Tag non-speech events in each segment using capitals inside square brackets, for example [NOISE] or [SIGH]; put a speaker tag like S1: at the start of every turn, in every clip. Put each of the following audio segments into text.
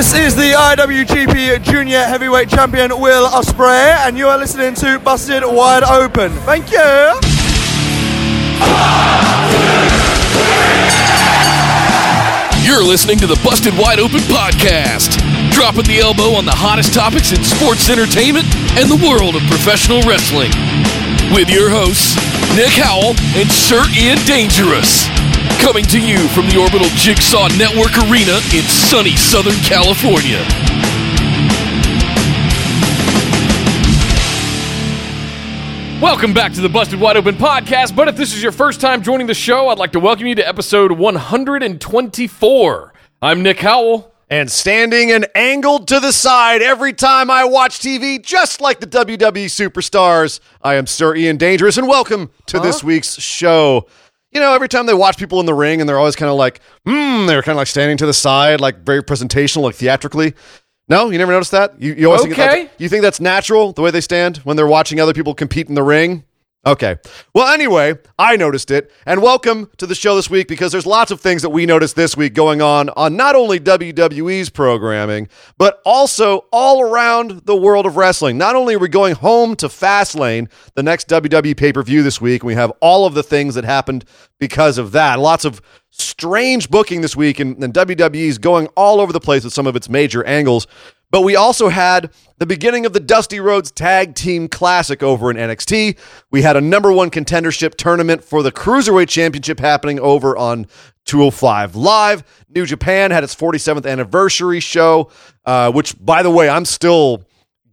S1: This is the IWGP Junior Heavyweight Champion Will Ospreay, and you are listening to Busted Wide Open. Thank you.
S2: You're listening to the Busted Wide Open podcast, dropping the elbow on the hottest topics in sports entertainment and the world of professional wrestling. With your hosts, Nick Howell and Sir Ian Dangerous. Coming to you from the Orbital Jigsaw Network Arena in sunny Southern California. Welcome back to the Busted Wide Open podcast. But if this is your first time joining the show, I'd like to welcome you to episode 124. I'm Nick Howell.
S3: And standing and angled to the side every time I watch TV, just like the WWE superstars. I am Sir Ian Dangerous, and welcome to this week's show. You know, every time they watch people in the ring, and they're always kind of like, hmm, they're kind of like standing to the side, like very presentational, like theatrically. No, you never noticed that. You, you always think
S2: Okay.
S3: that, you think that's natural the way they stand when they're watching other people compete in the ring. Okay. Well, anyway, I noticed it. And welcome to the show this week because there's lots of things that we noticed this week going on on not only WWE's programming, but also all around the world of wrestling. Not only are we going home to Fastlane, the next WWE pay per view this week, and we have all of the things that happened because of that. Lots of strange booking this week, and, and WWE's going all over the place with some of its major angles. But we also had the beginning of the Dusty Rhodes Tag Team Classic over in NXT. We had a number one contendership tournament for the Cruiserweight Championship happening over on 205 Live. New Japan had its 47th anniversary show, uh, which, by the way, I'm still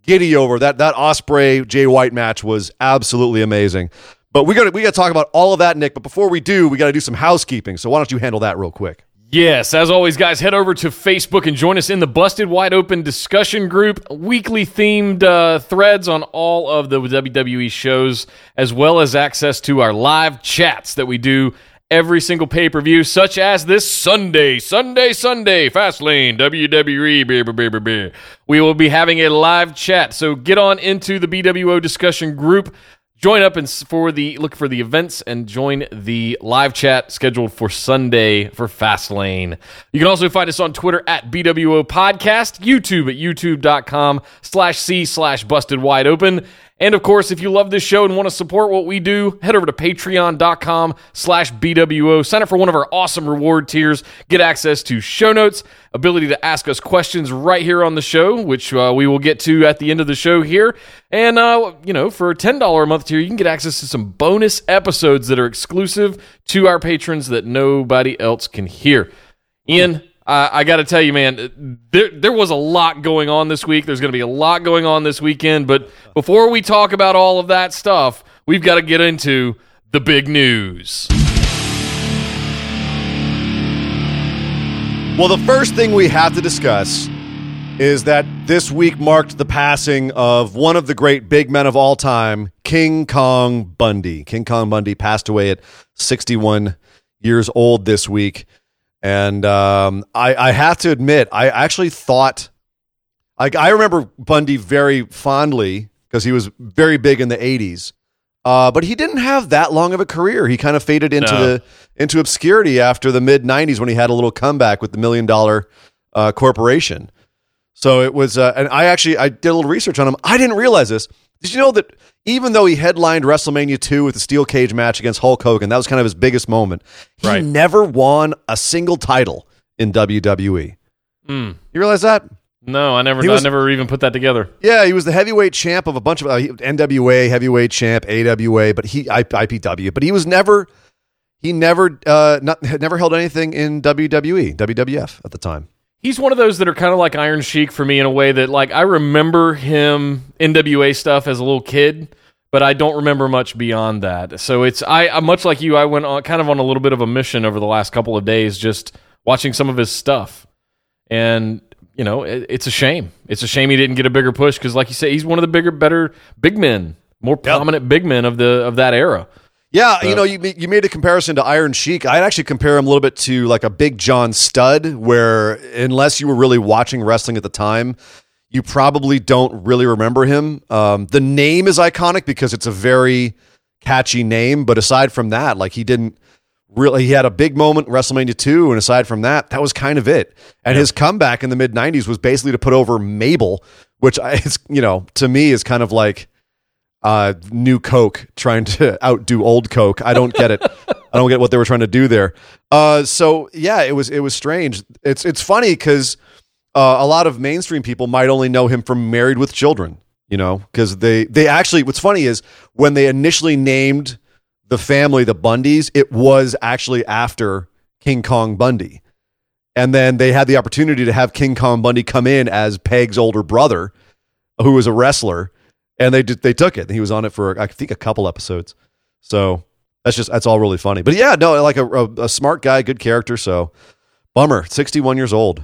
S3: giddy over. That that Ospreay Jay White match was absolutely amazing. But we got we got to talk about all of that, Nick. But before we do, we got to do some housekeeping. So why don't you handle that real quick?
S2: Yes, as always, guys, head over to Facebook and join us in the Busted Wide Open discussion group. Weekly themed uh, threads on all of the WWE shows, as well as access to our live chats that we do every single pay per view, such as this Sunday, Sunday, Sunday, Fastlane, WWE. Beer, beer, beer, beer. We will be having a live chat, so get on into the BWO discussion group. Join up and for the look for the events and join the live chat scheduled for Sunday for Fastlane. You can also find us on Twitter at BWO Podcast, YouTube at youtube.com slash C slash busted wide open. And of course, if you love this show and want to support what we do, head over to patreon.com slash BWO. Sign up for one of our awesome reward tiers. Get access to show notes, ability to ask us questions right here on the show, which uh, we will get to at the end of the show here. And, uh, you know, for a $10 a month tier, you can get access to some bonus episodes that are exclusive to our patrons that nobody else can hear. Ian, uh, I got to tell you, man, there there was a lot going on this week. There's going to be a lot going on this weekend. But before we talk about all of that stuff, we've got to get into the big news.
S3: Well, the first thing we have to discuss is that this week marked the passing of one of the great big men of all time, King Kong Bundy. King Kong Bundy passed away at 61 years old this week. And um, I, I have to admit, I actually thought, like, I remember Bundy very fondly because he was very big in the 80s. Uh, but he didn't have that long of a career. He kind of faded into
S2: No.
S3: the into obscurity after the mid '90s when he had a little comeback with the Million Dollar uh, Corporation. So it was, uh, and I actually I did a little research on him. I didn't realize this. Did you know that even though he headlined WrestleMania 2 with the steel cage match against Hulk Hogan, that was kind of his biggest moment. He
S2: Right.
S3: never won a single title in WWE.
S2: Mm.
S3: You realize that?
S2: No, I never,
S3: was-
S2: I never even put that together.
S3: Yeah, he was the heavyweight champ of a bunch of uh, NWA heavyweight champ, AWA, but he I, IPW, but he was never he never uh, not, [LAUGHS] never held anything in WWE, WWF at the time.
S2: He's one of those that are kind of like Iron Sheik for me in a way that, like, I remember him NWA stuff as a little kid, but I don't remember much beyond that. So it's I I'm much like you. I went on kind of on a little bit of a mission over the last couple of days, just watching some of his stuff, and you know, it, it's a shame. It's a shame he didn't get a bigger push because, like you say, he's one of the bigger, better big men, more prominent big men of the of that era.
S3: Yeah, you know, you you made a comparison to Iron Sheik. I'd actually compare him a little bit to like a Big John Studd, where unless you were really watching wrestling at the time, you probably don't really remember him. Um, the name is iconic because it's a very catchy name, but aside from that, like he didn't really. He had a big moment WrestleMania two, and aside from that, that was kind of it. And his comeback in the mid '90s was basically to put over Mabel, which I, [LAUGHS] it's you know to me is kind of like uh, new Coke trying to [LAUGHS] outdo old Coke. I don't get it. I don't get what they were trying to do there. Uh, so yeah, it was it was strange. It's it's funny because uh, a lot of mainstream people might only know him from Married with Children. You know, because they they actually what's funny is when they initially named the family the Bundys, it was actually after King Kong Bundy. And then they had the opportunity to have King Kong Bundy come in as Peg's older brother, who was a wrestler and they did they took it. He was on it for I think a couple episodes. So that's just that's all really funny. But yeah, no, like a, a, a smart guy, good character. So bummer, sixty one years old.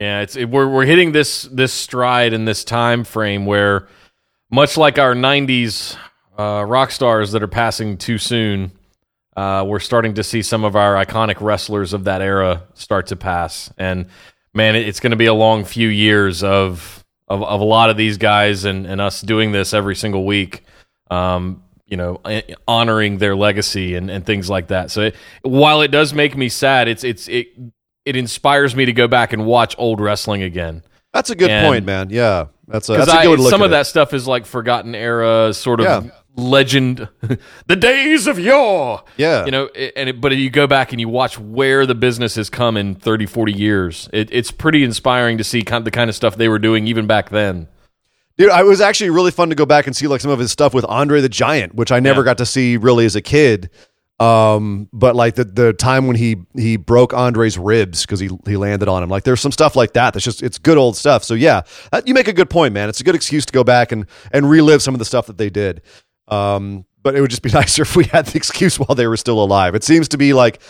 S2: Yeah, it's it, we're we're hitting this this stride in this time frame where, much like our '90s uh, rock stars that are passing too soon, uh, we're starting to see some of our iconic wrestlers of that era start to pass. And man, it's going to be a long few years of of, of a lot of these guys and, and us doing this every single week. Um, you know, honoring their legacy and, and things like that. So it, while it does make me sad, it's it's it it inspires me to go back and watch old wrestling again.
S3: That's a good
S2: And-
S3: point, man. Yeah, that's a, that's a good look
S2: some of
S3: it.
S2: that stuff is like forgotten era sort of
S3: Yeah.
S2: Legend, [LAUGHS] the days of yore.
S3: Yeah.
S2: you know, and it, but you go back and you watch where the business has come in 30, 40 years. It, it's pretty inspiring to see kind the kind of stuff they were doing even back then.
S3: Dude, it was actually really fun to go back and see like some of his stuff with Andre the Giant, which I never
S2: Yeah.
S3: got to see really as a kid. Um, but like the the time when he he broke Andre's ribs because he he landed on him, like there's some stuff like that. That's just it's good old stuff. So yeah, you make a good point, man. It's a good excuse to go back and and relive some of the stuff that they did. Um, but it would just be [LAUGHS] nicer if we had the excuse while they were still alive. It seems to be like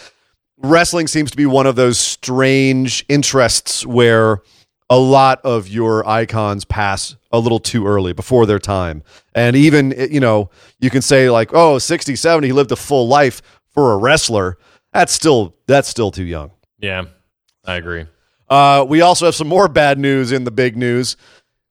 S3: wrestling seems to be one of those strange interests where a lot of your icons pass a little too early before their time. And even, you know, you can say like, oh, 60, 70, he lived a full life for a wrestler. That's still, that's still too young.
S2: Yeah, I agree.
S3: Uh, we also have some more bad news in the big news.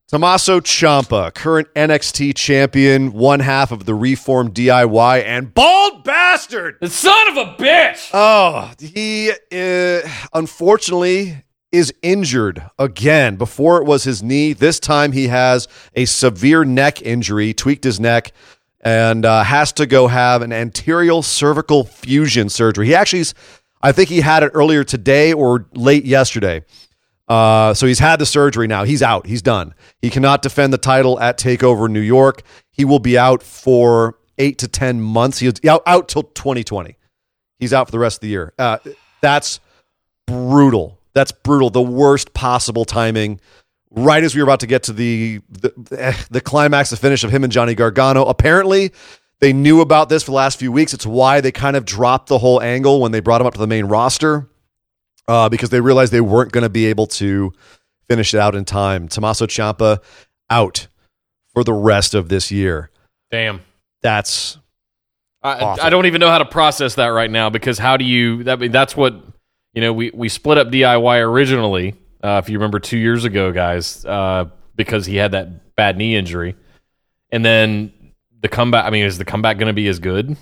S3: Tommaso Ciampa, current NXT champion, one half of the reformed DIY, and bald bastard
S2: The son of a bitch.
S3: Oh, he uh, unfortunately is injured again. Before it was his knee. This time he has a severe neck injury, tweaked his neck, and uh, has to go have an anterior cervical fusion surgery. He actually, I think he had it earlier today or late yesterday. Uh, so he's had the surgery now. He's out. He's done. He cannot defend the title at Takeover New York. He will be out for eight to ten months. He's out, out till 2020. He's out for the rest of the year. Uh, that's brutal. That's brutal. The worst possible timing. Right as we were about to get to the the, [LAUGHS] the climax, the finish of him and Johnny Gargano. Apparently, they knew about this for the last few weeks. It's why they kind of dropped the whole angle when they brought him up to the main roster uh, because they realized they weren't going to be able to finish it out in time. Tommaso Ciampa out for the rest of this year.
S2: Damn.
S3: That's
S2: I,
S3: Awful.
S2: I don't even know how to process that right now because how do you that that's what you know we we split up DIY originally uh, if you remember 2 years ago guys uh, because he had that bad knee injury and then the comeback I mean is the comeback going to be as good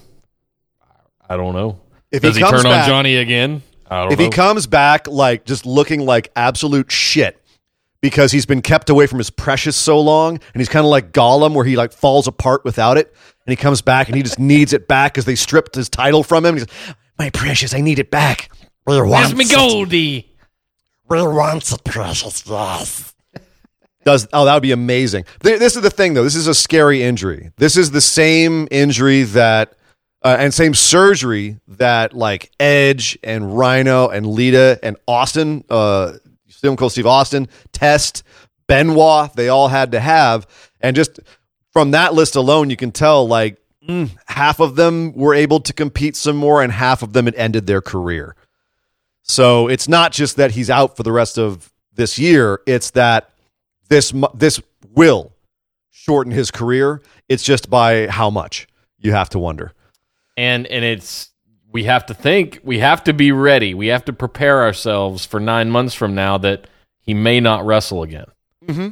S2: I don't know
S3: if
S2: does
S3: he
S2: he, turn
S3: back,
S2: on Johnny again
S3: if
S2: know
S3: he comes back like just looking like absolute shit because he's been kept away from his precious so long and he's kind of like Gollum where he like falls apart without it and he comes back and he just [LAUGHS] needs it back because they stripped his title from him. He's my precious, I need it back. Where
S2: Where's me Goldie
S3: Where wants it, precious? Yes. Does oh that would be amazing. This is the thing though. This is a scary injury. This is the same injury that uh, and same surgery that like Edge and Rhino and Lita and Austin, uh, Stone Cold Steve Austin, Test, Benoit, they all had to have. And just from that list alone, you can tell like mm, half of them were able to compete some more, and half of them had ended their career. So it's not just that he's out for the rest of this year; it's that this this will shorten his career. It's just by how much you have to wonder.
S2: And and it's we have to think we have to be ready. We have to prepare ourselves for nine months from now that he may not wrestle again.
S3: Mm-hmm.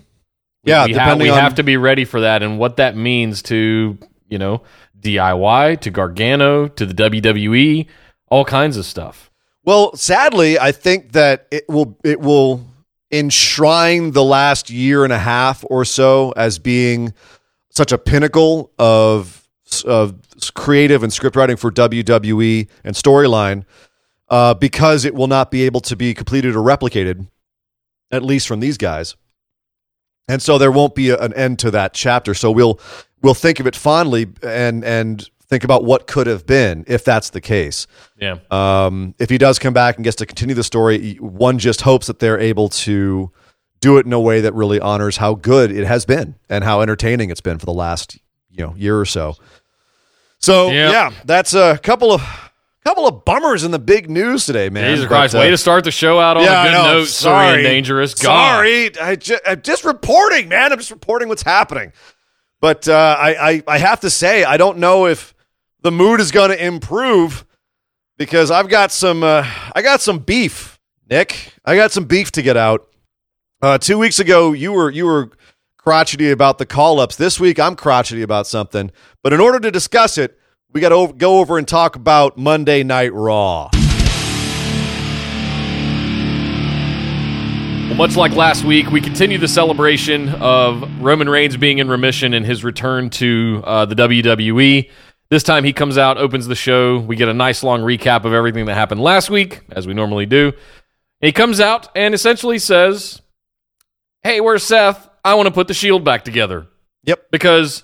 S3: Yeah,
S2: we, ha- we
S3: on
S2: have to be ready for that and what that means to you know diy to gargano to the wwe all kinds of stuff.
S3: Well, sadly, I think that it will it will enshrine the last year and a half or so as being such a pinnacle of of creative and script writing for WWE and storyline uh, because it will not be able to be completed or replicated, at least from these guys. And so there won't be a- an end to that chapter. So we'll we'll think of it fondly and and think about what could have been if that's the case.
S2: yeah
S3: Um, if he does come back and gets to continue the story, one just hopes that they're able to do it in a way that really honors how good it has been and how entertaining it's been for the last you know year or so. So
S2: Yeah.
S3: yeah, that's a couple of couple of bummers in the big news today, man.
S2: Jesus
S3: But,
S2: Christ,
S3: uh,
S2: way to start the show out on
S3: yeah,
S2: a good note, Sir Ian Dangerous. God.
S3: Sorry, I ju- I'm just reporting, man. I'm just reporting what's happening. But uh, I, I, I have to say, I don't know if the mood is going to improve because I've got some, uh, I got some beef, Nick. I got some beef to get out. Uh, two weeks ago, you were you were crotchety about the call ups. This week, I'm crotchety about something. But in order to discuss it, we got to go over and talk about Monday Night Raw.
S2: Well, much like last week, we continue the celebration of Roman Reigns being in remission and his return to uh, the WWE. This time he comes out, opens the show. We get a nice long recap of everything that happened last week, as we normally do. He comes out and essentially says, Hey, where's Seth? I want to put the shield back together.
S3: Yep.
S2: Because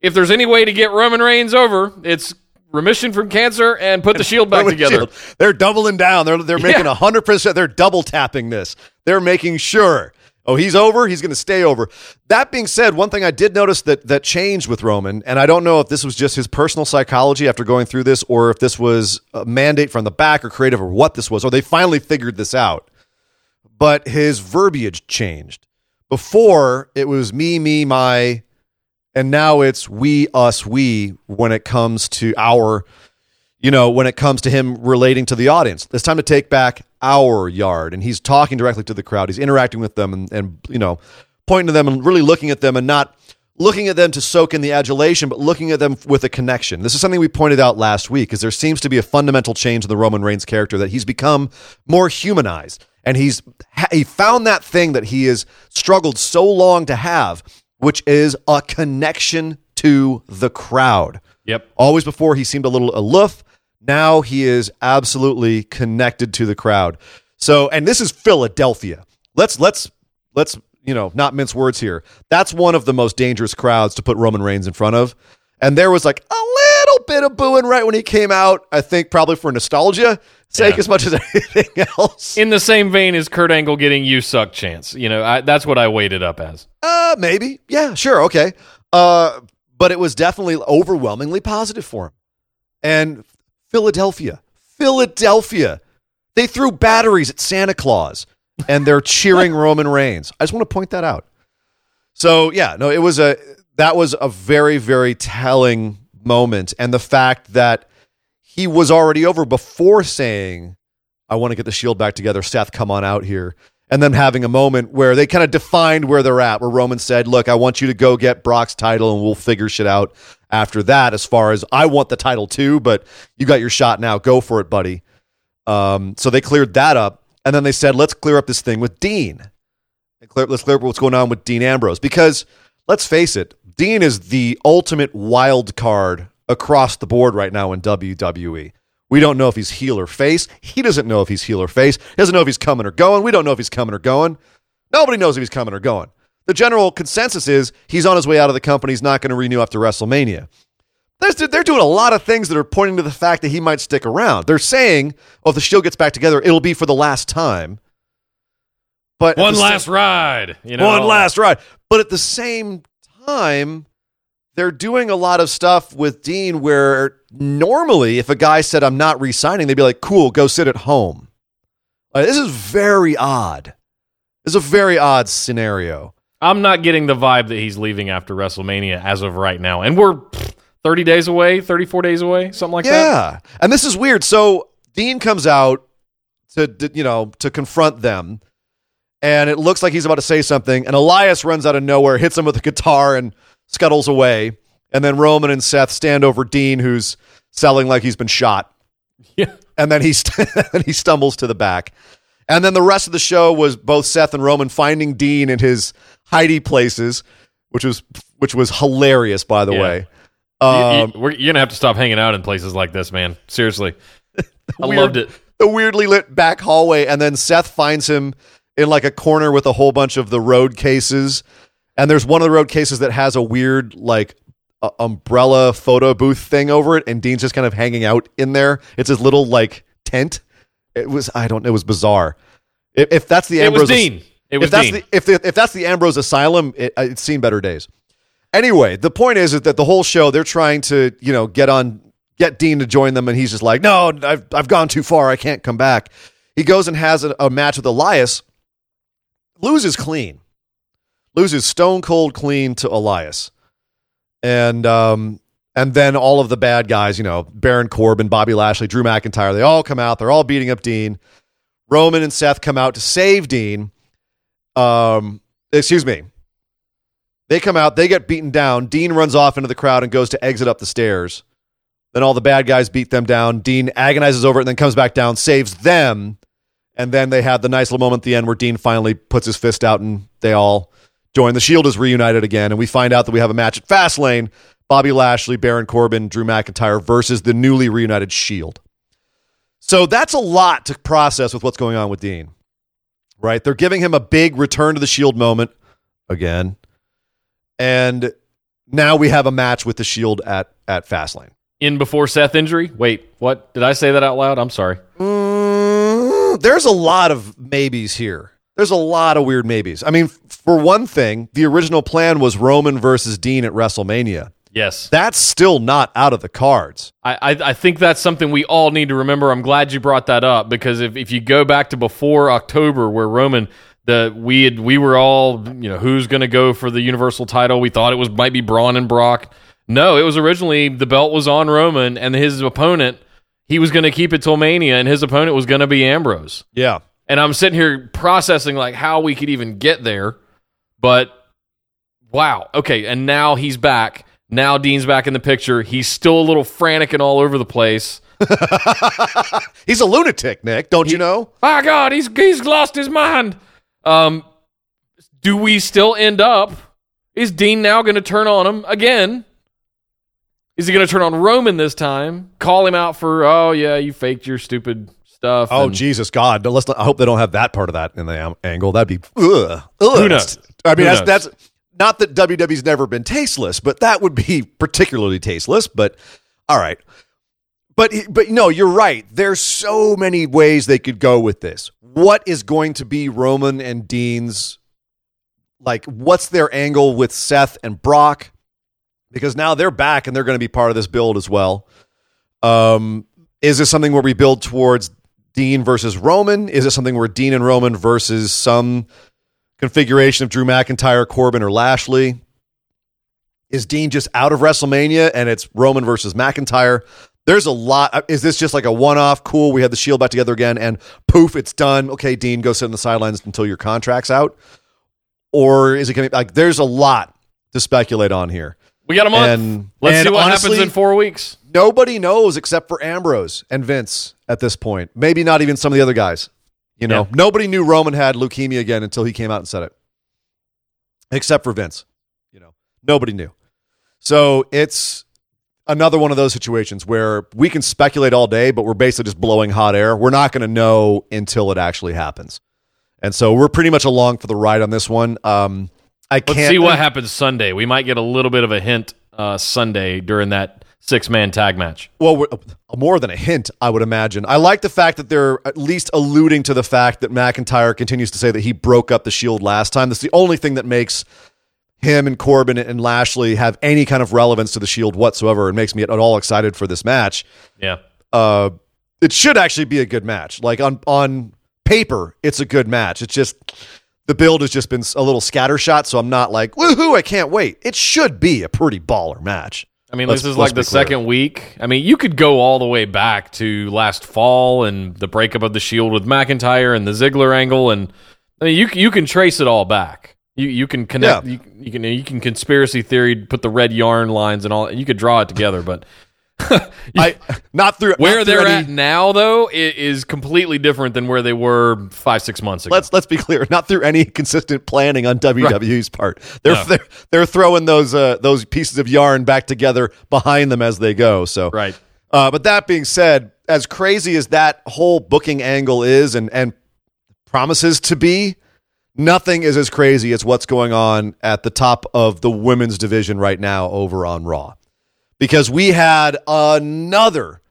S2: if there's any way to get Roman Reigns over, it's remission from cancer and put the shield back together.
S3: Shield. They're doubling down. They're they're making
S2: Yeah.
S3: hundred percent. They're double tapping this. They're making sure. Oh, he's over. He's going to stay over. That being said, one thing I did notice that that changed with Roman, and I don't know if this was just his personal psychology after going through this, or if this was a mandate from the back or creative, or what this was, or they finally figured this out. But his verbiage changed. Before it was me, me, my, and now it's we, us, we when it comes to our you know, when it comes to him relating to the audience. It's time to take back our yard. And he's talking directly to the crowd. He's interacting with them and, and you know, pointing to them and really looking at them and not looking at them to soak in the adulation, but looking at them with a connection. This is something we pointed out last week, is there seems to be a fundamental change in the Roman Reigns character that he's become more humanized. And he's he found that thing that he has struggled so long to have, which is a connection to the crowd.
S2: Yep.
S3: Always before he seemed a little aloof. Now he is absolutely connected to the crowd. So, and this is Philadelphia. Let's let's let's you know not mince words here. That's one of the most dangerous crowds to put Roman Reigns in front of. And there was like a little bit of booing right when he came out. I think probably for nostalgia sake
S2: Yeah.
S3: as much as [LAUGHS] anything else.
S2: In the same vein as Kurt Angle getting you suck chance. You know, I, that's what I weighed it up as.
S3: Uh, maybe. Yeah, sure. Okay. Uh, but it was definitely overwhelmingly positive for him. And Philadelphia, Philadelphia, they threw batteries at Santa Claus and they're cheering Roman Reigns. I just want to point that out. So yeah, no, it was a that was a very very telling moment, and the fact that he was already over before saying, "I want to get the Shield back together." Seth, come on out here, and then having a moment where they kind of defined where they're at, where Roman said, "Look, I want you to go get Brock's title, and we'll figure shit out after that." As far as I want the title too, but you got your shot now. Go for it, buddy. Um, so they cleared that up, and then they said, "Let's clear up this thing with Dean." And clear, let's clear up what's going on with Dean Ambrose because let's face it, Dean is the ultimate wild card across the board right now in WWE. We don't know if he's heel or face. He doesn't know if he's heel or face. He doesn't know if he's coming or going. We don't know if he's coming or going. Nobody knows if he's coming or going. The general consensus is he's on his way out of the company. He's not going to renew after WrestleMania. They're, they're doing a lot of things that are pointing to the fact that he might stick around. They're saying, "Oh, if the Shield gets back together, it'll be for the last time." But
S2: One last ride. You know,
S3: one last ride. But at the same time, they're doing a lot of stuff with Dean where normally, if a guy said, I'm not re signing, they'd be like, cool, go sit at home. Like, this is very odd. This is a very odd scenario.
S2: I'm not getting the vibe that he's leaving after WrestleMania as of right now, and we're pff, 30 days away, 34 days away, something like that.
S3: yeah. And this is weird. So Dean comes out to, you know, to confront them. And it looks like he's about to say something. And Elias runs out of nowhere, hits him with a guitar, and scuttles away. And then Roman and Seth stand over Dean, who's selling like he's been shot. [LAUGHS]
S2: Yeah.
S3: And then he, st- [LAUGHS] and he stumbles to the back. And then the rest of the show was both Seth and Roman finding Dean in his hidey places, which was which was hilarious, by the
S2: Yeah.
S3: way.
S2: You-
S3: Um,
S2: you, we're, you're gonna have to stop hanging out in places like this, man. Seriously, [LAUGHS] I
S3: weird-
S2: loved it.
S3: the weirdly lit back hallway, and then Seth finds him in like a corner with a whole bunch of the road cases. And there's one of the road cases that has a weird like uh, umbrella photo booth thing over it, and Dean's just kind of hanging out in there. It's his little like tent. It was I don't. It was bizarre. If, if that's the Ambrose,
S2: It was Dean. It was
S3: if that's
S2: Dean.
S3: the if the, if that's the Ambrose Asylum, it, it's seen better days. Anyway, the point is, that the whole show they're trying to you know get on get Dean to join them, and he's just like, no, I've I've gone too far, I can't come back. He goes and has a, a match with Elias, loses clean, loses stone cold clean to Elias, and um and then all of the bad guys, you know, Baron Corbin, Bobby Lashley, Drew McIntyre, they all come out. They're all beating up Dean. Roman and Seth come out to save Dean. Um, excuse me. They come out, they get beaten down. Dean runs off into the crowd and goes to exit up the stairs. Then all the bad guys beat them down. Dean agonizes over it and then comes back down, saves them. And then they have the nice little moment at the end where Dean finally puts his fist out and they all join. The Shield is reunited again. And we find out that we have a match at Fastlane Bobby Lashley, Baron Corbin, Drew McIntyre versus the newly reunited Shield. So that's a lot to process with what's going on with Dean, right? They're giving him a big return to the Shield moment again. And now we have a match with the Shield at, at Fastlane.
S2: In before Seth injury. Wait, what? Did I say that out loud? I'm sorry.
S3: Mm, there's a lot of maybes here. There's a lot of weird maybes. I mean, for one thing, the original plan was Roman versus Dean at WrestleMania.
S2: Yes.
S3: That's still not out of the cards.
S2: I, I, I think that's something we all need to remember. I'm glad you brought that up because if, if you go back to before October, where Roman, the we had we were all you know who's going to go for the Universal title. We thought it was might be Braun and Brock. No, it was originally the belt was on Roman and his opponent. He was going to keep it till Mania, and his opponent was going to be Ambrose.
S3: Yeah.
S2: And I'm sitting here processing like how we could even get there, but wow, okay. And now he's back. Now Dean's back in the picture. He's still a little frantic and all over the place. [LAUGHS]
S3: He's a lunatic, Nick, don't you know?
S2: My God, he's he's lost his mind. Um, do we still end up? Is Dean now going to turn on him again? Is he going to turn on Roman this time? Call him out for oh yeah, you faked your stupid stuff.
S3: Oh
S2: and-
S3: Jesus God! Let's I hope they don't have that part of that in the angle. That'd be ugh. ugh.
S2: Who knows?
S3: I mean, that's that's not that WWE's never been tasteless, but that would be particularly tasteless. But all right, but but no, you're right. There's so many ways they could go with this. What is going to be Roman and Dean's like? What's their angle with Seth and Brock? Because now they're back and they're going to be part of this build as well. Um, is this something where we build towards Dean versus Roman? Is it something where Dean and Roman versus some configuration of Drew McIntyre, Corbin, or Lashley? Is Dean just out of WrestleMania and it's Roman versus McIntyre? There's a lot. Uh, is this just like a one off? Cool. We had the Shield back together again, and poof, it's done. Okay, Dean, go sit on the sidelines until your contract's out. Or is it going to be like? There's a lot to speculate on here.
S2: we got a month.
S3: And-
S2: Let's
S3: and
S2: see what
S3: honestly-
S2: happens in four weeks.
S3: Nobody knows except for Ambrose and Vince at this point. Maybe not even some of the other guys. You know,
S2: Yeah.
S3: nobody knew Roman had leukemia again until he came out and said it, except for Vince. You know, nobody knew. So it's another one of those situations where we can speculate all day, but we're basically just blowing hot air. We're not going to know until it actually happens. And so we're pretty much along for the ride on this one. Um, I
S2: Let's
S3: can't
S2: see what happens Sunday. We might get a little bit of a hint uh, Sunday during that six man tag match.
S3: Well, we're- uh, more than a hint, I would imagine. I like the fact that they're at least alluding to the fact that McIntyre continues to say that he broke up the Shield last time. That's the only thing that makes him and Corbin and Lashley have any kind of relevance to the Shield whatsoever. It makes me at all excited for this match.
S2: Yeah.
S3: Uh, it should actually be a good match. Like on on paper, it's a good match. It's just the build has just been a little scattershot, so I'm not like woohoo! I can't wait. It should be a pretty baller match.
S2: I mean,
S3: Let's-
S2: this is like the
S3: clear.
S2: second week. I mean, you could go all the way back to last fall and the breakup of the Shield with McIntyre and the Ziggler angle, and I mean, you you can trace it all back. You you can connect.
S3: Yeah.
S2: You, you can you can conspiracy theory, put the red yarn lines and all. You could draw it together, but [LAUGHS]
S3: I not through
S2: where
S3: not through
S2: they're
S3: any-
S2: at now, though, is completely different than where they were five six months ago.
S3: Let's let's be clear, not through any consistent planning on WWE's part. They're,
S2: No.
S3: they're they're throwing those uh, those pieces of yarn back together behind them as they go. So
S2: right.
S3: Uh, but that being said, as crazy as that whole booking angle is and and promises to be, nothing is as crazy as what's going on at the top of the women's division right now over on Raw. Because we had another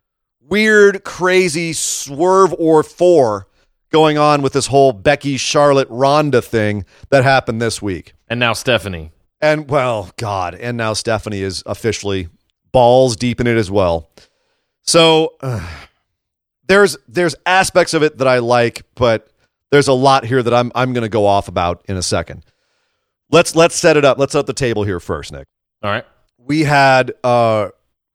S3: weird, crazy swerve or four going on with this whole Becky Charlotte Ronda thing that happened this week.
S2: And now Stephanie.
S3: And well, God, and now Stephanie is officially balls deep in it as well. So uh, there's there's aspects of it that I like, but there's a lot here that I'm I'm going to go off about in a second. Let's let's set it up. Let's set the table here first, Nick.
S2: All right.
S3: We had uh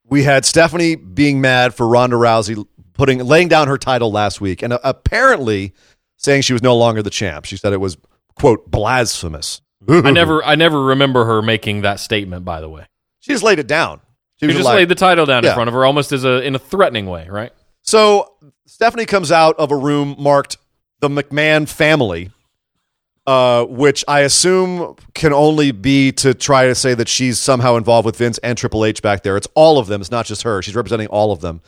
S3: we had Stephanie being mad for Ronda Rousey putting laying down her title last week and uh, apparently saying she was no longer the champ. She said it was quote blasphemous.
S2: I never I never remember her making that statement. By the way,
S3: She just laid it down. She
S2: she just
S3: like-
S2: laid the title down
S3: Yeah.
S2: in front of her, almost as a in a threatening way, right?
S3: So Stephanie comes out of a room marked the McMahon family, uh, which I assume can only be to try to say that she's somehow involved with Vince and Triple H back there. It's all of them. It's not just her. She's representing all of them.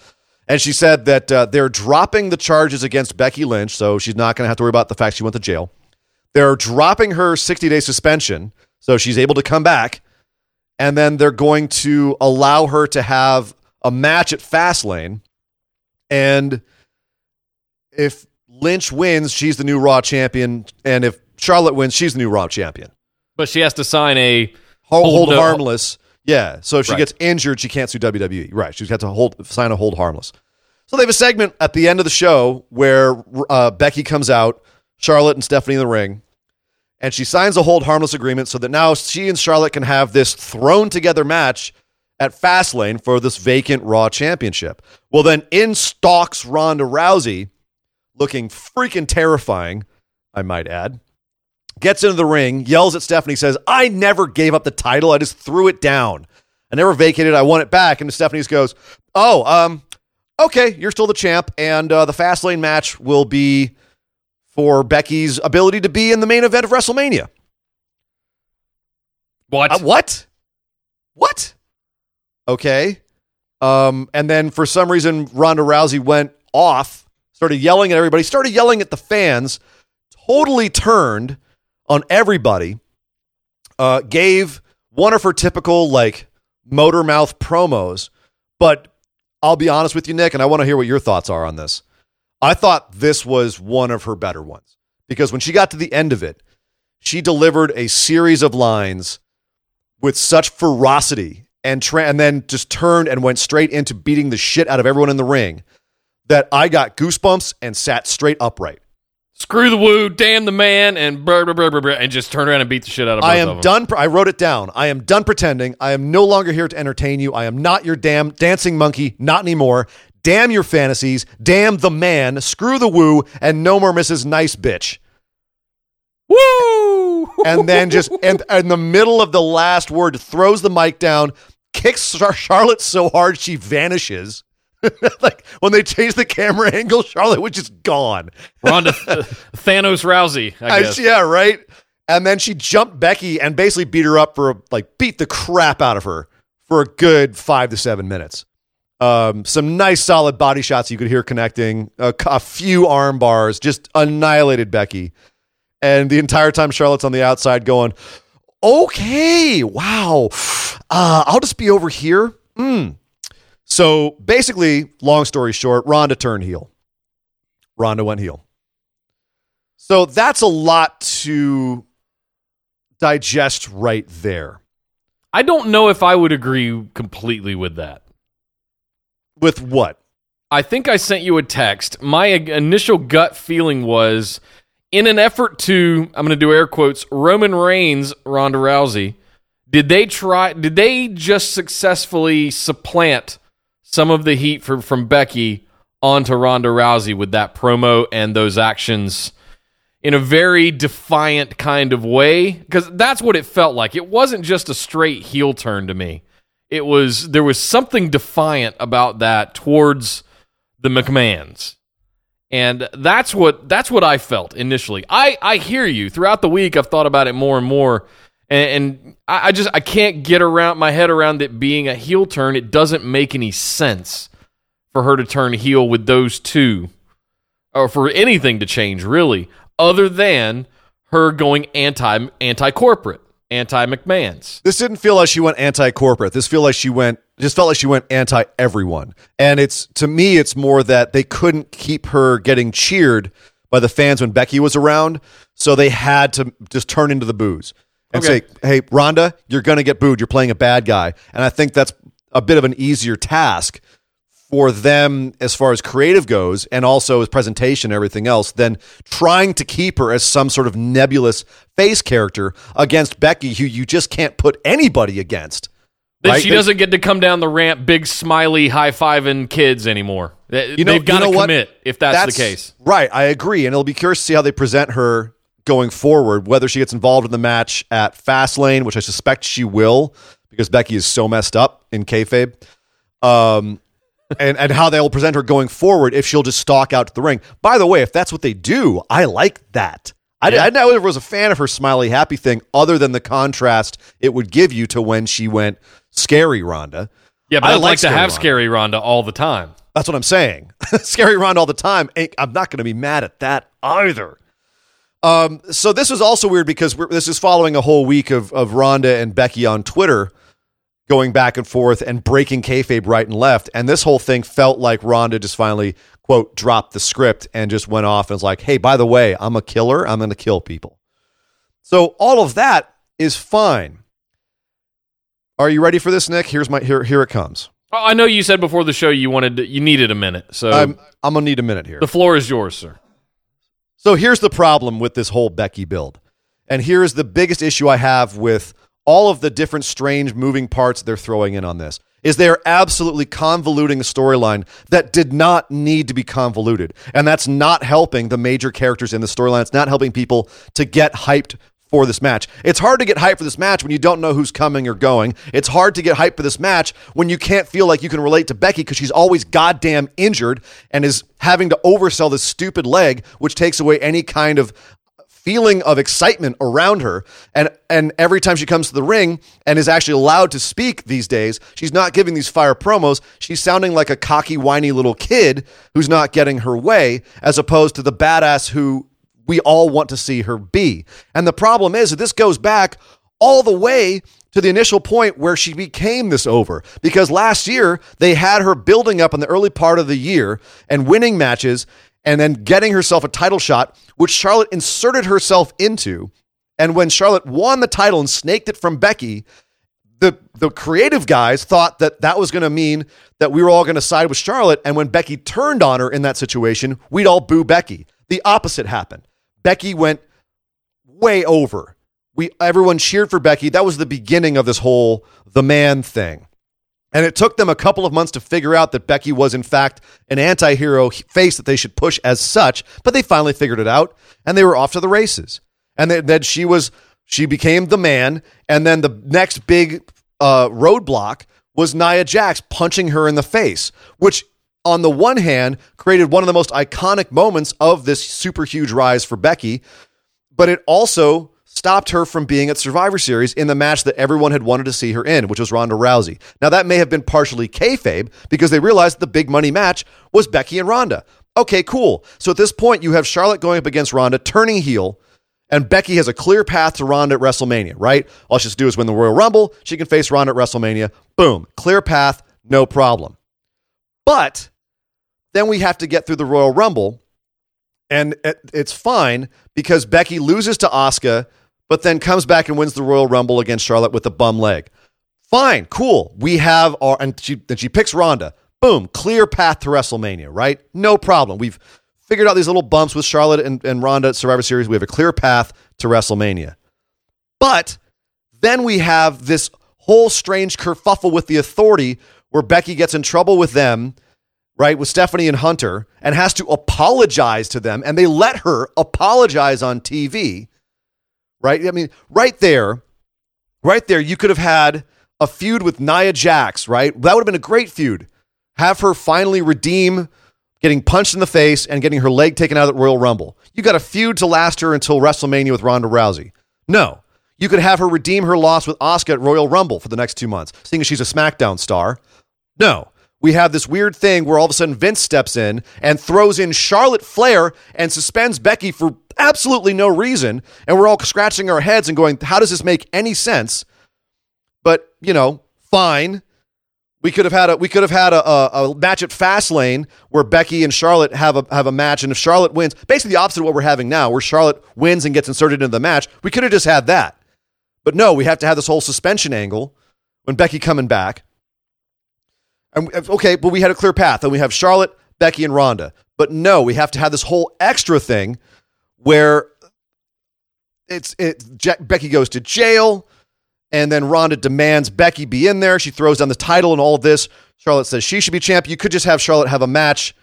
S3: And she said that uh, they're dropping the charges against Becky Lynch, so she's not going to have to worry about the fact she went to jail. They're dropping her 60 day suspension, so she's able to come back. And then they're going to allow her to have a match at Fastlane. And if Lynch wins, she's the new Raw champion. And if Charlotte wins, she's the new Raw champion.
S2: But she has to sign a
S3: Hold,
S2: Hold no-
S3: harmless. Yeah. So if she
S2: Right.
S3: gets injured, she can't sue WWE. Right. She's got to hold sign a hold harmless. So they have a segment at the end of the show where uh, Becky comes out, Charlotte and Stephanie in the ring, and she signs a hold harmless agreement so that now she and Charlotte can have this thrown together match at Fastlane for this vacant Raw championship. Well, then in stalks Ronda Rousey, looking freaking terrifying, I might add gets into the ring, yells at Stephanie, says, I never gave up the title. I just threw it down. I never vacated. I won it back. And Stephanie goes, Oh, um, okay, you're still the champ. And uh, the Fastlane match will be for Becky's ability to be in the main event of WrestleMania.
S2: what?
S3: Uh, what? What? Okay. Um, and then for some reason, Ronda Rousey went off, started yelling at everybody, started yelling at the fans, totally turned on everybody, uh, gave one of her typical like motor mouth promos. But I'll be honest with you, Nick, and I want to hear what your thoughts are on this. I thought this was one of her better ones because when she got to the end of it, she delivered a series of lines with such ferocity and tra- and then just turned and went straight into beating the shit out of everyone in the ring that I got goosebumps and sat straight upright.
S2: Screw the woo, damn the man, and brr, brr, brr, brr, brr, and just turn around and beat the shit out of
S3: I am done. I wrote it down. I am done pretending. I am no longer here to entertain you. I am not your damn dancing monkey. Not anymore. Damn your fantasies. Damn the man. Screw the woo. And no more Mrs. Nice Bitch.
S2: Woo!
S3: and then just [LAUGHS] and in the middle of the last word throws the mic down kicks Char- charlotte so hard she vanishes [LAUGHS] like when they change the camera [LAUGHS] angle charlotte was just gone.
S2: Ronda [LAUGHS] uh, Thanos Rousey, I
S3: I- yeah right? And then she jumped becky and basically beat her up for like beat the crap out of her for a good five to seven minutes. Um, some nice solid body shots you could hear connecting a, a few arm bars just annihilated becky. And the entire time Charlotte's on the outside going, okay, wow, uh, I'll just be over here. Mm. So basically, long story short, Ronda turned heel. Ronda went heel. So that's a lot to digest right there.
S2: I don't know if I would agree completely with that.
S3: With what?
S2: I think I sent you a text. My initial gut feeling was in an effort to, I'm going to do air quotes, Roman Reigns, Ronda Rousey, did they try, did they just successfully supplant some of the heat for, from Becky onto Ronda Rousey with that promo and those actions in a very defiant kind of way? Because that's what it felt like. It wasn't just a straight heel turn to me. It was, there was something defiant about that towards the McMahons. And that's what that's what I felt initially. I, I hear you. Throughout the week I've thought about it more and more. And, and I, I just I can't get around my head around it being a heel turn. It doesn't make any sense for her to turn heel with those two. Or for anything to change, really, other than her going anti anti corporate anti McMahon's.
S3: This didn't feel like she went anti corporate. This feel like she went just felt like she went anti everyone. And it's to me, it's more that they couldn't keep her getting cheered by the fans when Becky was around, so they had to just turn into the boos and
S2: Okay.
S3: say, "Hey, Ronda, you're going to get booed. You're playing a bad guy." And I think that's a bit of an easier task for them as far as creative goes and also as presentation and everything else than trying to keep her as some sort of nebulous face character against Becky who you just can't put anybody against.
S2: Then
S3: Right?
S2: she
S3: They-
S2: doesn't get to come down the ramp, big smiley, high fiving kids anymore. They-
S3: You know-
S2: They've got
S3: you
S2: to
S3: know what?
S2: commit if that's, the case.
S3: Right, I agree. And it'll be curious to see how they present her going forward, whether she gets involved in the match at Fastlane, which I suspect she will, because Becky is so messed up in kayfabe. Um, [LAUGHS] and, and how they'll present her going forward if she'll just stalk out to the ring. By the way, if that's what they do, I like that. I,
S2: Yeah.
S3: I never was a fan of her smiley happy thing, other than the contrast it would give you to when she went scary Ronda.
S2: Yeah, but
S3: I
S2: I'd
S3: like
S2: to have
S3: Ronda.
S2: Scary Ronda all the time.
S3: That's what I'm saying. [LAUGHS] Scary Ronda all the time. Ain't- I'm not going to be mad at that either. Um, so this was also weird because we're, this is following a whole week of of Ronda and Becky on Twitter going back and forth and breaking kayfabe right and left, and this whole thing felt like Ronda just finally quote dropped the script and just went off and was like, "Hey, by the way, I'm a killer. I'm going to kill people." So all of that is fine. Are you ready for this, Nick? Here's my here here it comes.
S2: I know you said before the show you wanted to, you needed a minute, so
S3: I'm I'm gonna need a minute here.
S2: the floor is yours, sir.
S3: So here's the problem with this whole Becky build. And here is the biggest issue I have with all of the different strange moving parts they're throwing in on this. Is they are absolutely convoluting a storyline that did not need to be convoluted. And that's not helping the major characters in the storyline. It's not helping people to get hyped for this match. It's hard to get hype for this match when you don't know who's coming or going. It's hard to get hype for this match when you can't feel like you can relate to Becky because she's always goddamn injured and is having to oversell this stupid leg, which takes away any kind of feeling of excitement around her and and every time she comes to the ring and is actually allowed to speak these days she's not giving these fire promos she's sounding like a cocky whiny little kid who's not getting her way as opposed to the badass who we all want to see her be and the problem is that this goes back all the way to the initial point where she became this over because last year they had her building up in the early part of the year and winning matches and then getting herself a title shot, which Charlotte inserted herself into. And when Charlotte won the title and snaked it from Becky, the the creative guys thought that that was going to mean that we were all going to side with Charlotte. And when Becky turned on her in that situation, we'd all boo Becky. The opposite happened. Becky went way over. We everyone cheered for Becky. That was the beginning of this whole the man thing. And it took them a couple of months to figure out that Becky was, in fact, an anti hero face that they should push as such. But they finally figured it out and they were off to the races. And then, she was, she became the man. And then the next big uh, roadblock was Nia Jax punching her in the face, which on the one hand created one of the most iconic moments of this super huge rise for Becky but it also stopped her from being at Survivor Series in the match that everyone had wanted to see her in, which was Ronda Rousey. Now, that may have been partially kayfabe because they realized the big money match was Becky and Ronda. Okay, cool. So at this point, you have Charlotte going up against Ronda, turning heel, and Becky has a clear path to Ronda at WrestleMania, right? All she has to do is win the Royal Rumble. She can face Ronda at WrestleMania. Boom. Clear path, no problem. But then we have to get through the Royal Rumble, and it's fine because Becky loses to Asuka, but then comes back and wins the Royal Rumble against Charlotte with a bum leg. Fine, cool. We have our and she then she picks Ronda. Boom, clear path to WrestleMania, right? No problem. We've figured out these little bumps with Charlotte and, and Ronda at Survivor Series. We have a clear path to WrestleMania. But then we have this whole strange kerfuffle with the authority where Becky gets in trouble with them, right, with Stephanie and Hunter, and has to apologize to them, and they let her apologize on TV, right? I mean, right there, right there, you could have had a feud with Nia Jax, right? That would have been a great feud. Have her finally redeem getting punched in the face and getting her leg taken out at Royal Rumble. You got a feud to last her until WrestleMania with Ronda Rousey. No. You could have her redeem her loss with Asuka at Royal Rumble for the next two months, seeing as she's a SmackDown star. No. We have this weird thing where all of a sudden Vince steps in and throws in Charlotte Flair and suspends Becky for absolutely no reason. And we're all scratching our heads and going, how does this make any sense? But, you know, fine. We could have had a we could have had a, a, a, match at Fastlane where Becky and Charlotte have a have a match, and if Charlotte wins, basically the opposite of what we're having now, where Charlotte wins and gets inserted into the match, we could have just had that. But no, we have to have this whole suspension angle when Becky coming back. And okay, but we had a clear path, and we have Charlotte, Becky, and Ronda. But no, we have to have this whole extra thing where it's it. Becky goes to jail. And then Ronda demands Becky be in there. She throws down the title and all of this. Charlotte says she should be champ. You could just have Charlotte have a match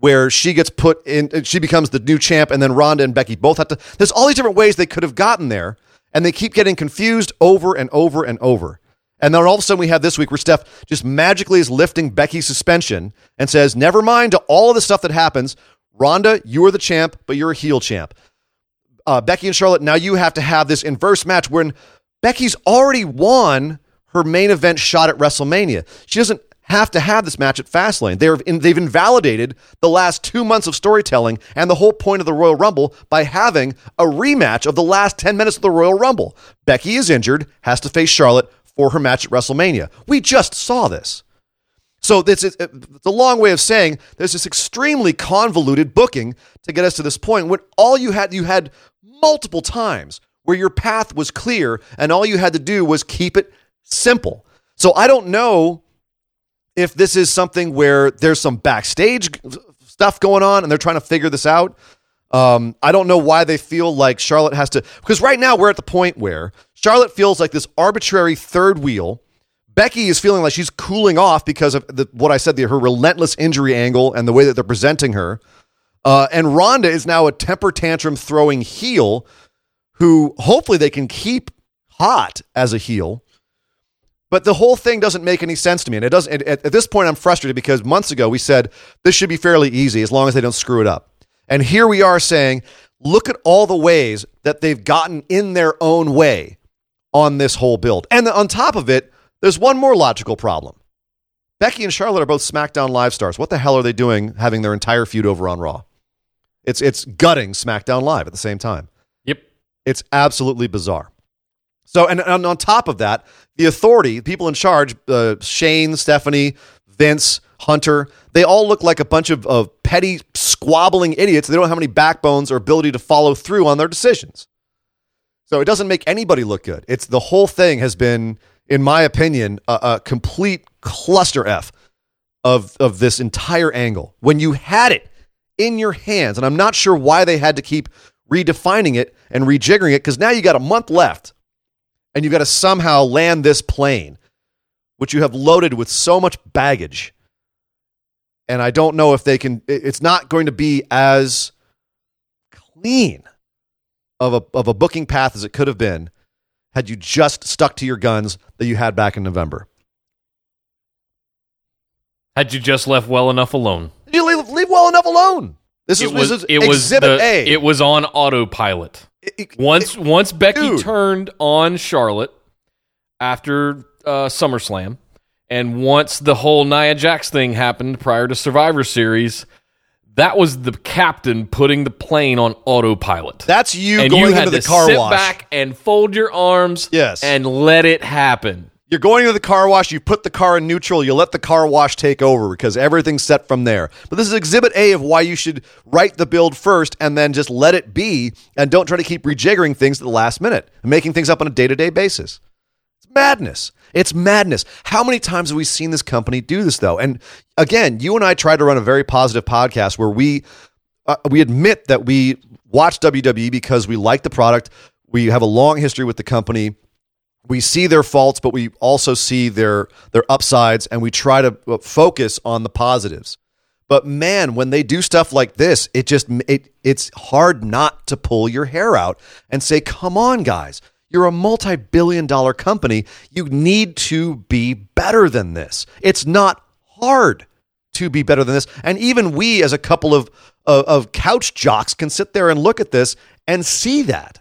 S3: where she gets put in, uh, she becomes the new champ, and then Ronda and Becky both have to. There's all these different ways they could have gotten there, and they keep getting confused over and over and over. And then all of a sudden we have this week where Steph just magically is lifting Becky's suspension and says, never mind to all of the stuff that happens. Ronda, you are the champ, but you're a heel champ. Uh, Becky and Charlotte, now you have to have this inverse match when Becky's already won her main event shot at WrestleMania. She doesn't have to have this match at Fastlane. They're in, they've invalidated the last two months of storytelling and the whole point of the Royal Rumble by having a rematch of the last 10 minutes of the Royal Rumble. Becky is injured, has to face Charlotte for her match at WrestleMania. We just saw this. So it's, it's a long way of saying there's this extremely convoluted booking to get us to this point when all you had, you had multiple times where your path was clear and all you had to do was keep it simple. So I don't know if this is something where there's some backstage stuff going on and they're trying to figure this out. Um, I don't know why they feel like Charlotte has to, because right now we're at the point where Charlotte feels like this arbitrary third wheel. Becky is feeling like she's cooling off because of the, what I said, the, her relentless injury angle and the way that they're presenting her. Uh, and Ronda is now a temper tantrum throwing heel who hopefully they can keep hot as a heel. But the whole thing doesn't make any sense to me. And it doesn't at, at this point I'm frustrated because months ago we said this should be fairly easy as long as they don't screw it up. And here we are saying, look at all the ways that they've gotten in their own way on this whole build. And on top of it, there's one more logical problem. Becky and Charlotte are both SmackDown Live stars. What the hell are they doing having their entire feud over on Raw? It's it's gutting SmackDown Live at the same time. Yep. It's absolutely bizarre. So, and, and on top of that, the authority, people in charge, uh, Shane, Stephanie, Vince, Hunter, they all look like a bunch of, of petty, squabbling idiots. They don't have any backbones or ability to follow through on their decisions. So it doesn't make anybody look good. It's the whole thing has been, in my opinion, a, a complete cluster F of, of this entire angle. When you had it in your hands, and I'm not sure why they had to keep redefining it and rejiggering it because now you got a month left and you've got to somehow land this plane, which you have loaded with so much baggage. And I don't know if they can, it's not going to be as clean of a, of a booking path as it could have been had you just stuck to your guns that you had back in November.
S2: Had you just left well enough alone.
S3: You leave, leave well enough alone. This is,
S2: it was,
S3: this is
S2: it was
S3: exhibit
S2: the,
S3: A.
S2: It was on autopilot.
S3: It- it-
S2: Once
S3: it-
S2: once Becky
S3: dude.
S2: turned on Charlotte after uh, SummerSlam, and once the whole Nia Jax thing happened prior to Survivor Series, that was the captain putting the plane on autopilot.
S3: that's you
S2: and
S3: going
S2: you had
S3: into the car
S2: sit
S3: wash.
S2: back and fold your arms
S3: Yes.
S2: and let it happen.
S3: You're going to the car wash, you put the car in neutral, you let the car wash take over because everything's set from there. But this is exhibit A of why you should write the build first and then just let it be and don't try to keep rejiggering things at the last minute and making things up on a day to day basis. It's madness. It's madness. How many times have we seen this company do this though? And again, you and I tried to run a very positive podcast where we uh, we admit that we watch WWE because we like the product. We have a long history with the company we see their faults, but we also see their their upsides, and we try to uh, focus on the positives. But man, when they do stuff like this, it just it it's hard not to pull your hair out and say, "Come on, guys." You're a multi billion dollar company. You need to be better than this. It's not hard to be better than this. And even we, as a couple of, of, of couch jocks, can sit there and look at this and see that.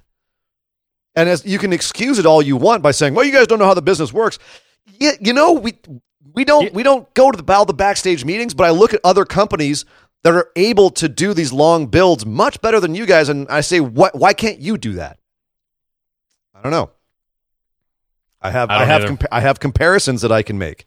S3: And as you can excuse it all you want by saying, "Well, you guys don't know how the business works." Yeah, you know, we we don't we don't go to the all the backstage meetings, but I look at other companies that are able to do these long builds much better than you guys, and I say, "What? Why can't you do that?" I don't know. I have I, I have compa- I have comparisons that I can make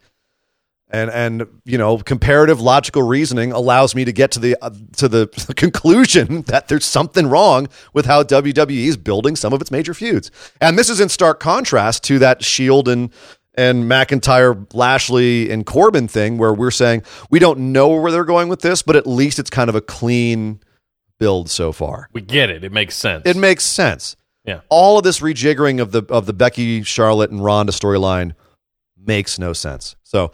S3: and and you know comparative logical reasoning allows me to get to the uh, to the [LAUGHS] conclusion that there's something wrong with how WWE is building some of its major feuds. And this is in stark contrast to that Shield and and McIntyre, Lashley, and Corbin thing where we're saying we don't know where they're going with this, but at least it's kind of a clean build so far.
S2: We get it. It makes sense.
S3: It makes sense.
S2: Yeah.
S3: All of this rejiggering of the of the Becky, Charlotte, and Ronda storyline makes no sense. So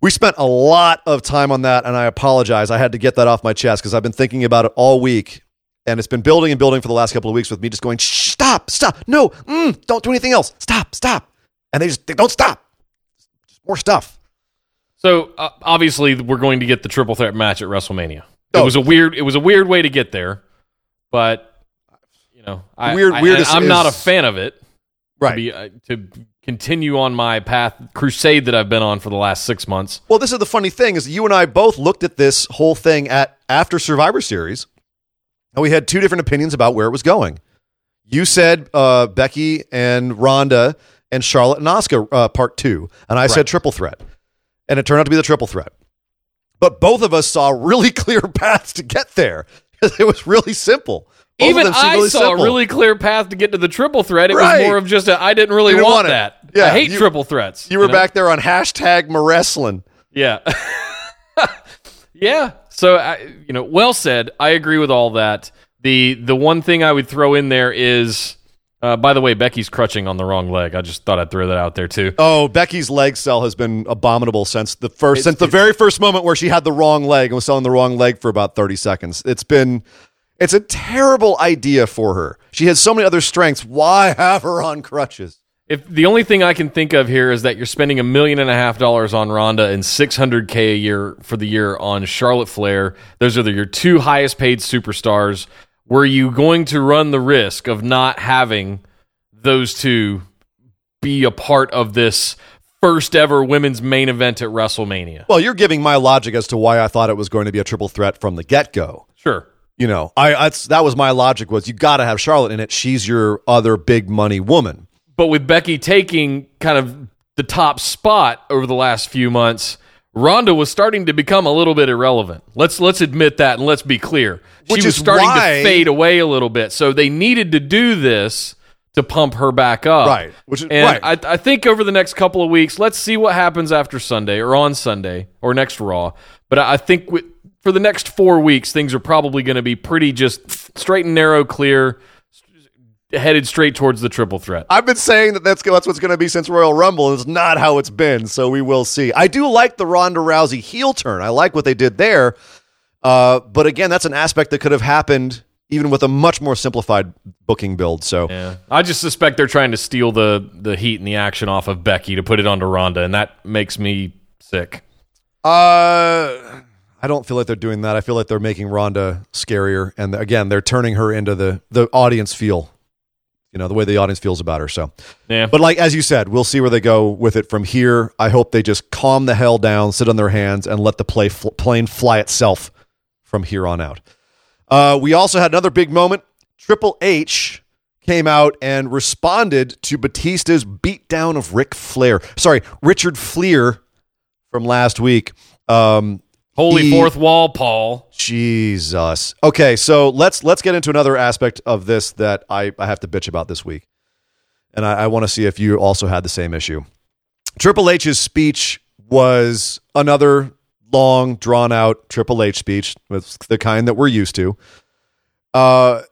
S3: we spent a lot of time on that, and I apologize. I had to get that off my chest because I've been thinking about it all week, and it's been building and building for the last couple of weeks with me just going, stop, stop, no, mm, don't do anything else, stop, stop, and they just they don't stop. Just more stuff.
S2: So uh, obviously, we're going to get the triple threat match at WrestleMania. Oh. It was a weird, it was a weird way to get there, but you know, I, weird, weird. I, am not a fan of it.
S3: Right.
S2: To, be, uh, to continue on my path crusade that I've been on for the last six months.
S3: Well, this is the funny thing is you and I both looked at this whole thing at after Survivor Series, and we had two different opinions about where it was going. You said uh, Becky and Ronda and Charlotte and Asuka uh, part two, and I right. said triple threat, and it turned out to be the triple threat. But both of us saw really [LAUGHS] clear paths to get there. Because [LAUGHS] it was really simple.
S2: Both Even I really saw simple. a really clear path to get to the triple threat. It right. was more of just a I didn't really want, want that. Yeah, I hate you, triple threats.
S3: You were you know? back there on hashtag wrestling.
S2: Yeah, [LAUGHS] yeah. So I, you know, well said. I agree with all that. The the one thing I would throw in there is, uh, by the way, Becky's crutching on the wrong leg. I just thought I'd throw that out there too.
S3: Oh, Becky's leg sell has been abominable since the first it's, since the very first moment where she had the wrong leg and was selling the wrong leg for about thirty seconds. It's been it's a terrible idea for her. She has so many other strengths. Why have her on crutches?
S2: If the only thing I can think of here is that you're spending a million and a half dollars on Ronda and 600k a year for the year on Charlotte Flair, those are the, your two highest paid superstars. Were you going to run the risk of not having those two be a part of this first ever women's main event at WrestleMania?
S3: Well, you're giving my logic as to why I thought it was going to be a triple threat from the get go.
S2: Sure.
S3: You know, I that was my logic was you got to have Charlotte in it. She's your other big money woman.
S2: But with Becky taking kind of the top spot over the last few months, Ronda was starting to become a little bit irrelevant. Let's let's admit that and let's be clear. Which she was starting why, to fade away a little bit. So they needed to do this to pump her back up.
S3: Right. Which is,
S2: and
S3: right.
S2: I, I think over the next couple of weeks, let's see what happens after Sunday or on Sunday or next Raw. But I think with, for the next four weeks, things are probably going to be pretty just straight and narrow, clear, headed straight towards the triple threat.
S3: I've been saying that that's, that's what's going to be since Royal Rumble. And it's not how it's been, so we will see. I do like the Ronda Rousey heel turn. I like what they did there. Uh, but again, that's an aspect that could have happened even with a much more simplified booking build. So
S2: yeah. I just suspect they're trying to steal the the heat and the action off of Becky to put it onto Ronda, and that makes me sick.
S3: Uh I don't feel like they're doing that. I feel like they're making Ronda scarier, and again, they're turning her into the the audience feel. You know the way the audience feels about her. So,
S2: yeah.
S3: But like as you said, we'll see where they go with it from here. I hope they just calm the hell down, sit on their hands, and let the play fl- plane fly itself from here on out. Uh, we also had another big moment. Triple H came out and responded to Batista's beatdown of Ric Flair. Sorry, Richard Fliehr from last week. Um,
S2: Holy
S3: he-
S2: fourth wall, Paul.
S3: Jesus. Okay, so let's let's get into another aspect of this that I, I have to bitch about this week. And I, I want to see if you also had the same issue. Triple H's speech was another long, drawn out Triple H speech, with the kind that we're used to. Uh,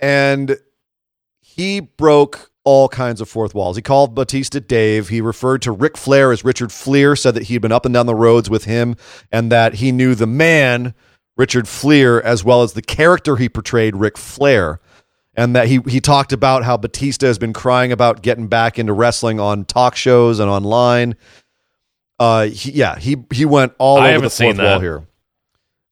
S3: and he broke all kinds of fourth walls. He called Batista Dave. He referred to Ric Flair as Richard Fliehr, said that he'd been up and down the roads with him and that he knew the man, Richard Fliehr, as well as the character he portrayed, Ric Flair. And that he, he talked about how Batista has been crying about getting back into wrestling on talk shows and online. Uh, he, yeah, he he went all
S2: I
S3: over the fourth wall here.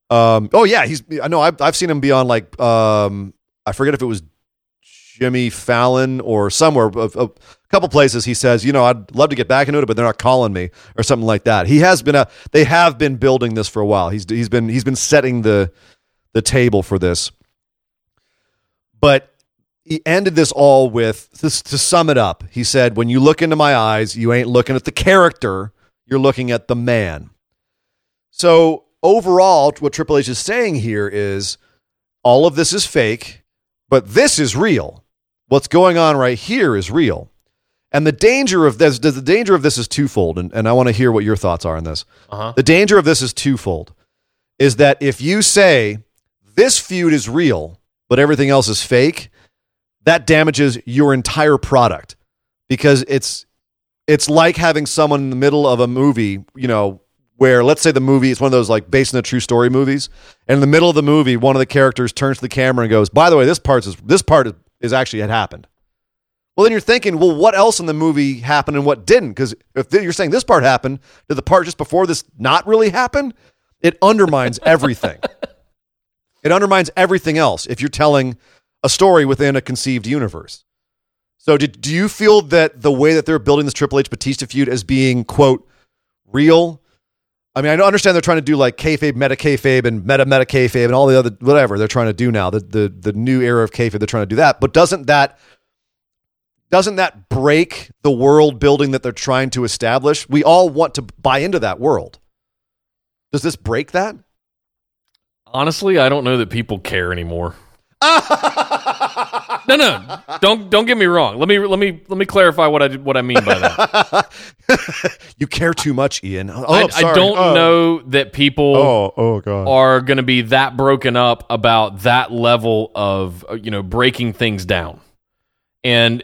S3: Um, oh yeah, he's. I know. I've I've seen him be on like um, I forget if it was Jimmy Fallon or somewhere, a, a couple places. He says, you know, I'd love to get back into it, but they're not calling me or something like that. He has been a. They have been building this for a while. He's he's been he's been setting the the table for this. But he ended this all with this to sum it up. He said, "When you look into my eyes, you ain't looking at the character, you're looking at the man." So overall, what Triple H is saying here is all of this is fake, but this is real. What's going on right here is real. And the danger of this, the danger of this is twofold, and, and I want to hear what your thoughts are on this.
S2: Uh-huh.
S3: The danger of this is twofold. Is that if you say this feud is real, but everything else is fake, that damages your entire product because it's it's like having someone in the middle of a movie, you know, where let's say the movie is one of those like based on a true story movies, and in the middle of the movie, one of the characters turns to the camera and goes, "By the way, this part is this part is, is actually had happened." Well, then you're thinking, well, what else in the movie happened and what didn't? Because if you're saying this part happened, did the part just before this not really happen? It undermines [LAUGHS] everything. it undermines everything else if you're telling a story within a conceived universe. So, did, do you feel that the way that they're building this Triple H Batista feud as being quote real? I mean, I understand they're trying to do like kayfabe, meta kayfabe, and meta meta kayfabe, and all the other whatever they're trying to do now. The the the new era of kayfabe, they're trying to do that. But doesn't that doesn't that break the world building that they're trying to establish? We all want to buy into that world. Does this break that?
S2: Honestly, I don't know that people care anymore. [LAUGHS] No, no, don't don't get me wrong. Let me let me let me clarify what I what I mean by that. [LAUGHS]
S3: you care too much, Ian. Oh,
S2: I, I don't
S3: Oh.
S2: know that people
S3: Oh, oh god.
S2: are going to be that broken up about that level of uh, you know breaking things down and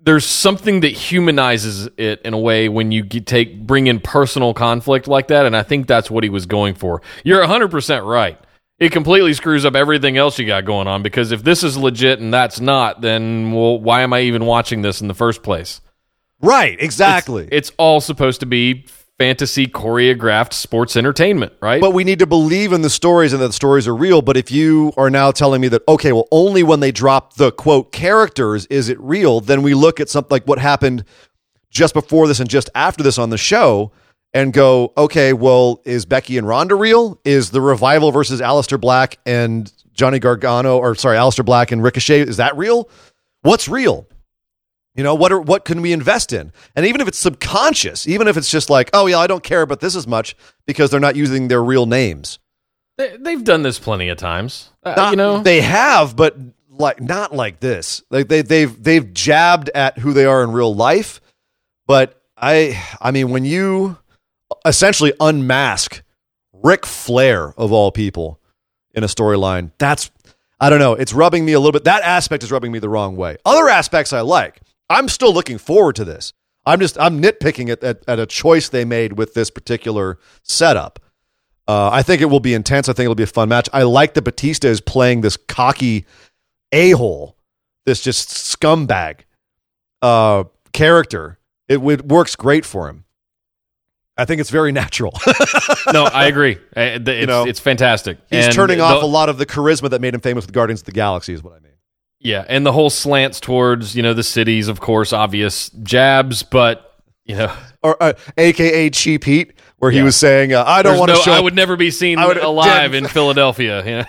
S2: there's something that humanizes it in a way when you take bring in personal conflict like that and i think that's what he was going for you're 100% right it completely screws up everything else you got going on because if this is legit and that's not then well why am i even watching this in the first place
S3: Right, exactly.
S2: it's all supposed to be fantasy choreographed sports entertainment right
S3: but we need to believe in the stories and that the stories are real. But if you are now telling me that, okay, well, only when they drop the quote characters is it real, then we look at something like what happened just before this and just after this on the show and go, okay, well, is Becky and Ronda real? Is the revival versus Aleister Black and Johnny Gargano, or sorry, Aleister Black and Ricochet, is that real? What's real? You know, what are what can we invest in? And even if it's subconscious, even if it's just like, oh yeah, I don't care about this as much because they're not using their real names.
S2: They, they've done this plenty of times. Uh,
S3: Not-
S2: you know,
S3: they have, but like not like this. Like they they've they've jabbed at who they are in real life. But I I mean, when you essentially unmask Ric Flair of all people in a storyline, that's I don't know. It's rubbing me a little bit. That aspect is rubbing me the wrong way. Other aspects I like. I'm still looking forward to this. I'm just I'm nitpicking at, at, at a choice they made with this particular setup. Uh, I think it will be intense. I think it'll be a fun match. I like that Batista is playing this cocky a hole, this just scumbag uh, character. It, it works great for him. I think it's very natural. [LAUGHS]
S2: no, I agree. It's,
S3: know,
S2: it's fantastic.
S3: He's
S2: And
S3: turning
S2: the-
S3: off a lot of the charisma that made him famous with Guardians of the Galaxy, is what I mean.
S2: Yeah, and the whole slants towards you know the cities, of course, obvious jabs, but you know,
S3: Or uh, AKA Cheap Heat, where he was saying, uh, "I don't
S2: there's
S3: want to
S2: no-
S3: show."
S2: I would never be seen
S3: would-
S2: alive in Philadelphia. Yeah.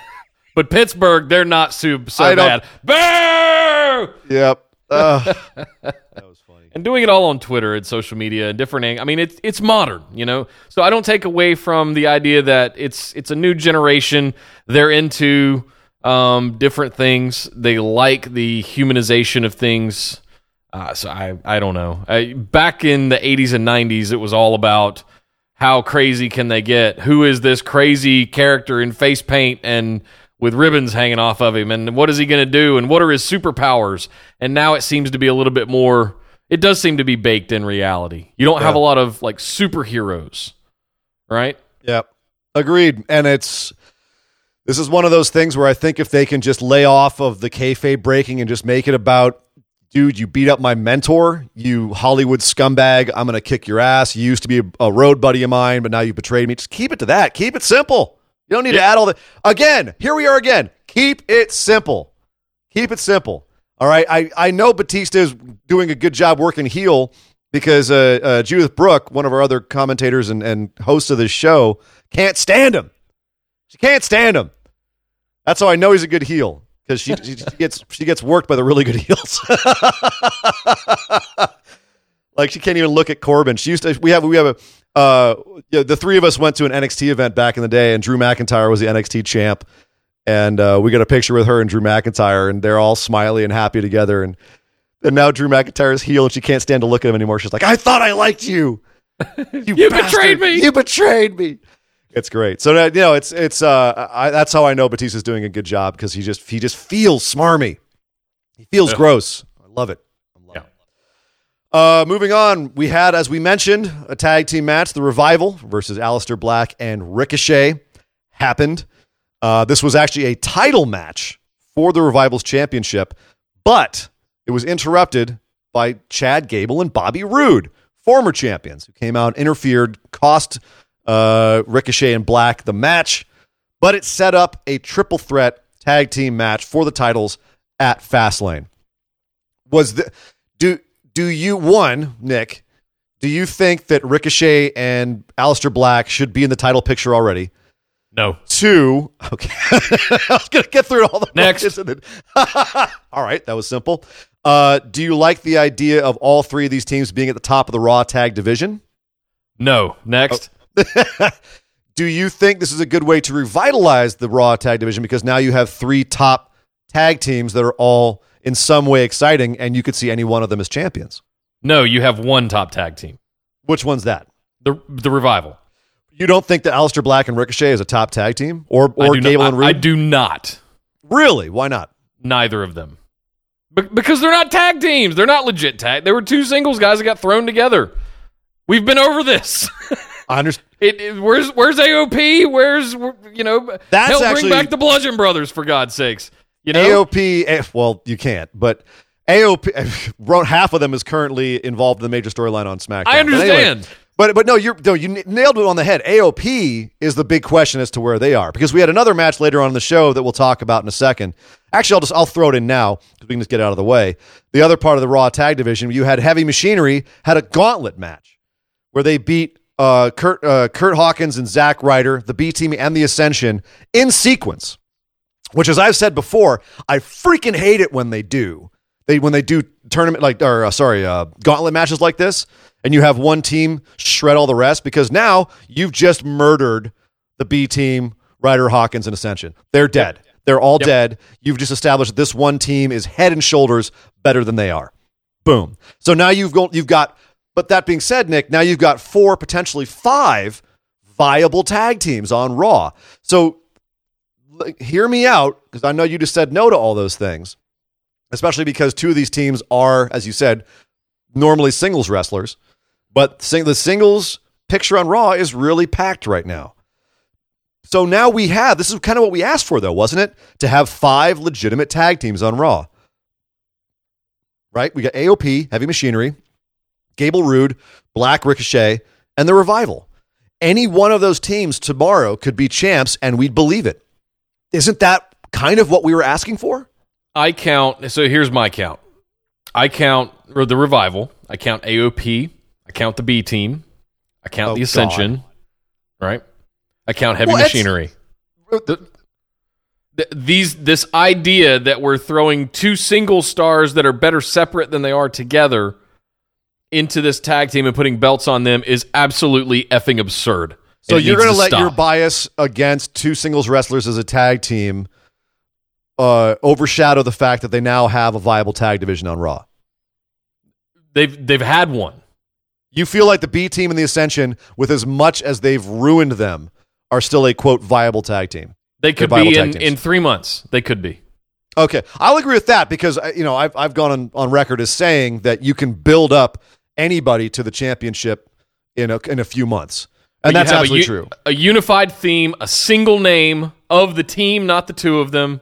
S2: But Pittsburgh, they're not so, so bad. tomorrow.
S3: Yep. Uh, [LAUGHS] that was.
S2: And doing it all on Twitter and social media and different. ang- I mean, it's it's modern, you know. So I don't take away from the idea that it's it's a new generation. They're into um, different things. They like the humanization of things. Uh, so I I don't know. I, back in the '80s and '90s, it was all about how crazy can they get? Who is this crazy character in face paint and with ribbons hanging off of him? And what is he going to do? And what are his superpowers? And now it seems to be a little bit more. It does seem to be baked in reality. You don't have a lot of like superheroes, right?
S3: Yep. Agreed. And it's this is one of those things where I think if they can just lay off of the kayfabe breaking and just make it about, dude, you beat up my mentor, you Hollywood scumbag, I'm gonna kick your ass. You used to be a, a road buddy of mine, but now you betrayed me. Just keep it to that. Keep it simple. You don't need to add all the again. Here we are again. Keep it simple. Keep it simple. All right. I, I know Batista is doing a good job working heel because uh, uh, Judith Brooke, one of our other commentators and, and hosts of this show, can't stand him. She can't stand him. That's how I know he's a good heel because she, she, gets she gets worked by the really good [LAUGHS] heels. like she can't even look at Corbin. She used to. We have we have a. Uh, the three of us went to an NXT event back in the day, and Drew McIntyre was the NXT champ and uh, we got a picture with her and Drew McIntyre, and they're all smiley and happy together. And and now Drew McIntyre's heel, and she can't stand to look at him anymore. She's like, "I thought I liked you. [LAUGHS] You,
S2: You betrayed me."
S3: You betrayed me." It's great. So uh, you know, it's it's uh, I, that's how I know Batista's doing a good job because he just he just feels smarmy. He feels
S2: Yeah.
S3: gross. I love it. I love
S2: Yeah.
S3: it. Uh, moving on, we had, as we mentioned, a tag team match. The Revival versus Aleister Black and Ricochet happened. Uh, this was actually a title match for the Revival's championship, but it was interrupted by Chad Gable and Bobby Roode, former champions, who came out, interfered, cost uh, Ricochet and Black the match, but it set up a triple threat tag team match for the titles at Fastlane. Was the do do you one Nick? Do you think that Ricochet and Aleister Black should be in the title picture already?
S2: No.
S3: Two. Okay. [LAUGHS] I was going to get through all the
S2: Next.
S3: then- [LAUGHS] all right. That was simple. Uh, do you like the idea of all three of these teams being at the top of the Raw tag division?
S2: No. Next. [LAUGHS]
S3: do you think this is a good way to revitalize the Raw tag division because now you have three top tag teams that are all in some way exciting and you could see any one of them as champions?
S2: No. You have one top tag team.
S3: Which one's that?
S2: The the revival.
S3: You don't think that Aleister Black and Ricochet is a top tag team or or Gable
S2: not,
S3: and
S2: I, I do not.
S3: Really? Why not?
S2: Neither of them. Be- because they're not tag teams. They're not legit tag. They were two singles guys that got thrown together. We've been over this.
S3: I understand. [LAUGHS]
S2: It, it- where's where's AOP? Where's you know?
S3: That's
S2: hell,
S3: actually-
S2: bring back the Bludgeon Brothers for God's sakes. You know,
S3: AOP, eh, well, you can't, but AOP, [LAUGHS] half of them is currently involved in the major storyline on SmackDown.
S2: I understand.
S3: But but no, you're no, you nailed it on the head. AOP is the big question as to where they are because we had another match later on in the show that we'll talk about in a second. Actually, I'll just I'll throw it in now because we can just get out of the way. The other part of the Raw Tag Division, you had Heavy Machinery had a gauntlet match where they beat uh, Kurt uh, Kurt Hawkins and Zack Ryder, the B Team and the Ascension in sequence. Which, as I've said before, I freaking hate it when they do. They when they do tournament like or uh, sorry uh, gauntlet matches like this, and you have one team shred all the rest because now you've just murdered the B team, Ryder Hawkins and Ascension. They're dead. They're all
S2: Yep.
S3: dead. You've just established that this one team is head and shoulders better than they are. Boom. So now you've got you've got. But that being said, Nick, now you've got four potentially five viable tag teams on Raw. So hear me out because I know you just said no to all those things, especially because two of these teams are, as you said, normally singles wrestlers. But sing- the singles picture on Raw is really packed right now. So now we have this is kind of what we asked for, though, wasn't it? To have five legitimate tag teams on Raw. Right? We got AOP, Heavy Machinery, Gable Roode, Black Ricochet, and the Revival. Any one of those teams tomorrow could be champs, and we'd believe it. Isn't that kind of what we were asking for?
S2: I count. So here's my count. I count or the revival. I count AOP. I count the B team. I count
S3: Oh,
S2: the Ascension. Right. I count heavy
S3: Well,
S2: machinery. The- th- these this idea that we're throwing two single stars that are better separate than they are together into this tag team and putting belts on them is absolutely effing absurd.
S3: So you're going to let
S2: stop.
S3: your bias against two singles wrestlers as a tag team uh, overshadow the fact that they now have a viable tag division on Raw.
S2: they've they've had one.
S3: You feel like the B team and the Ascension, with as much as they've ruined them, are still a quote viable tag team.
S2: They could be in, in three months. They could be.
S3: Okay, I'll agree with that because uh, you know I've I've gone on, on record as saying that you can build up anybody to the championship in a in a few months, and
S2: You
S3: that's
S2: have a
S3: true.
S2: A unified theme, a single name of the team, not the two of them,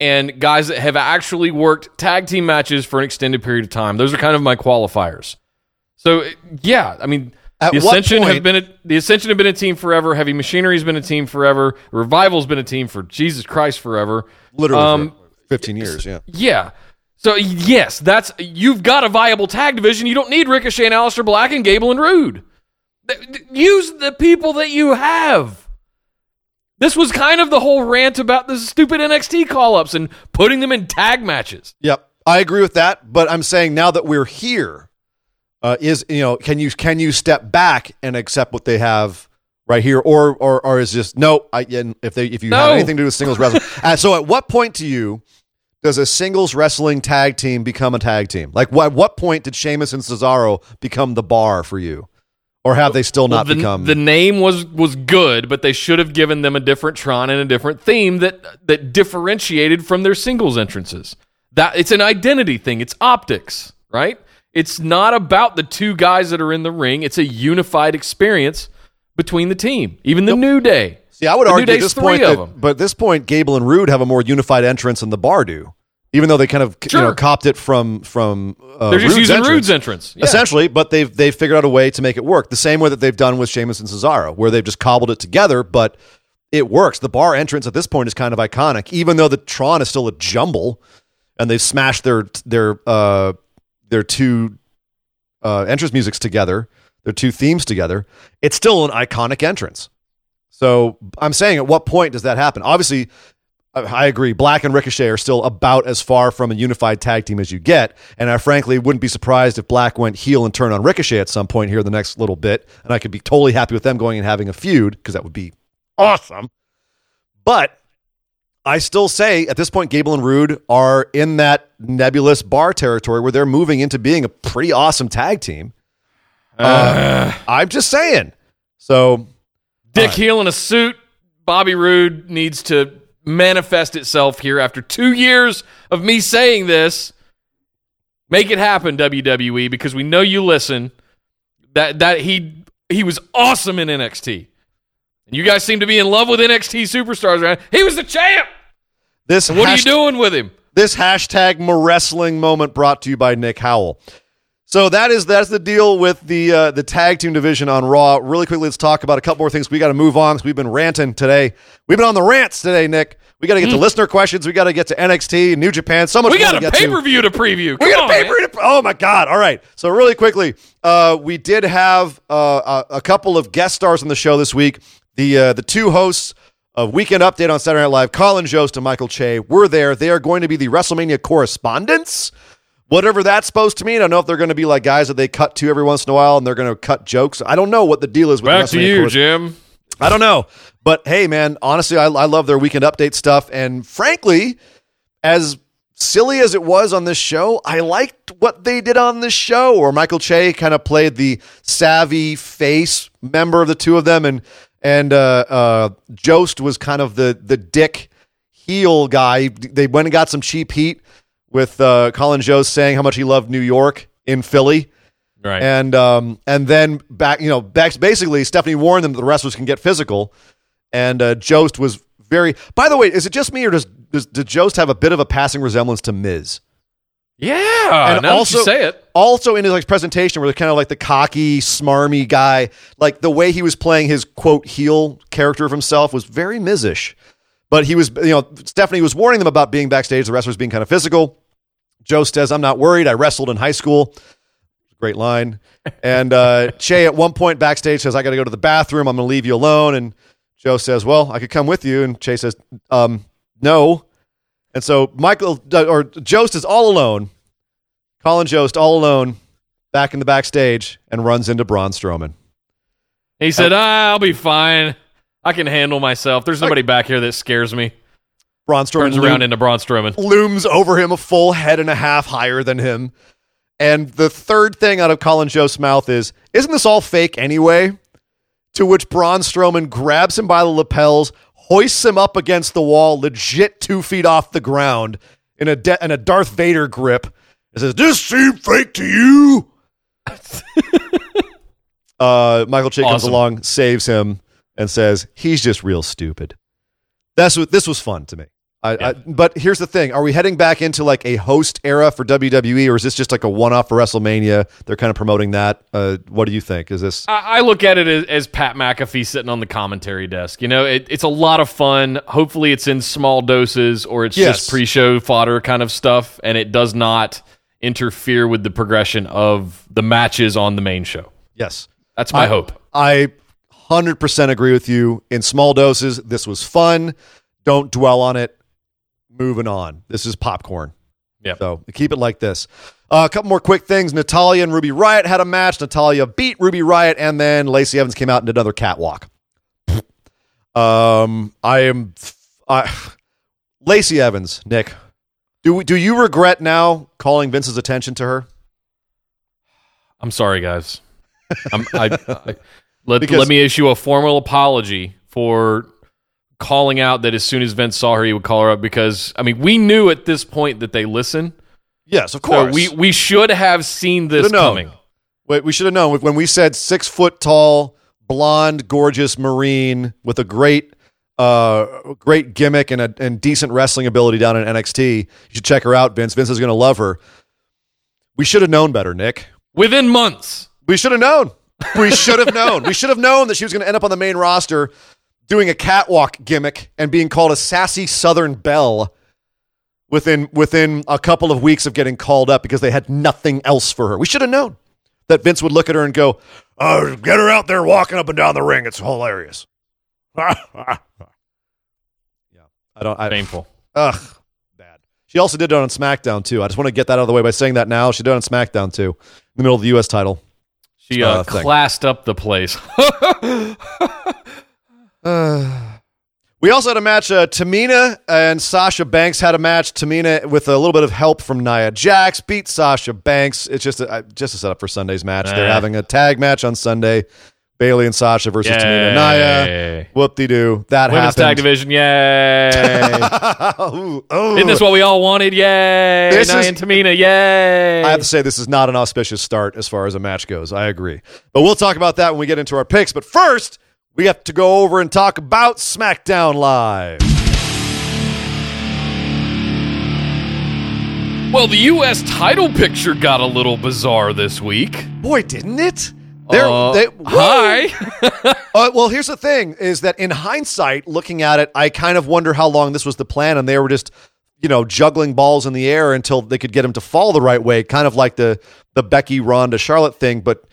S2: and guys that have actually worked tag team matches for an extended period of time. Those are kind of my qualifiers. So yeah, I mean,
S3: At
S2: the Ascension have been a, the Ascension have been a team forever. Heavy Machinery's been a team forever. Revival's been a team for Jesus Christ forever.
S3: Literally,
S2: Um,
S3: fifteen years. Yeah.
S2: Yeah. So yes, that's you've got a viable tag division. You don't need Ricochet and Aleister Black and Gable and Roode. Use the people that you have. This was kind of the whole rant about the stupid NXT call ups and putting them in tag matches.
S3: Yep, I agree with that. But I'm saying now that we're here, uh, is you know can you can you step back and accept what they have right here, or or or is just no? I and if they if you have anything to do with singles wrestling, [LAUGHS] uh, so at what point to you does a singles wrestling tag team become a tag team? Like what what point did Sheamus and Cesaro become the bar for you, or have they still not
S2: the,
S3: become?
S2: the name was was good, but they should have given them a different Tron and a different theme that that differentiated from their singles entrances. That it's an identity thing. It's optics, right? It's not about the two guys that are in the ring. It's a unified experience between the team. Even the New Day.
S3: See, I would
S2: The
S3: argue at this point,
S2: of
S3: that,
S2: them.
S3: but at this point, Gable and Roode have a more unified entrance than the Bar do, even though they kind of you know copped it from from. Uh,
S2: They're just
S3: Roode's
S2: using
S3: entrance.
S2: Roode's entrance. Yeah.
S3: essentially. But they've they've figured out a way to make it work the same way that they've done with Sheamus and Cesaro, where they've just cobbled it together, but it works. The bar entrance at this point is kind of iconic, even though the Tron is still a jumble, and they've smashed their their uh, their two uh, entrance musics together, their two themes together. It's still an iconic entrance. So I'm saying, at what point does that happen? Obviously, I I agree. Black and Ricochet are still about as far from a unified tag team as you get, and I frankly wouldn't be surprised if Black went heel and turned on Ricochet at some point here in the next little bit, and I could be totally happy with them going and having a feud because that would be awesome. But I still say at this point, Gable and Roode are in that nebulous bar territory where they're moving into being a pretty awesome tag team. Uh, I'm just saying. So
S2: Dick Heel in a suit. Bobby Roode needs to manifest itself here after two years of me saying this. Make it happen, WWE, because we know you listen. That that he he was awesome in NXT. And you guys seem to be in love with NXT superstars, right? He was the champ.
S3: this
S2: What are you doing with him?
S3: This hashtag more wrestling moment brought to you by Nick Howell. So that is that's the deal with the uh, the tag team division on Raw. Really quickly, let's talk about a couple more things. We got to move on because we've been ranting today. We've been on the rants today, Nick. We got to get to listener questions. We got to get to NXT, New Japan. So much.
S2: We got
S3: to
S2: a
S3: get to.
S2: pay per view to preview.
S3: We
S2: Come
S3: got
S2: on,
S3: a paper.
S2: man.
S3: to- Oh my god! All right. So really quickly, uh, we did have uh, a, a couple of guest stars on the show this week. The uh, the two hosts of Weekend Update on Saturday Night Live, Colin Jost and Michael Che, were there. They are going to be the WrestleMania correspondents. Whatever that's supposed to mean. I don't know if they're going to be like guys that they cut to every once in a while and they're going to cut jokes. I don't know what the deal is with
S2: Back to you,
S3: corres-
S2: Jim.
S3: I don't know. But hey, man, honestly, I, I love their weekend update stuff. And frankly, as silly as it was on this show, I liked what they did on this show. Or Michael Che kind of played the savvy face member of the two of them, and and uh, uh, Jost was kind of the the dick heel guy. They went and got some cheap heat with uh, Colin Jost saying how much he loved New York in Philly.
S2: Right.
S3: And um, and then back, you know, back basically Stephanie warned them that the wrestlers can get physical, and uh, Jost was very. By the way, is it just me or does does, does Jost have a bit of a passing resemblance to Miz?
S2: yeah.
S3: and also-
S2: say it.
S3: Also in his like presentation, where they're kind of like the cocky, smarmy guy, like the way he was playing his quote heel character of himself was very Mizish. But he was, you know, Stephanie was warning them about being backstage, the wrestlers being kind of physical. Joe says, I'm not worried. I wrestled in high school. Great line. And uh, [LAUGHS] Che at one point backstage says, I got to go to the bathroom. I'm going to leave you alone. And Joe says, Well, I could come with you. And Che says, um, no. And so Michael uh, or Jost is all alone. Colin Jost all alone back in the backstage and runs into Braun Strowman.
S2: He said, ah, "I'll be fine. I can handle myself. There's nobody back here that scares me."
S3: Braun Strowman
S2: Turns around into Braun Strowman.
S3: looms over him a full head and a half higher than him. And the third thing out of Colin Jost's mouth is, Isn't this all fake anyway? To which Braun Strowman grabs him by the lapels, hoists him up against the wall, legit two feet off the ground, in a, de- in a Darth Vader grip, and says, Does this seem fake to you? [LAUGHS] uh, Michael Che comes
S2: Awesome.
S3: along, saves him, and says, He's just real stupid. That's what this was fun to me. I, I, but here's the thing: Are we heading back into like a host era for WWE, or is this just like a one-off for WrestleMania? They're kind of promoting that. Uh, what do you think? Is this?
S2: I, I look at it as, as Pat McAfee sitting on the commentary desk. You know, it, it's a lot of fun. Hopefully, it's in small doses or it's
S3: Yes.
S2: just pre-show fodder kind of stuff, and it does not interfere with the progression of the matches on the main show.
S3: Yes,
S2: That's my hope.
S3: I hundred percent agree with you. In small doses, this was fun. Don't dwell on it. Moving on. This is popcorn.
S2: Yeah.
S3: So keep it like this. Uh, a couple more quick things. Natalya and Ruby Riott had a match. Natalya beat Ruby Riott, and then Lacey Evans came out and did another catwalk. Um, I am, I, Lacey Evans, Nick. Do we, do you regret now calling Vince's attention to her?
S2: I'm sorry, guys. I'm, I, I, let,
S3: Because-
S2: let me issue a formal apology for calling out that as soon as Vince saw her, he would call her up because I mean we knew at this point that they listen.
S3: Yes, of
S2: So
S3: course.
S2: we we should have seen this coming.
S3: Wait, we should have known when we said six foot tall, blonde, gorgeous Marine with a great, uh, great gimmick and a and decent wrestling ability down in NXT. You should check her out, Vince. Vince is going to love her. We should have known better, Nick.
S2: Within months.
S3: We should have known. We should have known. We should have known that she was going to end up on the main roster doing a catwalk gimmick and being called a sassy Southern belle within within a couple of weeks of getting called up because they had nothing else for her. We should have known that Vince would look at her and go, "Oh, get her out there walking up and down the ring. It's hilarious." [LAUGHS] yeah, I don't. I,
S2: Painful.
S3: Ugh, bad. She also did it on SmackDown too. I just want to get that out of the way by saying that now. She did it on SmackDown too, in the middle of the U.S. title.
S2: She uh,
S3: Uh,
S2: classed up the place. [LAUGHS] [SIGHS]
S3: We also had a match. Uh, Tamina and Sasha Banks had a match. Tamina, with a little bit of help from Nia Jax, beat Sasha Banks. It's just a, uh, just a setup for Sunday's match. They're
S2: Eh.
S3: having a tag match on Sunday. Bayley and Sasha versus Tamina and Nia. Whoop de doo. That happened.
S2: Women's tag division, yay! [LAUGHS]
S3: Ooh, ooh.
S2: Isn't this what we all wanted? Yay!
S3: This
S2: Nia
S3: is-
S2: and Tamina, yay!
S3: I have to say this is not an auspicious start as far as a match goes. I agree. But we'll talk about that when we get into our picks. But first, we have to go over and talk about SmackDown Live.
S2: well, the U.S. title picture got a little bizarre this week.
S3: Boy, didn't it? They're,
S2: Uh,
S3: they,
S2: hi. [LAUGHS]
S3: Uh, well, here's the thing: is that in hindsight, looking at it, I kind of wonder how long this was the plan, and they were just, you know, juggling balls in the air until they could get him to fall the right way, kind of like the the Becky Ronda Charlotte thing, but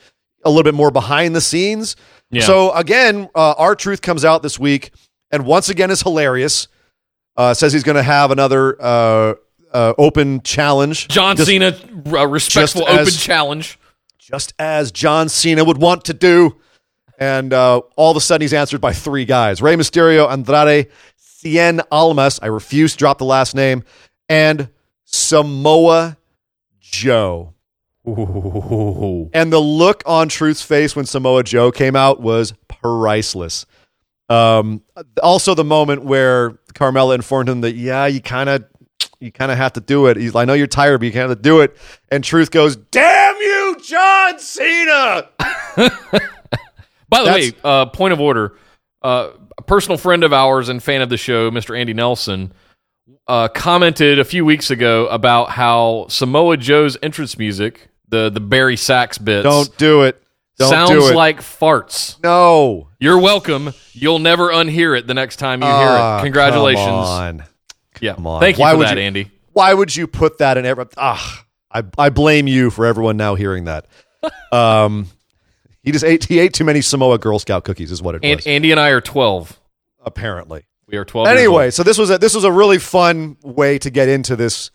S3: a little bit more behind the scenes.
S2: Yeah.
S3: So again, uh, R-Truth comes out this week, and once again is hilarious. Uh, says he's going to have another uh, uh, open challenge.
S2: John
S3: Just-
S2: Cena, a respectful open
S3: as-
S2: challenge.
S3: Just as John Cena would want to do. And uh, all of a sudden, he's answered by three guys Rey Mysterio, Andrade, Cien Almas. I refuse to drop the last name. And Samoa Joe. And the look on Truth's face when Samoa Joe came out was priceless. Um, also, the moment where Carmella informed him that, yeah, you kind of. You kind of have to do it. He's, I know you're tired, but you kind of have to do it. And Truth goes, "Damn you, John Cena!"
S2: By the
S3: That's-
S2: way, uh, point of order. Uh, a personal friend of ours and fan of the show, Mr. Andy Nelson, uh, commented a few weeks ago about how Samoa Joe's entrance music, the the bari sax bits,
S3: Don't do it. Don't
S2: sounds
S3: do it.
S2: like farts.
S3: no.
S2: You're welcome. You'll never unhear it the next time you hear
S3: Ah,
S2: it. Congratulations. Yeah.
S3: Come on.
S2: Thank you
S3: Why
S2: for
S3: would
S2: that,
S3: you-
S2: Andy.
S3: Why would you put that in every? Ah, I I blame you for everyone now hearing that. [LAUGHS] Um, he just ate he ate too many Samoa Girl Scout cookies, is what it
S2: And
S3: was.
S2: Andy and I are 12.
S3: apparently.
S2: We are 12 years
S3: Anyway, so this was a this was a really fun way to get into this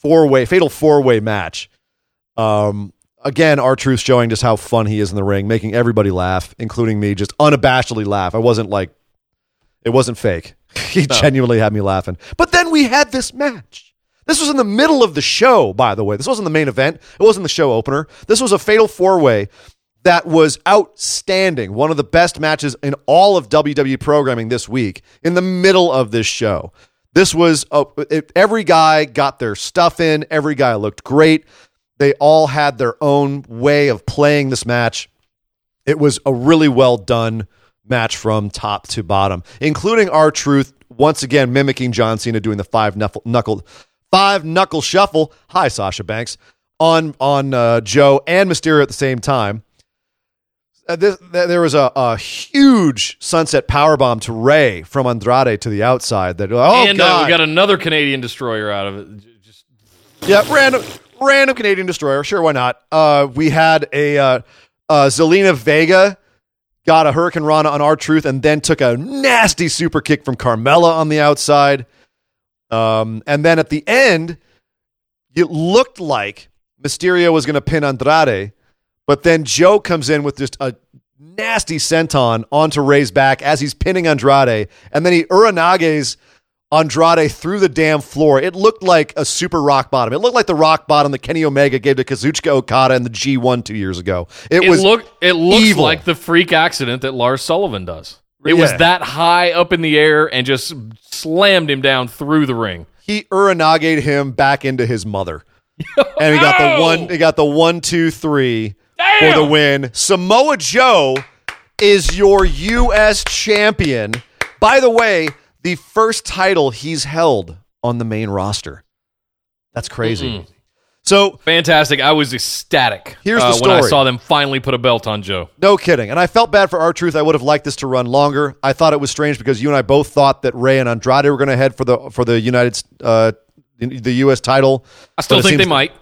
S3: four way fatal four way match. Um, again, R-Truth showing just how fun he is in the ring, making everybody laugh, including me, just unabashedly laugh. I wasn't like, it wasn't fake. He genuinely had me laughing. But then we had this match. This was in the middle of the show, by the way. This wasn't the main event. It wasn't the show opener. This was a fatal four way that was outstanding. One of the best matches in all of WWE programming this week in the middle of this show. This was a, it, every guy got their stuff in, every guy looked great. They all had their own way of playing this match. It was a really well done match from top to bottom, including R-Truth once again mimicking John Cena doing the five knuckle, knuckle five knuckle shuffle. Hi, Sasha Banks on on uh, Joe and Mysterio at the same time. Uh, this, there was a, a huge sunset powerbomb to Rey from Andrade to the outside. That oh
S2: and uh, we got another Canadian destroyer out of it. Just
S3: yeah, random, random Canadian destroyer. Sure, why not? Uh, we had a uh, uh, Zelina Vega got a hurricanrana on R-Truth, and then took a nasty super kick from Carmella on the outside. Um, and then at the end, it looked like Mysterio was going to pin Andrade, but then Joe comes in with just a nasty senton onto Rey's back as he's pinning Andrade, and then he Uranage's Andrade through the damn floor. It looked like a super rock bottom. It looked like the rock bottom that Kenny Omega gave to Kazuchika Okada in the G1 two years ago. It,
S2: it
S3: was
S2: look, it looks
S3: evil.
S2: like the freak accident that Lars Sullivan does. It was that high up in the air and just slammed him down through the ring.
S3: he Uranaged him back into his mother. and he got the one he got the one, two, three for the win. Samoa Joe is your US champion. By the way, the first title he's held on the main roster. That's crazy. So
S2: Fantastic. I was ecstatic
S3: Here's the
S2: uh, when I saw them finally put a belt on Joe.
S3: No kidding. And I felt bad for R-Truth. I would have liked this to run longer. I thought it was strange because you and I both thought that Rey and Andrade were going to head for the for the United uh, the U.S. title.
S2: I still think they might.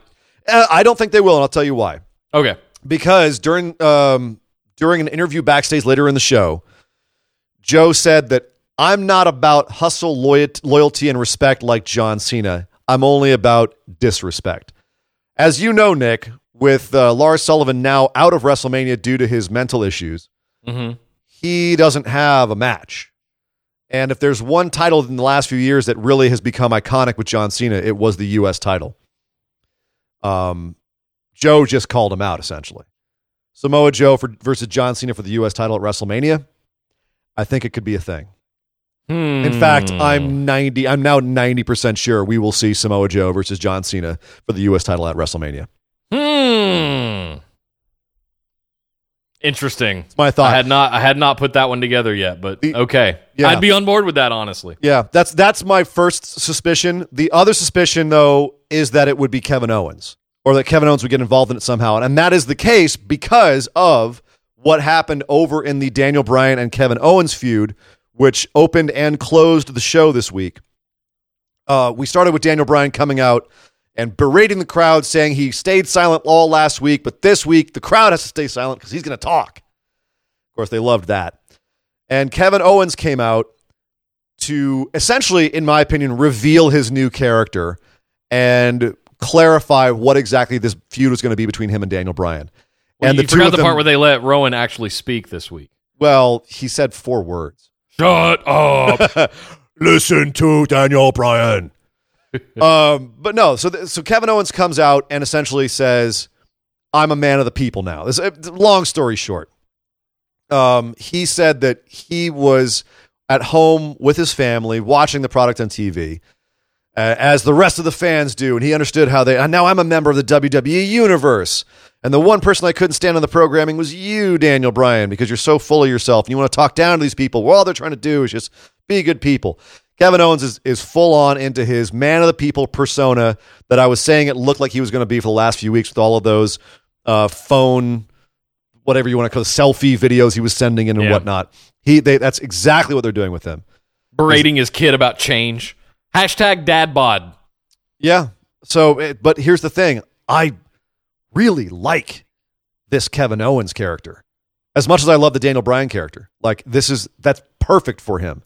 S3: Uh, I don't think they will, and I'll tell you why.
S2: Okay.
S3: Because during um, during an interview backstage later in the show, Joe said that I'm not about hustle, loyalty, and respect like John Cena. I'm only about disrespect. As you know, Nick, with uh, Lars Sullivan now out of WrestleMania due to his mental issues,
S2: hmm
S3: he doesn't have a match. And if there's one title in the last few years that really has become iconic with John Cena, it was the U.S. title. Um, Joe just called him out essentially. Samoa Joe for, versus John Cena for the U.S. title at WrestleMania. I think it could be a thing. In fact,
S2: Hmm.
S3: I'm 90. I'm now 90 percent sure we will see Samoa Joe versus John Cena for the U.S. title at WrestleMania.
S2: Hmm. Interesting.
S3: It's my thought.
S2: I had not I had not put that one together yet, but
S3: The-
S2: okay.
S3: Yeah.
S2: I'd be on board with that honestly.
S3: Yeah, that's that's my first suspicion. The other suspicion, though, is that it would be Kevin Owens, or that Kevin Owens would get involved in it somehow, and that is the case because of what happened over in the Daniel Bryan and Kevin Owens feud, which opened and closed the show this week. Uh, we started with Daniel Bryan coming out and berating the crowd, saying he stayed silent all last week, but this week the crowd has to stay silent because he's going to talk. Of course, they loved that. And Kevin Owens came out to essentially, in my opinion, reveal his new character and clarify what exactly this feud was going to be between him and Daniel Bryan.
S2: Well,
S3: and
S2: you
S3: the
S2: forgot the
S3: them,
S2: part where they let Rowan actually speak this week.
S3: well, he said four words.
S2: Shut up. [LAUGHS]
S3: Listen to Daniel Bryan. [LAUGHS] um, but no, so th- so Kevin Owens comes out and essentially says, "I'm a man of the people now." This uh, long story short. Um, he said that he was at home with his family watching the product on TV, uh, as the rest of the fans do, and he understood how they. And now I'm a member of the WWE universe, and the one person I couldn't stand on the programming was you, Daniel Bryan, because you're so full of yourself and you want to talk down to these people. Well, all they're trying to do is just be good people. Kevin Owens is, is full on into his man of the people persona that I was saying it looked like he was going to be for the last few weeks with all of those uh, phone, whatever you want to call it, selfie videos he was sending in and
S2: Yeah.
S3: whatnot. He they, that's exactly what they're doing with him.
S2: Berating his kid about change. Hashtag dad bod.
S3: Yeah. So, but here's the thing: I really like this Kevin Owens character as much as I love the Daniel Bryan character. Like this is that's perfect for him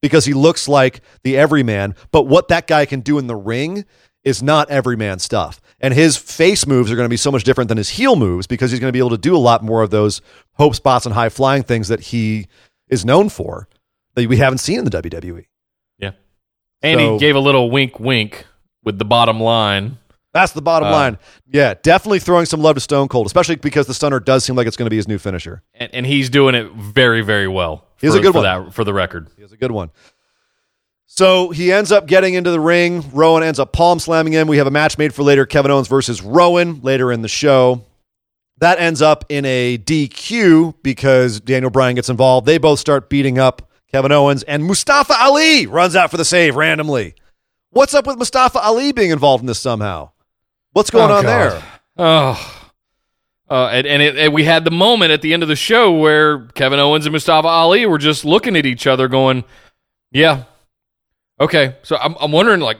S3: because he looks like the everyman. But what that guy can do in the ring is not everyman stuff. And his face moves are going to be so much different than his heel moves because he's going to be able to do a lot more of those hope spots and high flying things that he is known for that we haven't seen in the WWE.
S2: Yeah. And
S3: So-
S2: he gave a little wink wink with the bottom line.
S3: That's the bottom
S2: Uh,
S3: line. Yeah, definitely throwing some love to Stone Cold, especially because the stunner does seem like it's going to be his new finisher.
S2: And, and he's doing it very, very well.
S3: He's a good
S2: for
S3: one.
S2: That, for the record.
S3: He has a good one. So he ends up getting into the ring. Rowan ends up palm slamming him. We have a match made for later Kevin Owens versus Rowan later in the show. That ends up in a DQ because Daniel Bryan gets involved. They both start beating up Kevin Owens, and Mustafa Ali runs out for the save randomly. What's up with Mustafa Ali being involved in this somehow? What's going
S2: Oh,
S3: on
S2: God.
S3: there?
S2: Oh. Uh, and and, it, and we had the moment at the end of the show where Kevin Owens and Mustafa Ali were just looking at each other, going, "Yeah, okay." So I'm I'm wondering, like,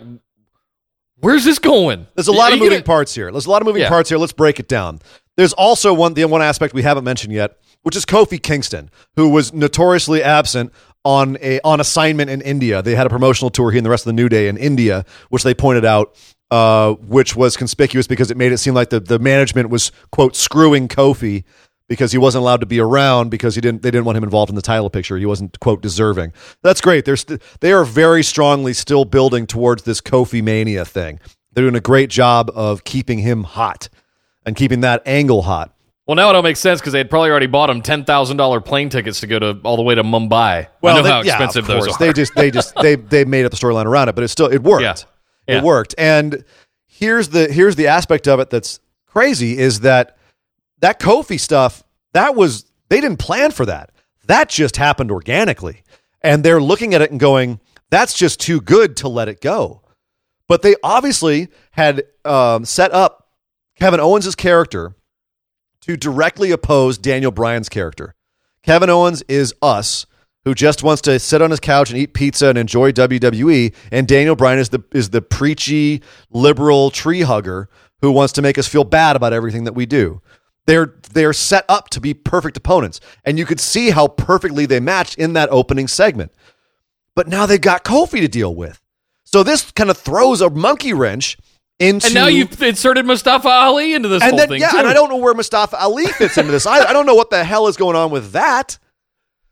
S2: where's this going?
S3: There's a lot
S2: Are
S3: of moving
S2: gonna-
S3: parts here. There's a lot of moving
S2: Yeah.
S3: parts here. Let's break it down. There's also one the one aspect we haven't mentioned yet, which is Kofi Kingston, who was notoriously absent on a on assignment in India. They had a promotional tour he and the rest of the New Day in India, which they pointed out, uh, which was conspicuous because it made it seem like the, the management was quote screwing Kofi because he wasn't allowed to be around because he didn't they didn't want him involved in the title picture. He wasn't quote deserving. That's great. They're st- they are very strongly still building towards this Kofi mania thing. They're doing a great job of keeping him hot and keeping that angle hot.
S2: Well, now it all makes sense because they had probably already bought him ten thousand dollar plane tickets to go to all the way to Mumbai. I know
S3: they-
S2: how
S3: yeah,
S2: expensive
S3: of
S2: those
S3: course.
S2: are.
S3: They just they just they they made up the storyline around it, but it still it worked.
S2: Yeah. Yeah.
S3: It worked. And here's the here's the aspect of it that's crazy is that that Kofi stuff that was they didn't plan for that. That just happened organically, and they're looking at it and going, "That's just too good to let it go." But they obviously had um, set up Kevin Owens' character to directly oppose Daniel Bryan's character. Kevin Owens is us, who just wants to sit on his couch and eat pizza and enjoy WWE, and Daniel Bryan is the is the preachy liberal tree hugger who wants to make us feel bad about everything that we do. They're they're set up to be perfect opponents, and you could see how perfectly they matched in that opening segment. But now they've got Kofi to deal with, so this kind of throws a monkey wrench into
S2: and now you've inserted Mustafa Ali into this
S3: and
S2: whole
S3: then
S2: thing
S3: yeah,
S2: too.
S3: and I don't know where Mustafa Ali fits into this. I, I don't know what the hell is going on with that.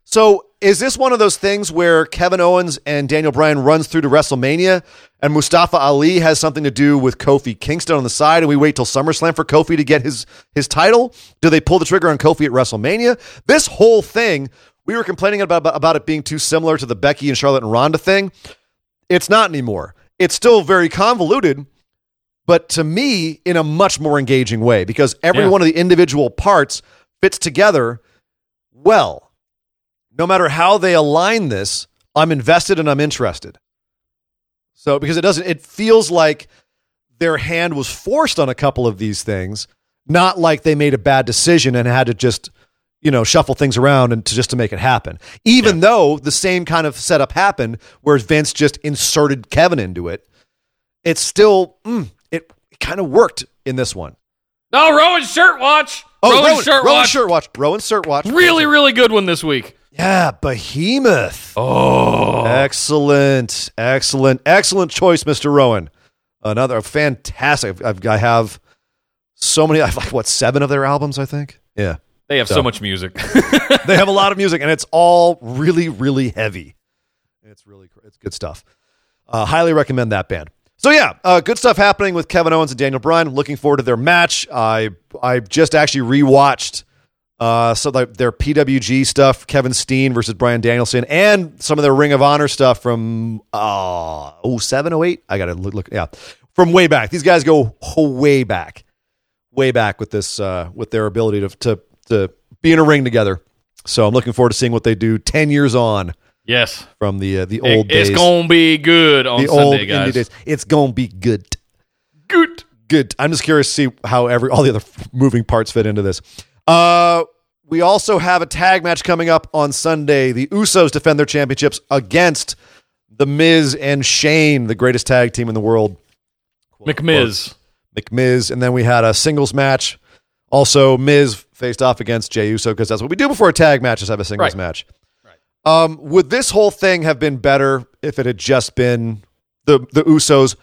S3: So is this one of those things where Kevin Owens and Daniel Bryan runs through to WrestleMania, and Mustafa Ali has something to do with Kofi Kingston on the side, and we wait till SummerSlam for Kofi to get his his title? Do they pull the trigger on Kofi at WrestleMania? This whole thing, we were complaining about about it being too similar to the Becky and Charlotte and Ronda thing. It's not anymore. It's still very convoluted, but to me, in a much more engaging way because every
S2: Yeah.
S3: one of the individual parts fits together well. No matter how they align this, I'm invested and I'm interested. So because it doesn't, it feels like their hand was forced on a couple of these things, not like they made a bad decision and had to just, you know, shuffle things around and to just to make it happen. Even though the same kind of setup happened where Vince just inserted Kevin into it, it's still mm, it, it kind of worked in this one.
S2: no, Rowan shirt watch.
S3: Oh,
S2: Rowan's
S3: Rowan,
S2: shirt
S3: Rowan
S2: watch.
S3: shirt watch. Rowan shirt watch.
S2: Really, really good one this week.
S3: Yeah, Behemoth.
S2: Oh,
S3: Excellent, excellent, excellent choice, Mr. Rowan. Another fantastic. I've, I have so many. I've like what seven of their albums, I think. Yeah,
S2: they have so,
S3: So.
S2: much music. [LAUGHS] [LAUGHS]
S3: they have a lot of music, and it's all really, really heavy. It's really, it's good stuff. Uh, highly recommend that band. So yeah, uh, good stuff happening with Kevin Owens and Daniel Bryan. Looking forward to their match. I I just actually rewatched uh, so like their PWG stuff, Kevin Steen versus Brian Danielson, and some of their Ring of Honor stuff from uh, 07, 08. I gotta look, look, yeah, from way back. These guys go way back, way back with this uh, with their ability to to to be in a ring together. So I'm looking forward to seeing what they do ten years on
S2: yes,
S3: from the uh, the old
S2: It- it's gonna be good on
S3: the
S2: Sunday,
S3: old
S2: guys.
S3: indie days. It's gonna be good
S2: Good.
S3: good. I'm just curious to see how every all the other moving parts fit into this. Uh, we also have a tag match coming up on Sunday. The Usos defend their championships against the Miz and Shane, the greatest tag team in the world.
S2: McMiz.
S3: McMiz, and then we had a singles match. Also, Miz faced off against Jey Uso because that's what we do before a tag match is have a singles
S2: Right.
S3: match. Um, would this whole thing have been better if it had just been the the Usos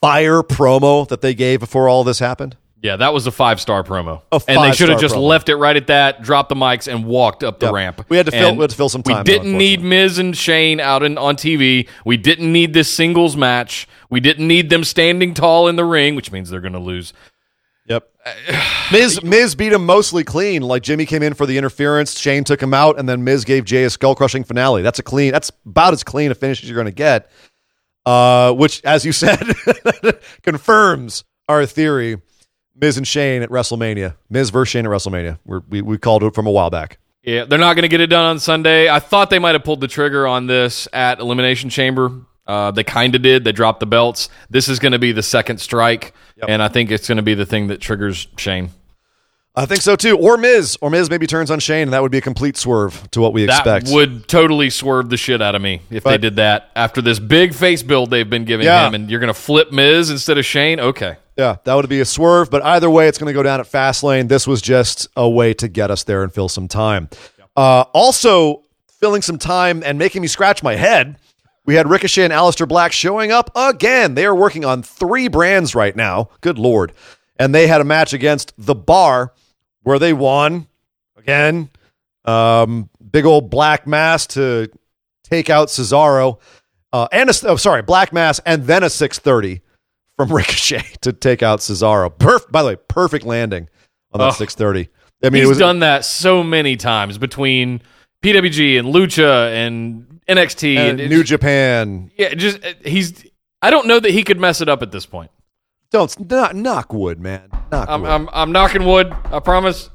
S3: fire promo that they gave before all this happened?
S2: Yeah, that was a five star promo,
S3: A
S2: and they should have just
S3: promo.
S2: left it right at that, dropped the mics, and walked up the
S3: Yep.
S2: ramp.
S3: We had to fill- we had to fill some time,
S2: We didn't need Miz and Shane out in, on TV. We didn't need this singles match. We didn't need them standing tall in the ring, which means they're going to lose.
S3: Yep. [SIGHS] Miz Miz beat him mostly clean. Like Jimmy came in for the interference, Shane took him out, and then Miz gave Jey a skull crushing finale. That's a clean. That's about as clean a finish as you're going to get. Uh, which, as you said, [LAUGHS] confirms our theory. Miz and Shane at WrestleMania. Miz versus Shane at WrestleMania. We're, we we called it from a while back.
S2: Yeah, they're not going to get it done on Sunday. I thought they might have pulled the trigger on this at Elimination Chamber. Uh, they kind of did. They dropped the belts. This is going to be the second strike, and I think it's going to be the thing that triggers Shane.
S3: I think so too. Or Miz, or Miz maybe turns on Shane, and that would be a complete swerve to what we
S2: That
S3: expect.
S2: would totally swerve the shit out of me if they did that after this big face build they've been giving
S3: Yeah.
S2: him, and you're going to flip Miz instead of Shane. Okay,
S3: Yeah, that would be a swerve, but either way, it's going to go down at Fastlane. This was just a way to get us there and fill some time. Uh, also, filling some time and making me scratch my head, we had Ricochet and Aleister Black showing up again. They are working on three brands right now. Good lord! And they had a match against the Bar where they won again. Um, big old Black Mass to take out Cesaro, uh, and a, oh, sorry, Black Mass, and then a six thirty from [LAUGHS] Ricochet to take out Cesaro. Perf- by the way, perfect landing on that
S2: Oh.
S3: 630. I mean,
S2: he's
S3: was
S2: done that so many times between PWG and Lucha and NXT
S3: and
S2: and,
S3: New Japan.
S2: Yeah, just he's. I don't know that he could mess it up at this point.
S3: Don't not knock wood, man. Knock
S2: I'm,
S3: wood.
S2: I'm, I'm knocking wood. I promise.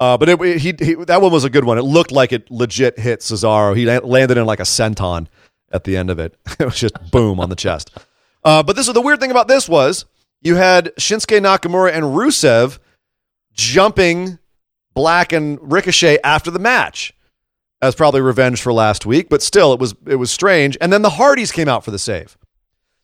S3: uh, but it, he, he that one was a good one. It looked like it legit hit Cesaro. He landed in like a senton at the end of it. [LAUGHS] it was just boom on the chest. Uh, but this is the weird thing about this was you had Shinsuke Nakamura and Rusev jumping Black and Ricochet after the match. That's probably revenge for last week, but still, it was it was strange. And then the Hardys came out for the save.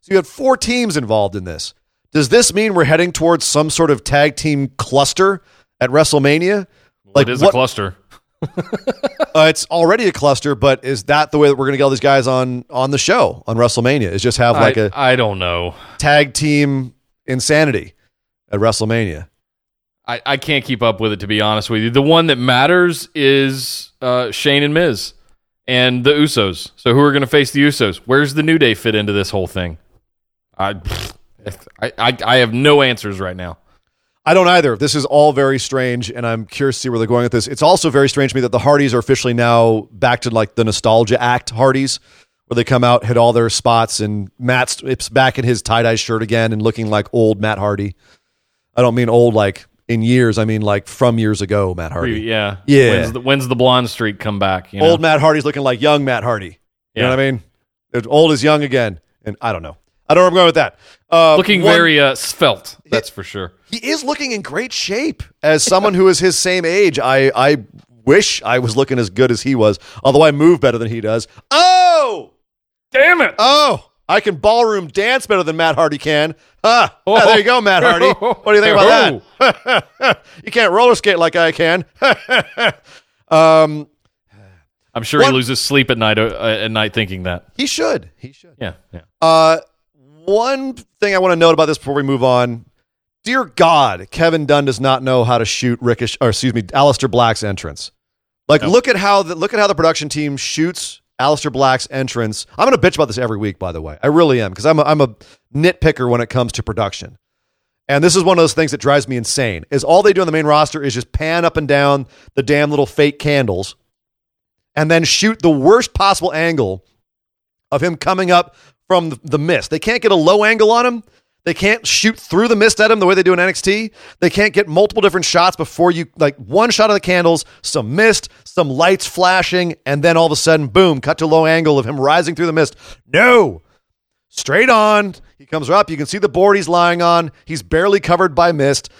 S3: So you had four teams involved in this. Does this mean we're heading towards some sort of tag team cluster at WrestleMania?
S2: Like, it is a cluster.
S3: Uh, it's already a cluster, but is that the way that we're going to get all these guys on on the show on WrestleMania? Is just have like
S2: I,
S3: a
S2: I don't know.
S3: tag team insanity at WrestleMania?
S2: I, I can't keep up with it to be honest with you. The one that matters is uh, Shane and Miz and the Usos. So who are going to face the Usos? Where's the New Day fit into this whole thing? I, [LAUGHS] I, I, I have no answers right now.
S3: I don't either. This is all very strange, and I'm curious to see where they're going with this. It's also very strange to me that the Hardys are officially now back to like the nostalgia act Hardys, where they come out, hit all their spots, and Matt's it's back in his tie dye shirt again and looking like old Matt Hardy. I don't mean old like in years. I mean like from years ago, Matt Hardy.
S2: Yeah,
S3: Yeah.
S2: When's the, when's the blonde streak come back? You know?
S3: Old Matt Hardy's looking like young Matt Hardy. You know what I mean? Old is young again, and I don't know. I don't know where I'm going with that. Uh,
S2: looking
S3: one-
S2: very uh, svelte. That's for sure.
S3: He is looking in great shape. As someone who is his same age, I I wish I was looking as good as he was. Although I move better than he does. Oh,
S2: Damn it!
S3: oh, I can ballroom dance better than Matt Hardy can. Huh. Ah, there you go, Matt Hardy. [LAUGHS] What do you think about that? [LAUGHS] you can't roller skate like I can. [LAUGHS] um,
S2: I'm sure
S3: What-
S2: he loses sleep at night uh, at night thinking that.
S3: he should. He should.
S2: Yeah, yeah.
S3: Uh, one thing I want to note about this before we move on. Dear God, Kevin Dunn does not know how to shoot Ricochet, or excuse me, Aleister Black's entrance. Like,
S2: No.
S3: look at how the look at how the production team shoots Aleister Black's entrance. I'm going to bitch about this every week, by the way. I really am because I'm a, I'm a nitpicker when it comes to production. And this is one of those things that drives me insane. Is all they do on the main roster is just pan up and down the damn little fake candles, and then shoot the worst possible angle of him coming up from the, the mist. They can't get a low angle on him. They can't shoot through the mist at him the way they do in NXT. They can't get multiple different shots before you like one shot of the candles, some mist, some lights flashing, and then all of a sudden, boom, cut to low angle of him rising through the mist. No. Straight on. He comes up. You can see the board he's lying on. He's barely covered by mist.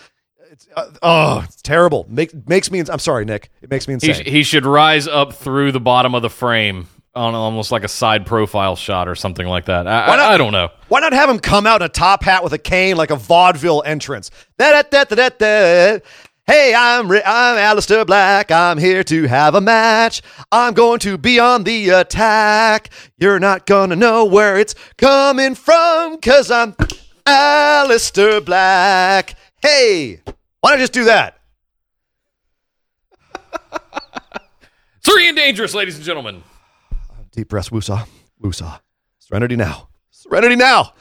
S3: It's, uh, oh, it's terrible. Make, makes me. I'm sorry, Nick. It makes me
S2: He,
S3: insane.
S2: sh- he should rise up through the bottom of the frame on almost like a side profile shot or something like that. I,
S3: not-
S2: I, don't know.
S3: Why not have him come out in a top hat with a cane like a vaudeville entrance? Da da da. Hey, I'm I'm Aleister Black. I'm here to have a match. I'm going to be on the attack. You're not gonna know where it's coming from, cause I'm Aleister Black. Hey, why don't I just do that? [LAUGHS]
S2: Sir Ian Dangerous, ladies and gentlemen.
S3: Deep breaths, woosah, woosah. Serenity now. Serenity now.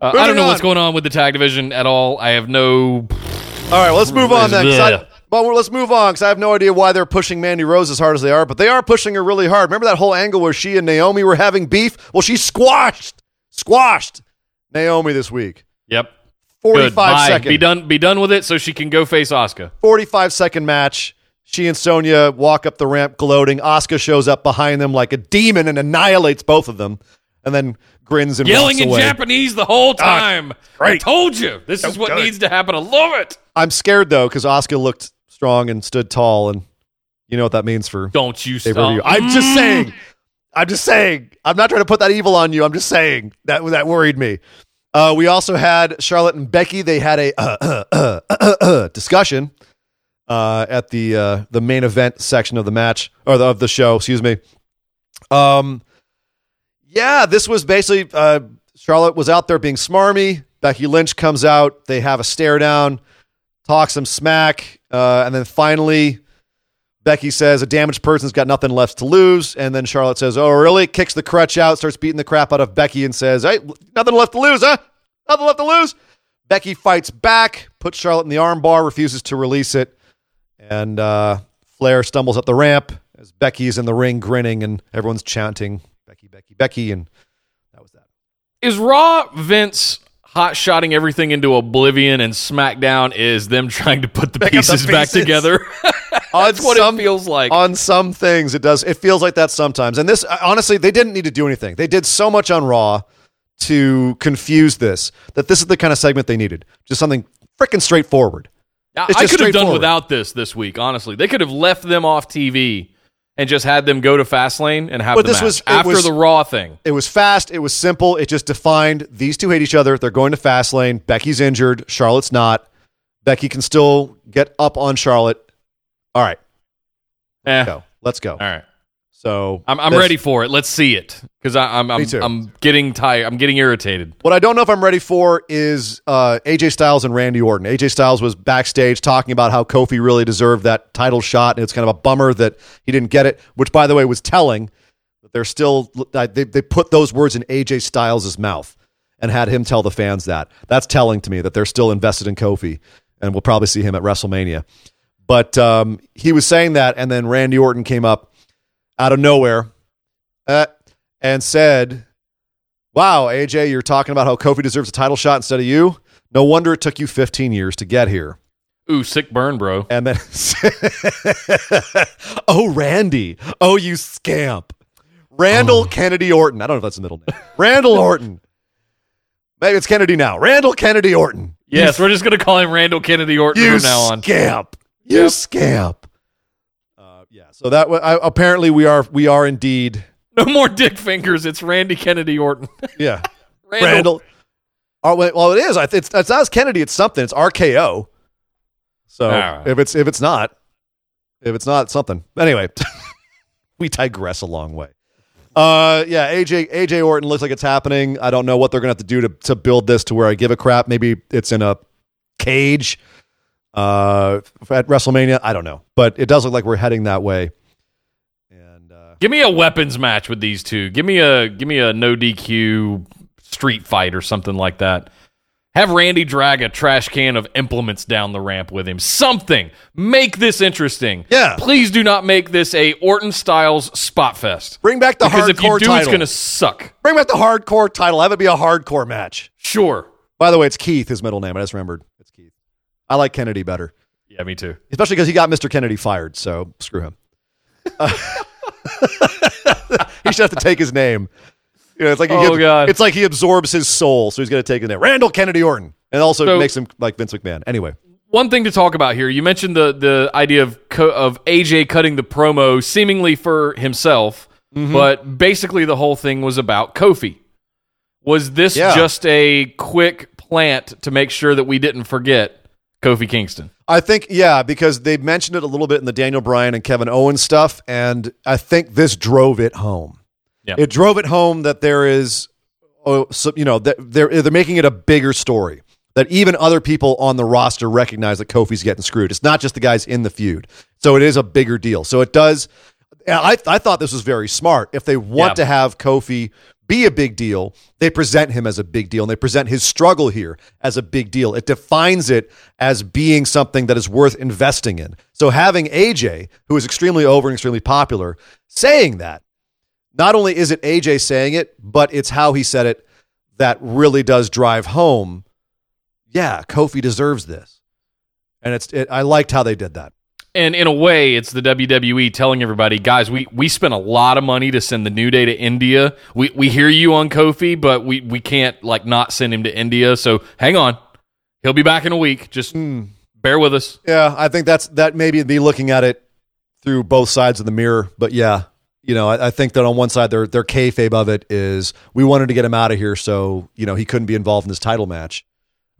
S2: Uh, I don't know
S3: on.
S2: what's going on with the tag division at all. I have no.
S3: All right, well, let's move on then. 'cause I- well, well, let's move on because I have no idea why they're pushing Mandy Rose as hard as they are, but they are pushing her really hard. Remember that whole angle where she and Naomi were having beef? Well, she squashed, squashed Naomi this week.
S2: Yep. Good.
S3: 45
S2: Bye.
S3: second,
S2: Be done. Be done with it, so she can go face Asuka.
S3: 45 second match. She and Sonya walk up the ramp gloating. Asuka shows up behind them like a demon and annihilates both of them, and then grins and
S2: Yelling in. Japanese the whole time.
S3: great.
S2: I told you this is what needs to happen. I love it.
S3: I'm scared though because Asuka looked strong and stood tall, and you know what that means for
S2: Don't you stop.
S3: I'm just saying. I'm just saying. I'm not trying to put that evil on you. I'm just saying that that worried me. Uh, we also had Charlotte and Becky. They had a uh, uh, uh, uh, uh, discussion uh, at the uh, the main event section of the match or the, of the show. Excuse me. Um, yeah, this was basically uh, Charlotte was out there being smarmy. Becky Lynch comes out. They have a stare down, talk some smack, uh, and then finally. Becky says a damaged person's got nothing left to lose, and then Charlotte says, "Oh, really?" Kicks the crutch out, starts beating the crap out of Becky, and says, "Hey, nothing left to lose, huh? Nothing left to lose." Becky fights back, puts Charlotte in the armbar, refuses to release it, and uh, Flair stumbles up the ramp as Becky's in the ring grinning, and everyone's chanting, "Becky, Becky, Becky," and that was that.
S2: Is Raw Vince hot shotting everything into oblivion, and SmackDown is them trying to put the
S3: up the
S2: pieces back together? [LAUGHS] That's what
S3: some-
S2: it feels like.
S3: on some things it does it feels like that sometimes and this honestly they didn't need to do anything they did so much on raw to confuse this that this is the kind of segment they needed just something freaking straightforward It's
S2: I could have done without this this week. Honestly, they could have left them off TV and just had them go to Fastlane and have
S3: But this
S2: match
S3: was-
S2: after
S3: was-
S2: the Raw thing.
S3: it was fast it was simple it just defined these two hate each other they're going to Fastlane. becky's injured charlotte's not becky can still get up on charlotte all right
S2: Eh,
S3: go let's go
S2: all right.
S3: So
S2: I'm, I'm ready for it. Let's see it because I'm I'm, I'm getting tired. I'm getting irritated.
S3: What I don't know if I'm ready for is uh, AJ Styles and Randy Orton. AJ Styles was backstage talking about how Kofi really deserved that title shot, and it's kind of a bummer that he didn't get it. Which, by the way, was telling that they're still they they put those words in AJ Styles' mouth and had him tell the fans that. That's telling to me that they're still invested in Kofi, and we'll probably see him at WrestleMania. But um, he was saying that, and then Randy Orton came up out of nowhere uh, and said, Wow, AJ, you're talking about how Kofi deserves a title shot instead of you. No wonder it took you 15 years to get here.
S2: Ooh, sick burn, bro.
S3: And then, [LAUGHS] oh, Randy. Oh, you scamp. Randall Kennedy Orton. I don't know if that's the middle name. Randall [LAUGHS] Orton. Maybe it's Kennedy now. Randall Kennedy Orton.
S2: Yes, we're just gonna call him Randall Kennedy Orton
S3: You
S2: from now on.
S3: scamp. You
S2: Yep.
S3: scamp. Yeah. So that wa- I, apparently we are we are indeed
S2: No more dick fingers. It's Randy Kennedy Orton. [LAUGHS]
S3: yeah.
S2: Randall.
S3: Randall. Oh, well, it is. I th- it's, it's not as Kennedy. It's something. It's RKO. So
S2: All right.
S3: if it's if it's not, if it's not it's something. Anyway, [LAUGHS] we digress a long way. Uh, yeah, AJ AJ Orton looks like it's happening. I don't know what they're gonna have to do to to build this to where I give a crap. Maybe it's in a cage. Uh, at WrestleMania, I don't know, but it does look like we're heading that way. And uh,
S2: Give me a weapons match with these two. Give me a give me a no DQ street fight or something like that. Have Randy drag a trash can of implements down the ramp with him. Something. Make this interesting.
S3: Yeah.
S2: Please do not make this a Orton Styles spot fest.
S3: bring back the
S2: Because
S3: hardcore
S2: if you do,
S3: title.
S2: it's going to suck.
S3: Bring back the hardcore title. Have it be a hardcore match.
S2: Sure.
S3: By the way, it's Keith, his middle name. I just remembered. It's Keith. I like Kennedy better,
S2: Yeah, me too.
S3: especially because he got Mr. Kennedy fired. So screw him. Uh, [LAUGHS] he should have to take his name. You know, it's like he
S2: Oh,
S3: gets- it's like he absorbs his soul, so he's going to take his name. Randall Kennedy Orton, and also
S2: So-
S3: makes him like Vince McMahon. Anyway,
S2: One thing to talk about here. You mentioned the the idea of of AJ cutting the promo seemingly for himself,
S3: Mm-hmm.
S2: but basically the whole thing was about Kofi. Was this
S3: Yeah.
S2: just a quick plant to make sure that we didn't forget Kofi Kingston.
S3: I think, yeah, because they mentioned it a little bit in the Daniel Bryan and Kevin Owens stuff, and I think this drove it home.
S2: Yeah.
S3: It drove it home that there is, oh, so, you know, that they're they're making it a bigger story. That even other people on the roster recognize that Kofi's getting screwed. It's not just the guys in the feud, so it is a bigger deal. So it does. I I thought this was very smart. If they want
S2: Yeah.
S3: to have Kofi be a big deal, they present him as a big deal and they present his struggle here as a big deal. It defines it as being something that is worth investing in. So having AJ, who is extremely over and extremely popular, saying that, not only is it AJ saying it, but it's how he said it that really does drive home. Yeah, Kofi deserves this. And it's it, I liked how they did that.
S2: And in a way, it's the WWE telling everybody, guys, we, we spent a lot of money to send the New Day to India. We we hear you on Kofi, but we, we can't like not send him to India. So hang on. He'll be back in a week. Just hmm. bear with us.
S3: Yeah, I think that's that maybe be looking at it through both sides of the mirror. But yeah, you know, I, I think that on one side their their kayfabe of it is we wanted to get him out of here so you know he couldn't be involved in this title match,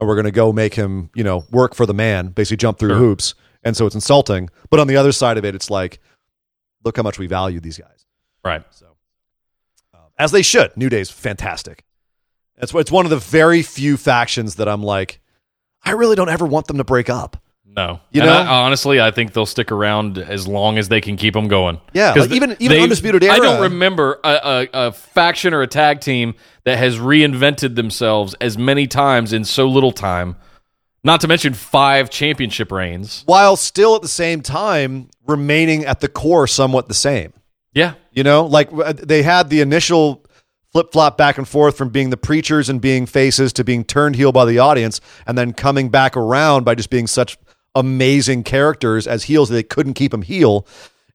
S3: and we're going to go make him you know work for the man, basically jump through
S2: Sure.
S3: hoops, and so it's insulting. But on the other side of it, it's like, look how much we value these guys.
S2: Right.
S3: So, um, as they should. New Day's fantastic. It's it's one of the very few factions that I'm like, I really don't ever want them to break up.
S2: No.
S3: You
S2: And
S3: know?
S2: I- honestly, I think they'll stick around as long as they can keep them going.
S3: Yeah,
S2: 'Cause
S3: like even- even
S2: they've-
S3: Undisputed
S2: I don't remember a, a, a faction or a tag team that has reinvented themselves as many times in so little time. Not to mention five championship reigns.
S3: while still at the same time remaining at the core somewhat the same.
S2: Yeah.
S3: You know, like uh, they had the initial flip flop back and forth from being the preachers and being faces to being turned heel by the audience and then coming back around by just being such amazing characters as heels that they couldn't keep them heel.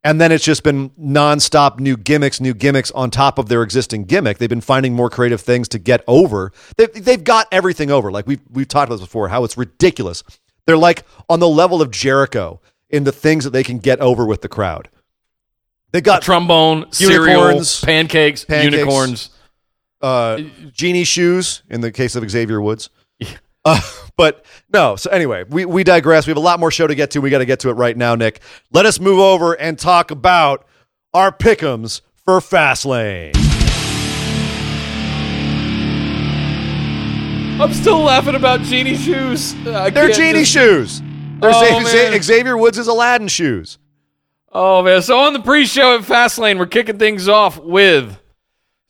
S3: And then it's just been nonstop new gimmicks, new gimmicks on top of their existing gimmick. They've been finding more creative things to get over. They've, they've got everything over. Like we've, we've talked about this before, how it's ridiculous. They're like on the level of Jericho in the things that they can get over with the crowd. They got
S2: Trombone, cereal, pancakes,
S3: Pancakes.
S2: unicorns.
S3: uh, genie shoes in the case of Xavier Woods. Uh, [LAUGHS] but no, so anyway, we, we digress. We have a lot more show to get to. We got to get to it right now, Nick. Let us move over and talk about our pickums for Fastlane.
S2: I'm still laughing about genie shoes. I
S3: They're genie
S2: just-
S3: shoes. They're
S2: Oh,
S3: Xa-
S2: man.
S3: Xavier Woods' Aladdin shoes.
S2: Oh man! So on the pre-show at Fastlane, we're kicking things off with.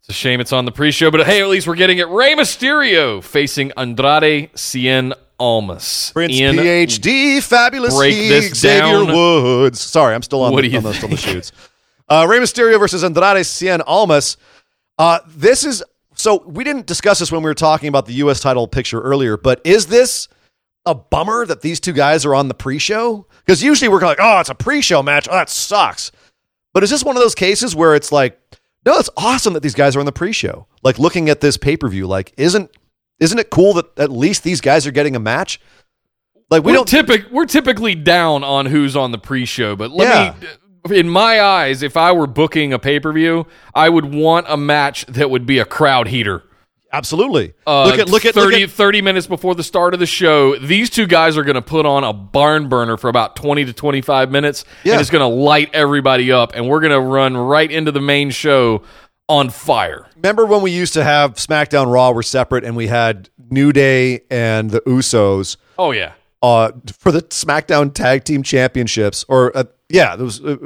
S2: It's a shame it's on the pre-show, but hey, at least we're getting it. Rey Mysterio facing Andrade Cien Almas.
S3: Prince
S2: in
S3: PhD, fabulous
S2: break
S3: he,
S2: this
S3: Xavier
S2: down.
S3: Woods. Sorry, I'm still on,
S2: What
S3: the, on, the, on the shoots. Uh, Rey Mysterio versus Andrade Cien Almas. Uh, this is so we didn't discuss this when we were talking about the U.S. title picture earlier, but is this a bummer that these two guys are on the pre-show? Because usually we're like, oh, it's a pre-show match. Oh, that sucks. But is this one of those cases where it's like, no, it's awesome that these guys are on the pre-show. Like looking at this pay-per-view, like isn't isn't it cool that at least these guys are getting a match? Like we
S2: we're
S3: don't
S2: typic- we're typically down on who's on the pre-show, but let
S3: Yeah.
S2: me. In my eyes, if I were booking a pay-per-view, I would want a match that would be a crowd heater.
S3: Absolutely
S2: Uh,
S3: look at look at
S2: 30,
S3: look at
S2: 30 minutes before the start of the show. These two guys are going to put on a barn burner for about 20 to 25 minutes.
S3: Yeah.
S2: And it's going to light everybody up. And we're going to run right into the main show on fire.
S3: remember when we used to have SmackDown Raw were separate and we had New Day and the Usos
S2: Oh, yeah.
S3: uh, for the SmackDown Tag Team Championships, or uh, yeah, there was uh,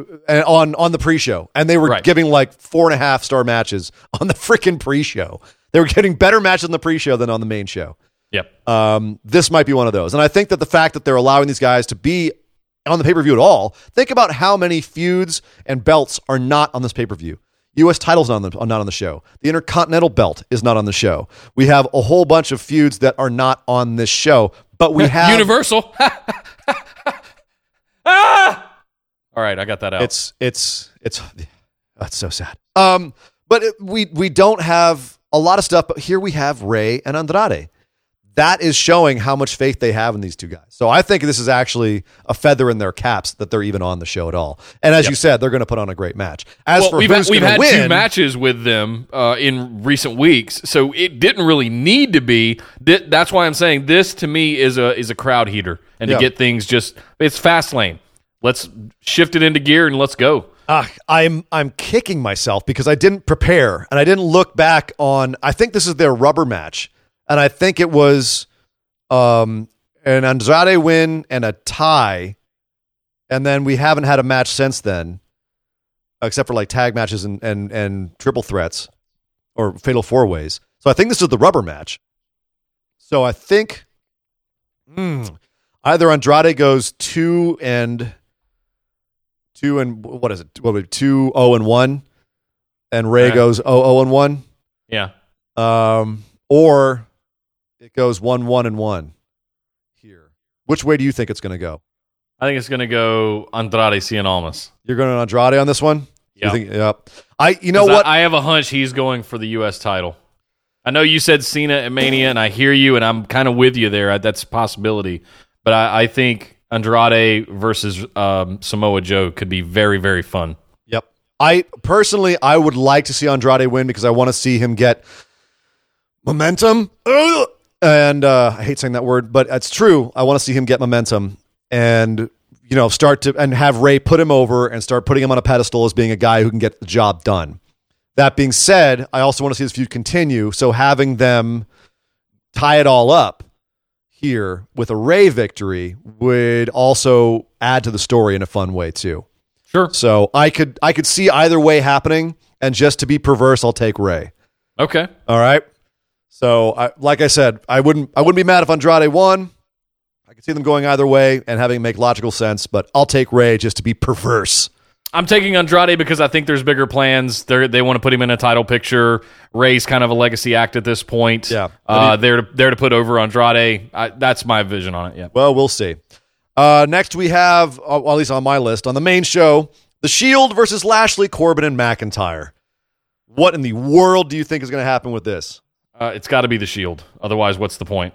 S3: on on the pre-show, and they were
S2: Right.
S3: giving like four and a half star matches on the freaking pre-show. They were getting better matches on the pre-show than on the main show.
S2: Yep.
S3: Um, this might be one of those, and I think that the fact that they're allowing these guys to be on the pay-per-view at all, think about how many feuds and belts are not on this pay-per-view. U.S. titles not on the, not on the show. The Intercontinental belt is not on the show. We have a whole bunch of feuds that are not on this show, but we [LAUGHS] have
S2: Universal. [LAUGHS] ah! All right, I got that out.
S3: It's it's it's that's so sad. Um, but it, we we don't have a lot of stuff. But here we have Rey and Andrade. That is showing how much faith they have in these two guys. So I think this is actually a feather in their caps that they're even on the show at all. And as you said, they're going to put on a great match. As
S2: well,
S3: for
S2: we've,
S3: who's
S2: we've
S3: going to
S2: had two matches with them uh, in recent weeks, so it didn't really need to be. That's why I'm saying this to me is a is a crowd heater. and to get things just it's fast lane. Let's shift it into gear and let's go.
S3: Ah, I'm I'm kicking myself because I didn't prepare and I didn't look back on. I think this is their rubber match, and I think it was um, an Andrade win and a tie, and then we haven't had a match since then, except for like tag matches and and and triple threats or fatal four ways. So I think this is the rubber match. So I think hmm, either Andrade goes two and two and what is it? What would two oh and one, and Rey
S2: Right.
S3: goes oh oh and one,
S2: Yeah.
S3: um, or it goes one one and one here. Which way do you think it's going to go?
S2: I think it's going to go Andrade Cien Almas.
S3: You're going to Andrade on this one?
S2: Yeah.
S3: Think, yep. I you know
S2: 'Cause I-
S3: what?
S2: I, have a hunch he's going for the U.S. title. I know you said Cena at Mania, and I hear you, and I'm kind of with you there. That's a possibility. But I, I think Andrade versus um, Samoa Joe could be very, very fun.
S3: Yep. I personally, I would like to see Andrade win because I want to see him get momentum. And uh, I hate saying that word, but it's true. I want to see him get momentum and you know start to and have Rey put him over and start putting him on a pedestal as being a guy who can get the job done. That being said, I also want to see this feud continue. So having them tie it all up here with a Rey victory would also add to the story in a fun way too.
S2: Sure.
S3: So I could I could see either way happening, and just to be perverse, I'll take Rey.
S2: Okay.
S3: All right. So I, like I said, I wouldn't I wouldn't be mad if Andrade won. I could see them going either way and having it make logical sense, but I'll take Rey just to be perverse.
S2: I'm taking Andrade because I think there's bigger plans. They they want to put him in a title picture. Rey's kind of a legacy act at this point.
S3: Yeah.
S2: Uh, they're to, they're to put over Andrade. I, that's my vision on it. Yeah.
S3: Well, we'll see. Uh, next, we have, uh, well, at least on my list, on the main show, The Shield versus Lashley, Corbin, and McIntyre. What in the world do you think is going to happen with this?
S2: Uh, it's got to be the Shield. Otherwise, what's the point?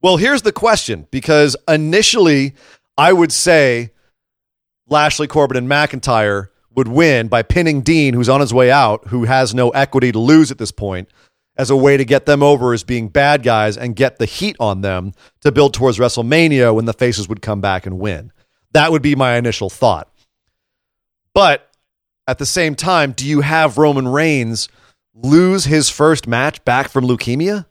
S3: Well, here's the question because initially I would say Lashley, Corbin, and McIntyre would win by pinning Dean, who's on his way out, who has no equity to lose at this point, as a way to get them over as being bad guys and get the heat on them to build towards WrestleMania when the faces would come back and win. That would be my initial thought. But at the same time, do you have Roman Reigns lose his first match back from leukemia?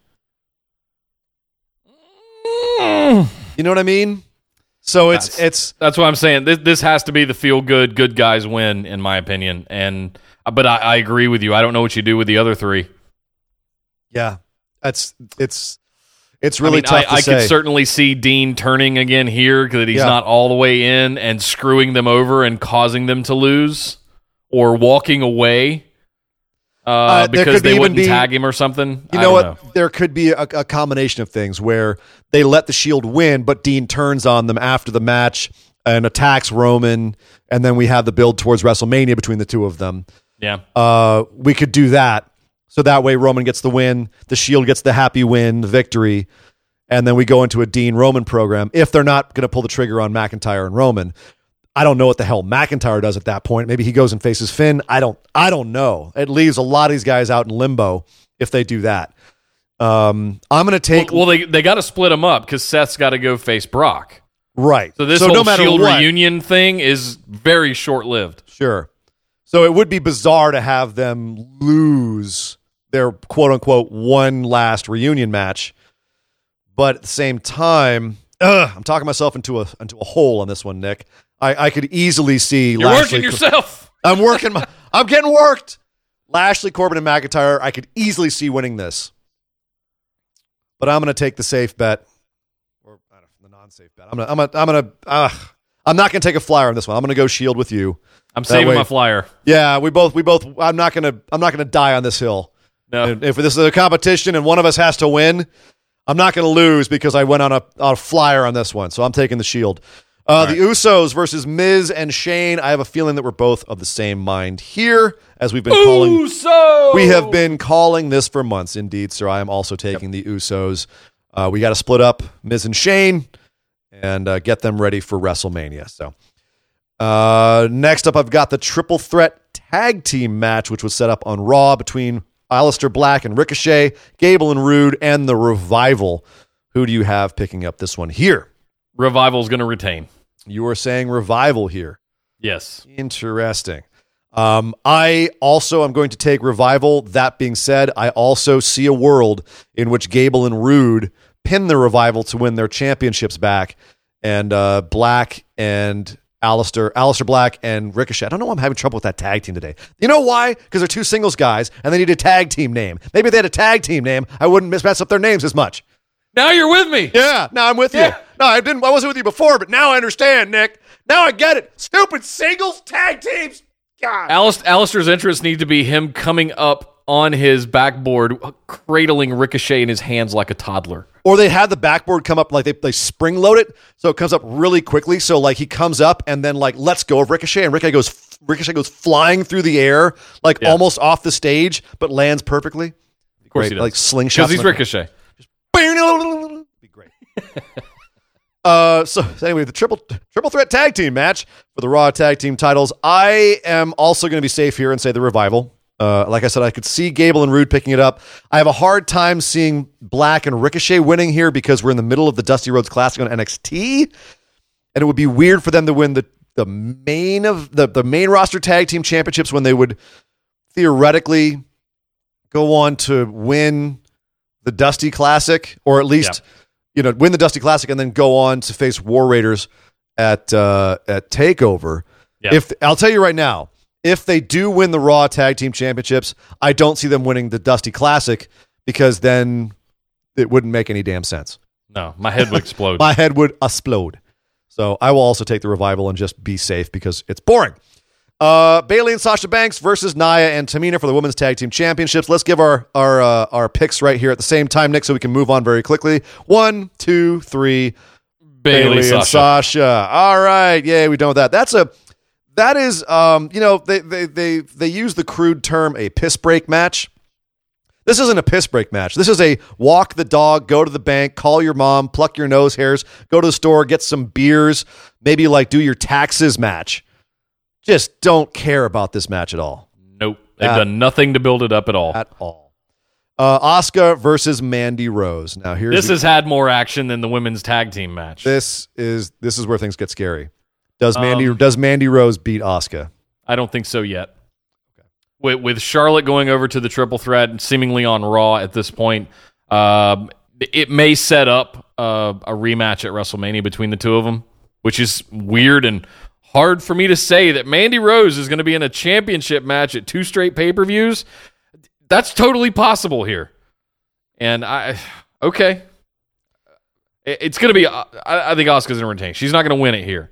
S3: Mm. You know what I mean? So it's
S2: That's-
S3: it's
S2: That's what I'm saying. This this has to be the feel good, good guys win, in my opinion. And uh, but I, I agree with you. I don't know what you do with the other three.
S3: yeah, that's it's it's
S2: I
S3: really
S2: mean,
S3: tough
S2: I, I could certainly see Dean turning again here because he's
S3: Yeah.
S2: not all the way in and screwing them over and causing them to lose or walking away uh,
S3: Uh,
S2: because they wouldn't
S3: be-
S2: tag him or something.
S3: you know what? There could be a, a combination of things where they let the Shield win, but Dean turns on them after the match and attacks Roman, and then we have the build towards WrestleMania between the two of them.
S2: Yeah.
S3: Uh, we could do that. So that way Roman gets the win, the Shield gets the happy win, the victory, and then we go into a Dean Roman program. If they're not going to pull the trigger on McIntyre and Roman, I don't know what the hell McIntyre does at that point. Maybe he goes and faces Finn. I don't. I don't know. It leaves a lot of these guys out in limbo if they do that. Um, I'm going to take
S2: Well, they they got to split them up because Seth's got to go face Brock.
S3: right.
S2: So this
S3: no
S2: whole
S3: matter
S2: Shield
S3: what,
S2: reunion thing is very short lived.
S3: Sure. So it would be bizarre to have them lose their quote unquote one last reunion match. But at the same time, ugh, I'm talking myself into a into a hole on this one, Nick. I, I could easily see
S2: You're
S3: Lashley.
S2: working yourself.
S3: I'm working my I'm getting worked. Lashley, Corbin, and McIntyre, I could easily see winning this. But I'm gonna take the safe bet. Or know, the non-safe bet. I'm gonna I'm gonna I'm gonna uh, I'm not gonna take a flyer on this one. I'm gonna go shield with you.
S2: I'm saving
S3: way-
S2: my flyer.
S3: Yeah, we both we both I'm not going to I'm not going to die on this hill.
S2: No.
S3: And If this is a competition and one of us has to win, I'm not going to lose because I went on a, on a flyer on this one. So I'm taking the shield. Uh, the Usos versus Miz and Shane. I have a feeling that we're both of the same mind here, as we've been calling. We have been calling this for months, indeed, sir. I am also taking the Usos. Uh, we got to split up Miz and Shane and uh, get them ready for WrestleMania. So, uh, next up, I've got the triple threat tag team match, which was set up on Raw between Aleister Black and Ricochet, Gable and Roode, and the Revival. Who do you have picking up this one here?
S2: Revival's going to retain.
S3: You are saying revival here.
S2: Yes.
S3: Interesting. Um, I also am going to take revival. That being said, I also see a world in which Gable and Roode pin the revival to win their championships back, and uh, Black and Aleister, Aleister Black and Ricochet. I don't know why I'm having trouble with that tag team today. You know why? Because they're two singles guys and they need a tag team name. Maybe if they had a tag team name, I wouldn't mess up their names as much.
S2: Now you're with me.
S3: Yeah, now I'm with
S2: Yeah.
S3: you. No, I didn't. I wasn't with you before, but now I understand, Nick. Now I get it. Stupid singles tag teams. God.
S2: Alist- Aleister's interest need to be him coming up on his backboard, cradling Ricochet in his hands like a toddler.
S3: Or they had the backboard come up like they, they spring load it, so it comes up really quickly. So like he comes up and then like lets go of Ricochet, and Ricochet goes Ricochet goes flying through the air, like
S2: Yeah.
S3: almost off the stage, but lands perfectly.
S2: Of course
S3: Great,
S2: he does.
S3: like slingshot.
S2: Because he's Ricochet.
S3: Just, be great. [LAUGHS] uh, so anyway, the triple triple threat tag team match for the Raw tag team titles. I am also going to be safe here and say the revival. Uh, like I said, I could see Gable and Roode picking it up. I have a hard time seeing Black and Ricochet winning here because we're in the middle of the Dusty Rhodes Classic on NXT, and it would be weird for them to win the the main of the the main roster tag team championships when they would theoretically go on to win the Dusty Classic, or at least you know win the Dusty Classic and then go on to face War Raiders at uh, at Takeover.
S2: Yeah.
S3: If I'll tell you right now, if they do win the Raw Tag Team Championships, I don't see them winning the Dusty Classic because then it wouldn't make any damn sense.
S2: No, my head would explode. [LAUGHS]
S3: My head would explode. So I will also take the revival and just be safe because it's boring. Uh, Bayley and Sasha Banks versus Nia and Tamina for the women's tag team championships. Let's give our our uh, our picks right here at the same time, Nick, so we can move on very quickly. One, two, three.
S2: Bayley,
S3: and
S2: Sasha.
S3: Sasha. All right, yeah, we done with that. That's a that is um, you know, they they they they use the crude term a piss break match. This isn't a piss break match. This is a walk the dog, go to the bank, call your mom, pluck your nose hairs, go to the store, get some beers, maybe like do your taxes match. Just don't care about this match at all.
S2: Nope. They've
S3: At-
S2: done nothing to build it up at all.
S3: At all. Uh, Asuka versus Mandy Rose. Now here's
S2: This
S3: the-
S2: has had more action than the women's tag team match.
S3: this is this is where things get scary. Does Mandy
S2: Um,
S3: does Mandy Rose beat Asuka?
S2: I don't think so yet. With, with Charlotte going over to the triple threat, and seemingly on Raw at this point, um, it may set up uh, a rematch at WrestleMania between the two of them, which is weird and hard for me to say that Mandy Rose is going to be in a championship match at two straight pay per views. That's totally possible here, and I okay. It's going to be. I, I think Asuka's going to retain. She's not going to win it here,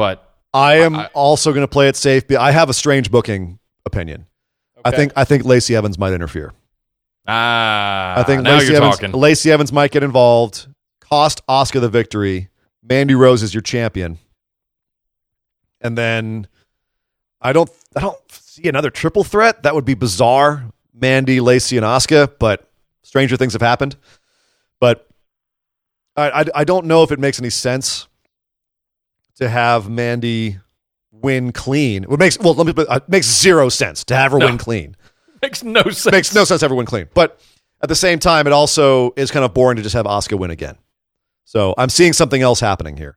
S2: but
S3: I am
S2: I-
S3: also going to play it safe. I have a strange booking opinion. I think I think Lacey Evans might interfere.
S2: ah,
S3: I think Lacey Evans,
S2: talking.
S3: Lacey Evans might get involved, cost Asuka the victory. Mandy Rose is your champion, and then I don't I don't see another triple threat. That would be bizarre. Mandy, Lacey, and Asuka, but stranger things have happened. But I, I I don't know if it makes any sense to have Mandy win clean. It makes well let me, it makes zero sense to have her
S2: No.
S3: win clean [LAUGHS]
S2: Makes no sense.
S3: makes no sense everyone clean. But at the same time, it also is kind of boring to just have Asuka win again. So I'm seeing something else happening here.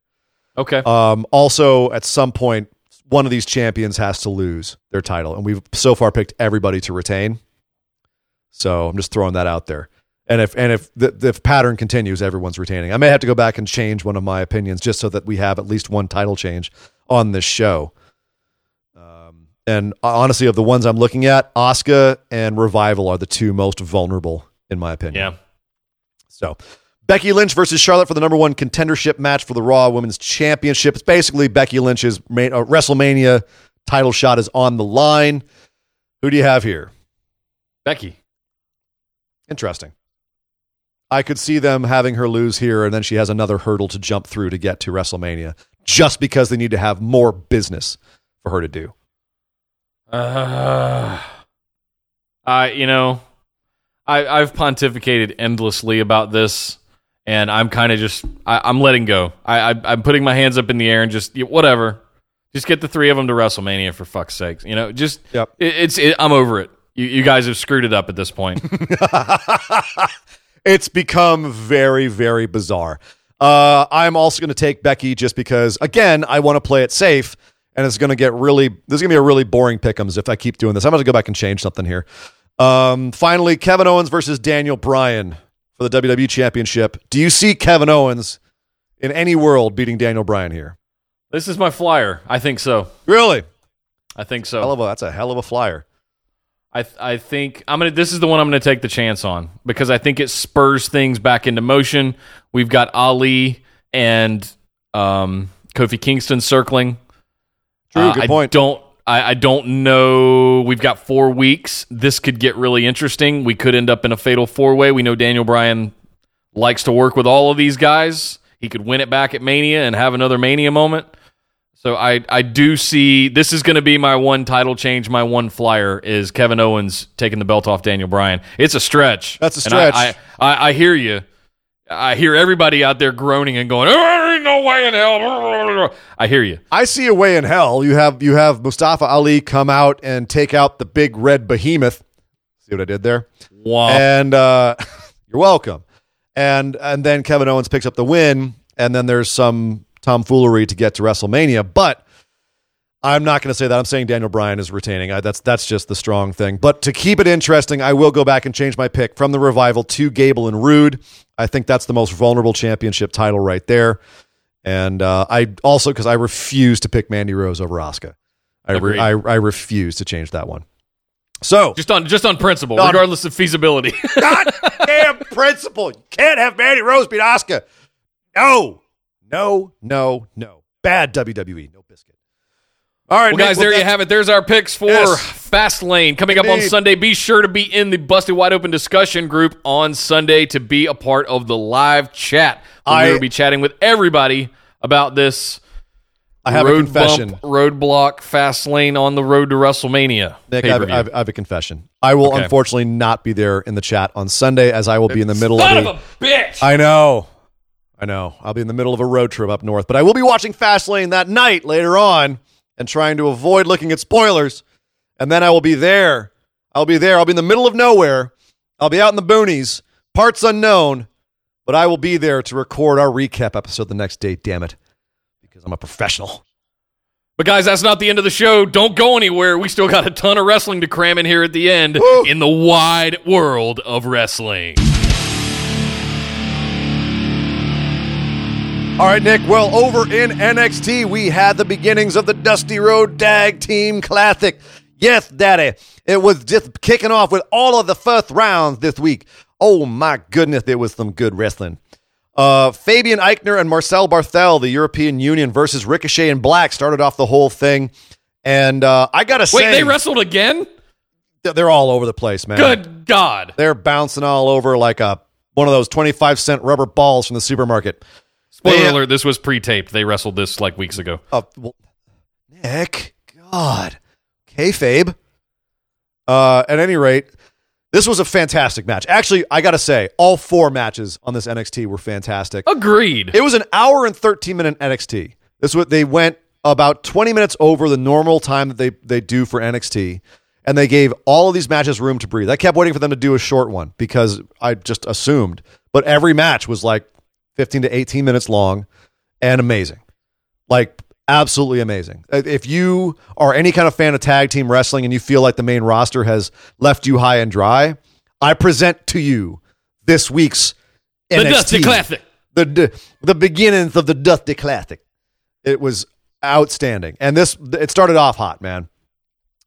S2: Okay.
S3: Um, also, at some point, one of these champions has to lose their title, and we've so far picked everybody to retain. So I'm just throwing that out there. And if and if the, the pattern continues, everyone's retaining. I may have to go back and change one of my opinions just so that we have at least one title change on this show. Um, and honestly, of the ones I'm looking at, Asuka and Revival are the two most vulnerable, in my opinion.
S2: yeah.
S3: So Becky Lynch versus Charlotte for the number one contendership match for the Raw Women's Championship. It's basically Becky Lynch's main, uh, WrestleMania title shot is on the line. Who do you have here?
S2: Becky.
S3: Interesting. I could see them having her lose here, and then she has another hurdle to jump through to get to WrestleMania, just because they need to have more business for her to do.
S2: Uh, I you know, I I've pontificated endlessly about this, and I'm kind of just I, I'm letting go. I, I I'm putting my hands up in the air and just whatever. Just get the three of them to WrestleMania for fuck's sakes. You know, just
S3: Yep.
S2: it, it's it, I'm over it. You, you guys have screwed it up at this point. [LAUGHS]
S3: it's become very, very bizarre. Uh, I'm also going to take Becky just because, again, I want to play it safe, and it's going to get really. This is going to be a really boring pickums if I keep doing this. I'm going to go back and change something here. Um, finally, Kevin Owens versus Daniel Bryan for the WWE Championship. Do you see Kevin Owens in any world beating Daniel Bryan here?
S2: This is my flyer. I think so.
S3: Really?
S2: I think
S3: Hell
S2: so.
S3: of a, that's a hell of a flyer.
S2: I I think I'm gonna. This is the one I'm gonna take the chance on because I think it spurs things back into motion. We've got Ali and um, Kofi Kingston circling.
S3: True,
S2: Uh,
S3: good
S2: I
S3: point.
S2: don't. I, I don't know. We've got four weeks. This could get really interesting. We could end up in a fatal four way. We know Daniel Bryan likes to work with all of these guys. He could win it back at Mania and have another Mania moment. So I, I do see this is going to be my one title change. My one flyer is Kevin Owens taking the belt off Daniel Bryan. It's a stretch.
S3: That's a
S2: And I-
S3: stretch.
S2: I, I, I hear you. I hear everybody out there groaning and going, "Oh, ain't no way in hell." I hear you.
S3: I see a way in hell. You have you have Mustafa Ali come out and take out the big red behemoth. See what I did there?
S2: Wow.
S3: And uh, [LAUGHS] you're welcome. And and then Kevin Owens picks up the win, and then there's some tomfoolery to get to WrestleMania. But I'm not going to say that. I'm saying Daniel Bryan is retaining. I, that's that's just the strong thing. But to keep it interesting, I will go back and change my pick from the revival to Gable and Roode. I think that's the most vulnerable championship title right there. And uh, I also because I refuse to pick Mandy Rose over Asuka. I, re- I I refuse to change that one. So
S2: just on just on principle,
S3: On-
S2: regardless of feasibility. [LAUGHS]
S3: goddamn principle. You can't have Mandy Rose beat Asuka. No, no, no, no. Bad WWE. No biscuit. All right,
S2: Well, guys, there you have it. There's our picks for
S3: Yes.
S2: Fastlane coming up on Sunday. Be sure to be in the Busted Wide Open discussion group on Sunday to be a part of the live chat.
S3: I-
S2: will be chatting with everybody about this
S3: I have a confession.
S2: bump, roadblock, Fastlane on the road to WrestleMania.
S3: Nick, I have. I, have, I have a confession. I will
S2: Okay.
S3: unfortunately not be there in the chat on Sunday as I will be in the middle
S2: Son
S3: of
S2: of
S3: a.
S2: a bitch!
S3: I know. I know. I'll be in the middle of a road trip up north, but I will be watching Fastlane that night later on and trying to avoid looking at spoilers. And then I will be there. I'll be there. I'll be in the middle of nowhere. I'll be out in the boonies, parts unknown, but I will be there to record our recap episode the next day, damn it. Because I'm a professional.
S2: But guys, that's not the end of the show. Don't go anywhere. We still got a ton of wrestling to cram in here at the end
S3: Woo.
S2: in the wide world of wrestling.
S3: All right, Nick. Well, over in NXT, we had the beginnings of the Dusty Road Tag Team Classic. Yes, Daddy. It was just kicking off with all of the first rounds this week. Oh, my goodness, there was some good wrestling. Uh, Fabian Aichner and Marcel Barthel, the European Union versus Ricochet and Black, started off the whole thing. And uh, I got to say,
S2: Wait, they wrestled again?
S3: they're all over the place, man.
S2: Good God.
S3: They're bouncing all over like a one of those 25 cent rubber balls from the supermarket.
S2: Spoiler
S3: They-
S2: alert, this was pre taped. They wrestled this like weeks ago.
S3: Uh, well, Nick, God, kayfabe. Uh, at any rate, this was a fantastic match. Actually, I gotta say, all four matches on this NXT were fantastic.
S2: Agreed.
S3: It was an hour and 13 minute NXT. This is what they went about 20 minutes over the normal time that they they do for NXT. And they gave all of these matches room to breathe. I kept waiting for them to do a short one because I just assumed. But every match was like 15 to 18 minutes long and amazing. Like absolutely amazing. Uh, If you are any kind of fan of tag team wrestling and you feel like the main roster has left you high and dry, I present to you this week's
S2: the
S3: NXT
S2: Dusty Classic.
S3: the the, beginnings of the Dusty Classic. It was outstanding, and this it started off hot, man.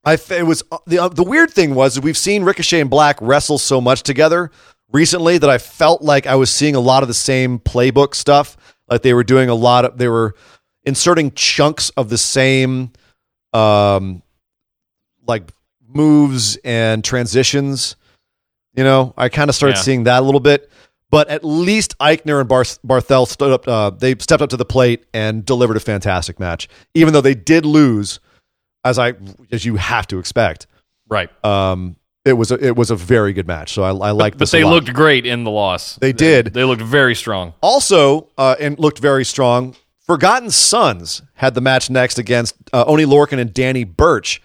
S3: I it was the uh, the weird thing was we've seen Ricochet and Black wrestle so much together recently that I felt like I was seeing a lot of the same playbook stuff. Like they were doing a lot of they were inserting chunks of the same um like moves and transitions. You know, I kind of started
S2: Yeah.
S3: seeing that a little bit. But at least Aichner and Bar- Barthel stood up. Uh, they stepped up to the plate and delivered a fantastic match, even though they did lose, as I as you have to expect.
S2: Right.
S3: Um, it was a, it was a very good match. So I, I like
S2: But
S3: this.
S2: they looked great in the loss.
S3: They did.
S2: They looked very strong.
S3: also uh, and looked very strong. Forgotten Sons had the match next against uh, Oni Lorcan and Danny Birch.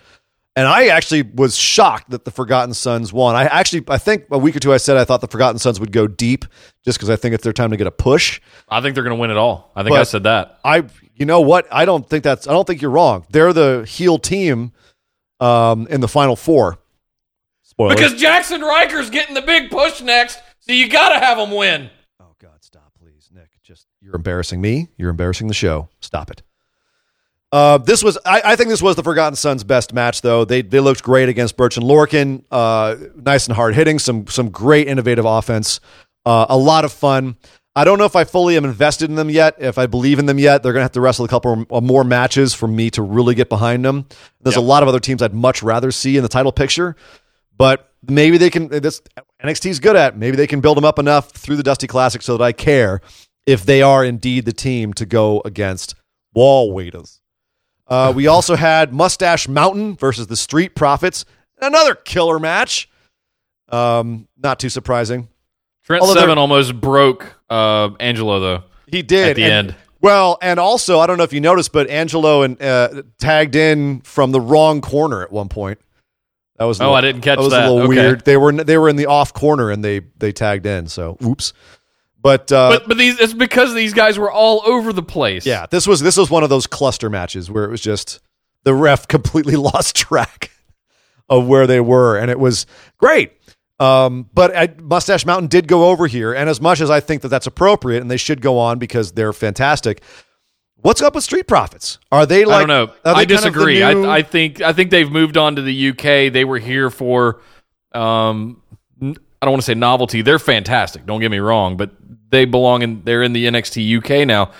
S3: And I actually was shocked that the Forgotten Sons won. I actually, I think a week or two I said I thought the Forgotten Sons would go deep just because I think it's their time to get a push.
S2: I think they're going to win it all. I think I said that.
S3: I, you know what? I don't think that's, I don't think you're wrong. They're the heel team um, in the final four. Spoiler.
S2: Because Jaxson Ryker's getting the big push next, so you got to have him win.
S3: Oh God, stop, please, Nick. Just you're embarrassing me. You're embarrassing the show. Stop it. Uh, this was, I, I think, this was the Forgotten Sons' best match, though. They they looked great against Birch and Lorcan. Uh, nice and hard hitting. Some some great innovative offense. Uh, a lot of fun. I don't know if I fully am invested in them yet. If I believe in them yet, they're going to have to wrestle a couple more matches for me to really get behind them. There's a lot of other teams I'd much rather see in the title picture, but maybe they can. This NXT's good at. Maybe they can build them up enough through the Dusty Classic so that I care if they are indeed the team to go against War Raiders. Uh, we also had Mustache Mountain versus the Street Profits. Another killer match. Um, not too surprising.
S2: Trent
S3: Although
S2: Seven almost broke uh, Angelo, though.
S3: He did
S2: At the
S3: and-
S2: end.
S3: Well, and also I don't know if you noticed, but Angelo and uh, tagged in from the wrong corner at one point. That was
S2: Oh,
S3: little-
S2: I didn't catch
S3: that. Was
S2: that.
S3: a little
S2: Okay.
S3: weird. They were they were in the off corner and they they tagged in. So oops. But, uh,
S2: But but these it's because these guys were all over the place.
S3: yeah, this was this was one of those cluster matches where it was just the ref [LAUGHS] completely lost track of where they were, and it was great. Um, but I, Mustache Mountain did go over here, and as much as I think that that's appropriate, and they should go on because they're fantastic. What's up with Street Profits? Are they like?
S2: I don't know. I disagree.
S3: new-
S2: I, I think I think they've moved on to the UK. They were here for um I don't want to say novelty. They're fantastic. Don't get me wrong, but they belong in they're in the NXT UK now.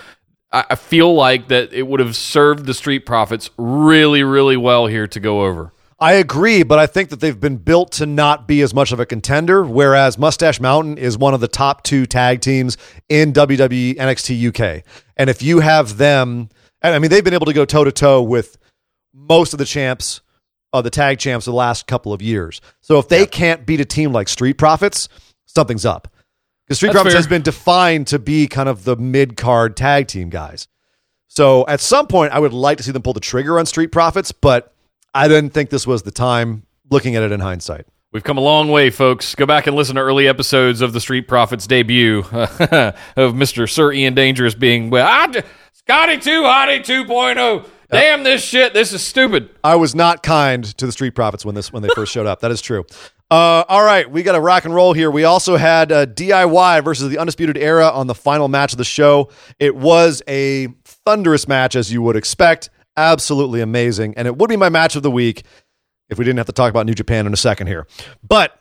S2: I, I feel like that it would have served the Street Profits really, really well here to go over.
S3: I agree, but I think that they've been built to not be as much of a contender, whereas Mustache Mountain is one of the top two tag teams in WWE NXT UK. And if you have them, and I mean, they've been able to go toe to toe with most of the champs, uh, the tag champs, of the last couple of years. So if they can't beat a team like Street Profits, something's up. Because Street
S2: That's
S3: Profits
S2: fair.
S3: has been defined to be kind of the mid card tag team guys. So at some point, I would like to see them pull the trigger on Street Profits, but I didn't think this was the time looking at it in hindsight.
S2: We've come a long way, folks. Go back and listen to early episodes of the Street Profits debut [LAUGHS] of Mr. Sir Ian Dangerous being, well, I, j- Scotty 2, Hottie 2.0. Damn this shit. This is stupid.
S3: I was not kind to the Street Profits when this when they first showed up. That is true. Uh, all right, we got a rock and roll here. We also had uh, DIY versus the Undisputed Era on the final match of the show. It was a thunderous match, as you would expect. Absolutely amazing, and it would be my match of the week if we didn't have to talk about New Japan in a second here. But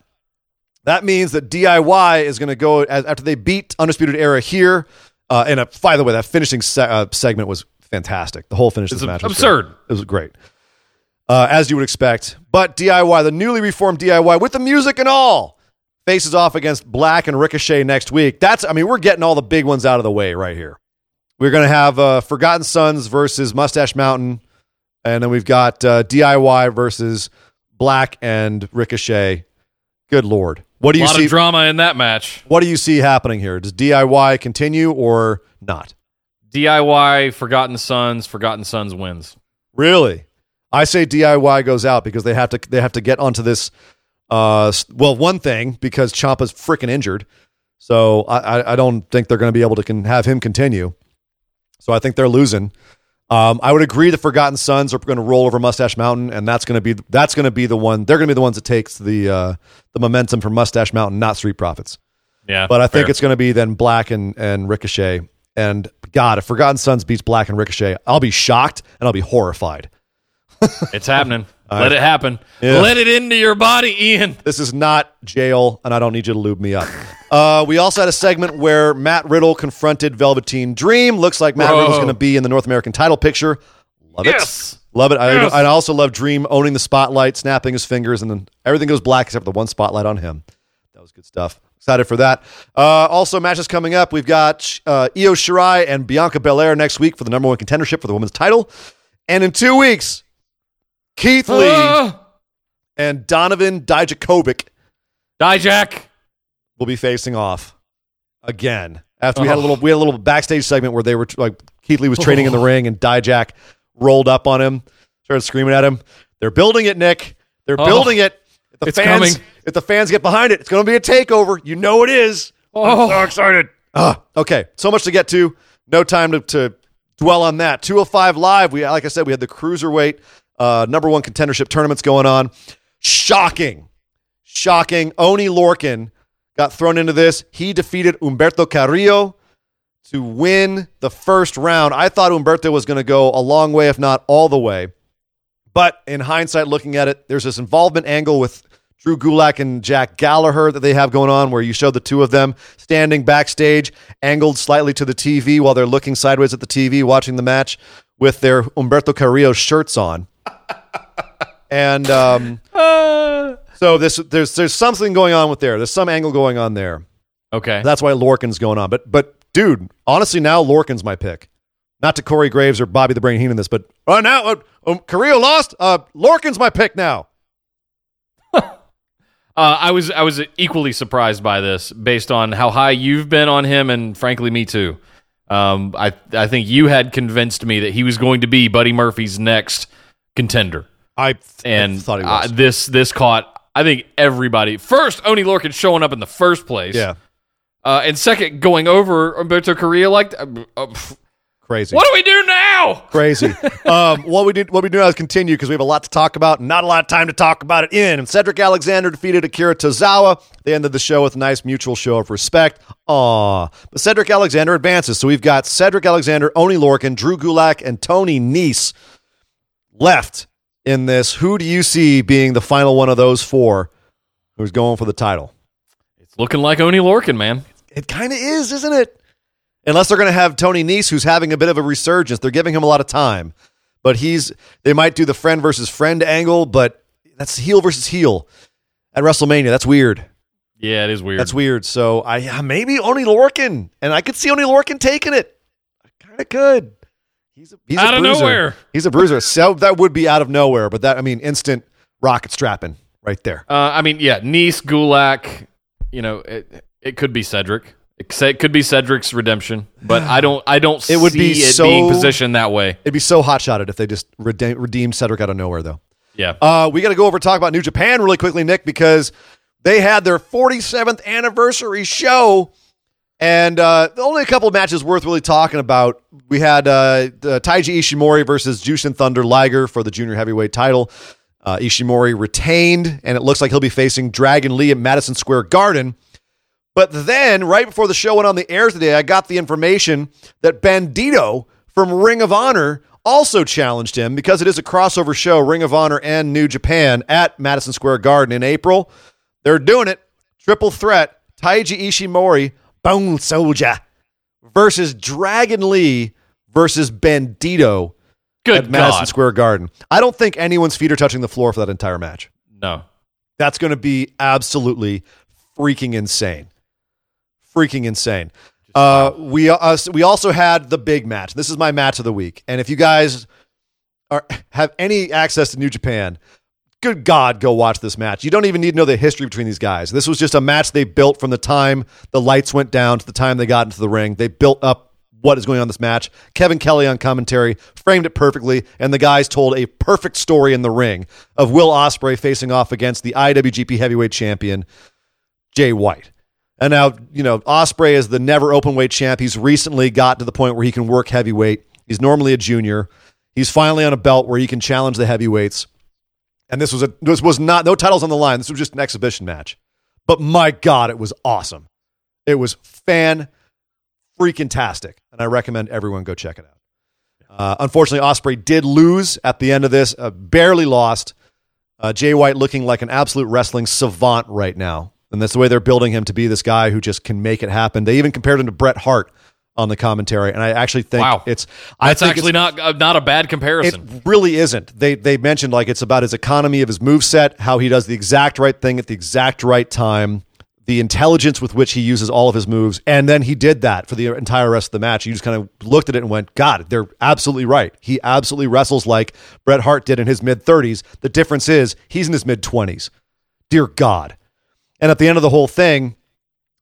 S3: that means that DIY is going to go after they beat Undisputed Era here. Uh, and uh, by the way, that finishing se- uh, segment was fantastic. The whole finish of this match was
S2: absurd.
S3: great. It was great, uh, as you would expect. But DIY, the newly reformed DIY, with the music and all, faces off against Black and Ricochet next week. That's, I mean, we're getting all the big ones out of the way right here. We're going to have uh, Forgotten Sons versus Mustache Mountain, and then we've got uh, DIY versus Black and Ricochet. Good lord, what do
S2: A
S3: you
S2: lot
S3: see?
S2: of drama in that match.
S3: what do you see happening here? Does DIY continue or not?
S2: DIY, Forgotten Sons, Forgotten Sons wins.
S3: Really? I say DIY goes out because they have to they have to get onto this. Uh, well, one thing because Ciampa's freaking injured, so I I, I don't think they're going to be able to can have him continue. So I think they're losing. Um, I would agree the Forgotten Sons are going to roll over Mustache Mountain, and that's going to be that's going to be the one. They're going to be the ones that takes the uh, the momentum from Mustache Mountain, not Street Profits.
S2: Yeah.
S3: But I think it's going to be then Black and, and Ricochet. And God, if Forgotten Sons beats Black and Ricochet, I'll be shocked and I'll be horrified.
S2: it's happening. [LAUGHS] Let it happen.
S3: Yeah.
S2: Let it into your body, Ian.
S3: This is not jail, and I don't need you to lube me up. Uh, we also had a segment where Matt Riddle confronted Velveteen Dream. Looks like Matt
S2: Whoa.
S3: Riddle's going to be in the North American title picture. Love it.
S2: Yes.
S3: Love it. I, I also love Dream owning the spotlight, snapping his fingers, and then everything goes black except for the one spotlight on him. That was good stuff. Excited for that. Uh, also, matches coming up. We've got uh, Io Shirai and Bianca Belair next week for the number one contendership for the women's title. And in two weeks, Keith Lee
S2: Ah.
S3: and Donovan Dijakovic
S2: Dijak.
S3: will be facing off again. After we had a
S2: Oh.
S3: little, we had a little backstage segment where they were like Keith Lee was training in the ring and Dijak rolled up on him, started screaming at him. They're building it, Nick. They're
S2: Oh,
S3: building it. If the
S2: it's
S3: fans,
S2: coming.
S3: if the fans get behind it, it's going to be a takeover. You know it is.
S2: Oh.
S3: so excited. Ah, okay, so much to get to. No time to, to dwell on that. 205 live. We like I said, we had the cruiserweight uh, number one contendership tournaments going on. Shocking, shocking. Oni Lorcan got thrown into this. He defeated Humberto Carrillo to win the first round. I thought Humberto was going to go a long way, if not all the way. But in hindsight, looking at it, there's this involvement angle with Drew Gulak and Jack Gallagher that they have going on where you show the two of them standing backstage, angled slightly to the TV while they're looking sideways at the TV, watching the match with their Humberto Carrillo shirts on. And um,
S2: Uh,
S3: so this there's there's something going on with there. There's some angle going on there.
S2: okay.
S3: That's why Lorcan's going on. But but dude, honestly, now Lorcan's my pick. Not to Corey Graves or Bobby the Brain Heenan this, but uh, now uh, um, Carrillo lost. Uh, Lorcan's my pick now. [LAUGHS]
S2: Uh, I was I was equally surprised by this, based on how high you've been on him, and frankly, me too. Um, I I think you had convinced me that he was going to be Buddy Murphy's next contender,
S3: I th-
S2: and
S3: I thought he
S2: uh,
S3: was.
S2: this this caught. I think everybody first Oni Lorcan showing up in the first place,
S3: yeah,
S2: uh, and second going over Humberto Carrillo like. Uh, uh,
S3: crazy.
S2: what do we do now?
S3: Crazy. [LAUGHS] um, what we did, what we do now is continue because we have a lot to talk about. and Not a lot of time to talk about it in. And Cedric Alexander defeated Akira Tozawa. They ended the show with a nice mutual show of respect. Aw. But Cedric Alexander advances. So we've got Cedric Alexander, Oni Lorcan, Drew Gulak, and Tony Nese left in this. Who do you see being the final one of those four who's going for the title?
S2: It's looking like Oni Lorcan, man.
S3: It kind of is, isn't it? Unless they're going to have Tony Nese, who's having a bit of a resurgence. They're giving him a lot of time, but he's they might do the friend versus friend angle, but that's heel versus heel at WrestleMania. That's weird.
S2: Yeah, it is weird.
S3: That's weird. So I maybe Oni Lorcan, and I could see Oni Lorcan taking it. I Kind of could. He's a, he's a
S2: Out of
S3: bruiser.
S2: nowhere.
S3: He's a bruiser. So that would be out of nowhere, but that I mean, instant rocket strapping right there.
S2: Uh, I mean, yeah, Nice, Gulak. You know, it, it could be Cedric. It could be Cedric's redemption, but I don't. I don't. [SIGHS]
S3: It would
S2: see
S3: be
S2: it
S3: so-
S2: being positioned that way.
S3: It'd be so hot shotted if they just redeem, redeemed Cedric out of nowhere, though.
S2: Yeah.
S3: Uh, we got to go over and talk about New Japan really quickly, Nick, because they had their 47th anniversary show, and uh, only a couple of matches worth really talking about. We had uh, Taiji Ishimori versus Jushin Thunder Liger for the junior heavyweight title. Uh, Ishimori retained, and it looks like he'll be facing Dragon Lee at Madison Square Garden. But then, right before the show went on the air today, I got the information that Bandito from Ring of Honor also challenged him because it is a crossover show, Ring of Honor and New Japan at Madison Square Garden in April. They're doing it. Triple threat Taiji Ishimori, Bone Soldier versus Dragon Lee versus Bandito
S2: Good
S3: at Madison Square Garden. I don't think anyone's feet are touching the floor for that entire match.
S2: No.
S3: That's going to be absolutely freaking insane. Freaking insane. Uh, we uh, we also had the big match. This is my match of the week. And if you guys are have any access to New Japan, good God, go watch this match. You don't even need to know the history between these guys. This was just a match they built from the time the lights went down to the time they got into the ring. They built up what is going on in this match. Kevin Kelly on commentary framed it perfectly, and the guys told a perfect story in the ring of Will Ospreay facing off against the IWGP Heavyweight Champion Jay White. And now, you know, Ospreay is the never open weight champ. He's recently got to the point where he can work heavyweight. He's normally a junior. He's finally on a belt where he can challenge the heavyweights. And this was a this was not no titles on the line. This was just an exhibition match. But my God, it was awesome. It was fan freaking tastic, and I recommend everyone go check it out. Uh, unfortunately, Ospreay did lose at the end of this, uh, barely lost. Uh, Jay White looking like an absolute wrestling savant right now, and that's the way they're building him to be this guy who just can make it happen. They even compared him to Bret Hart on the commentary, and I actually think
S2: Wow.
S3: it's I
S2: That's
S3: think
S2: actually not uh, not a bad comparison.
S3: it really isn't. They they mentioned like it's about his economy of his move set, how he does the exact right thing at the exact right time, the intelligence with which he uses all of his moves, and then he did that for the entire rest of the match. You just kind of looked at it and went, "God, they're absolutely right." He absolutely wrestles like Bret Hart did in his mid thirties. The difference is he's in his mid twenties. Dear God! And at the end of the whole thing,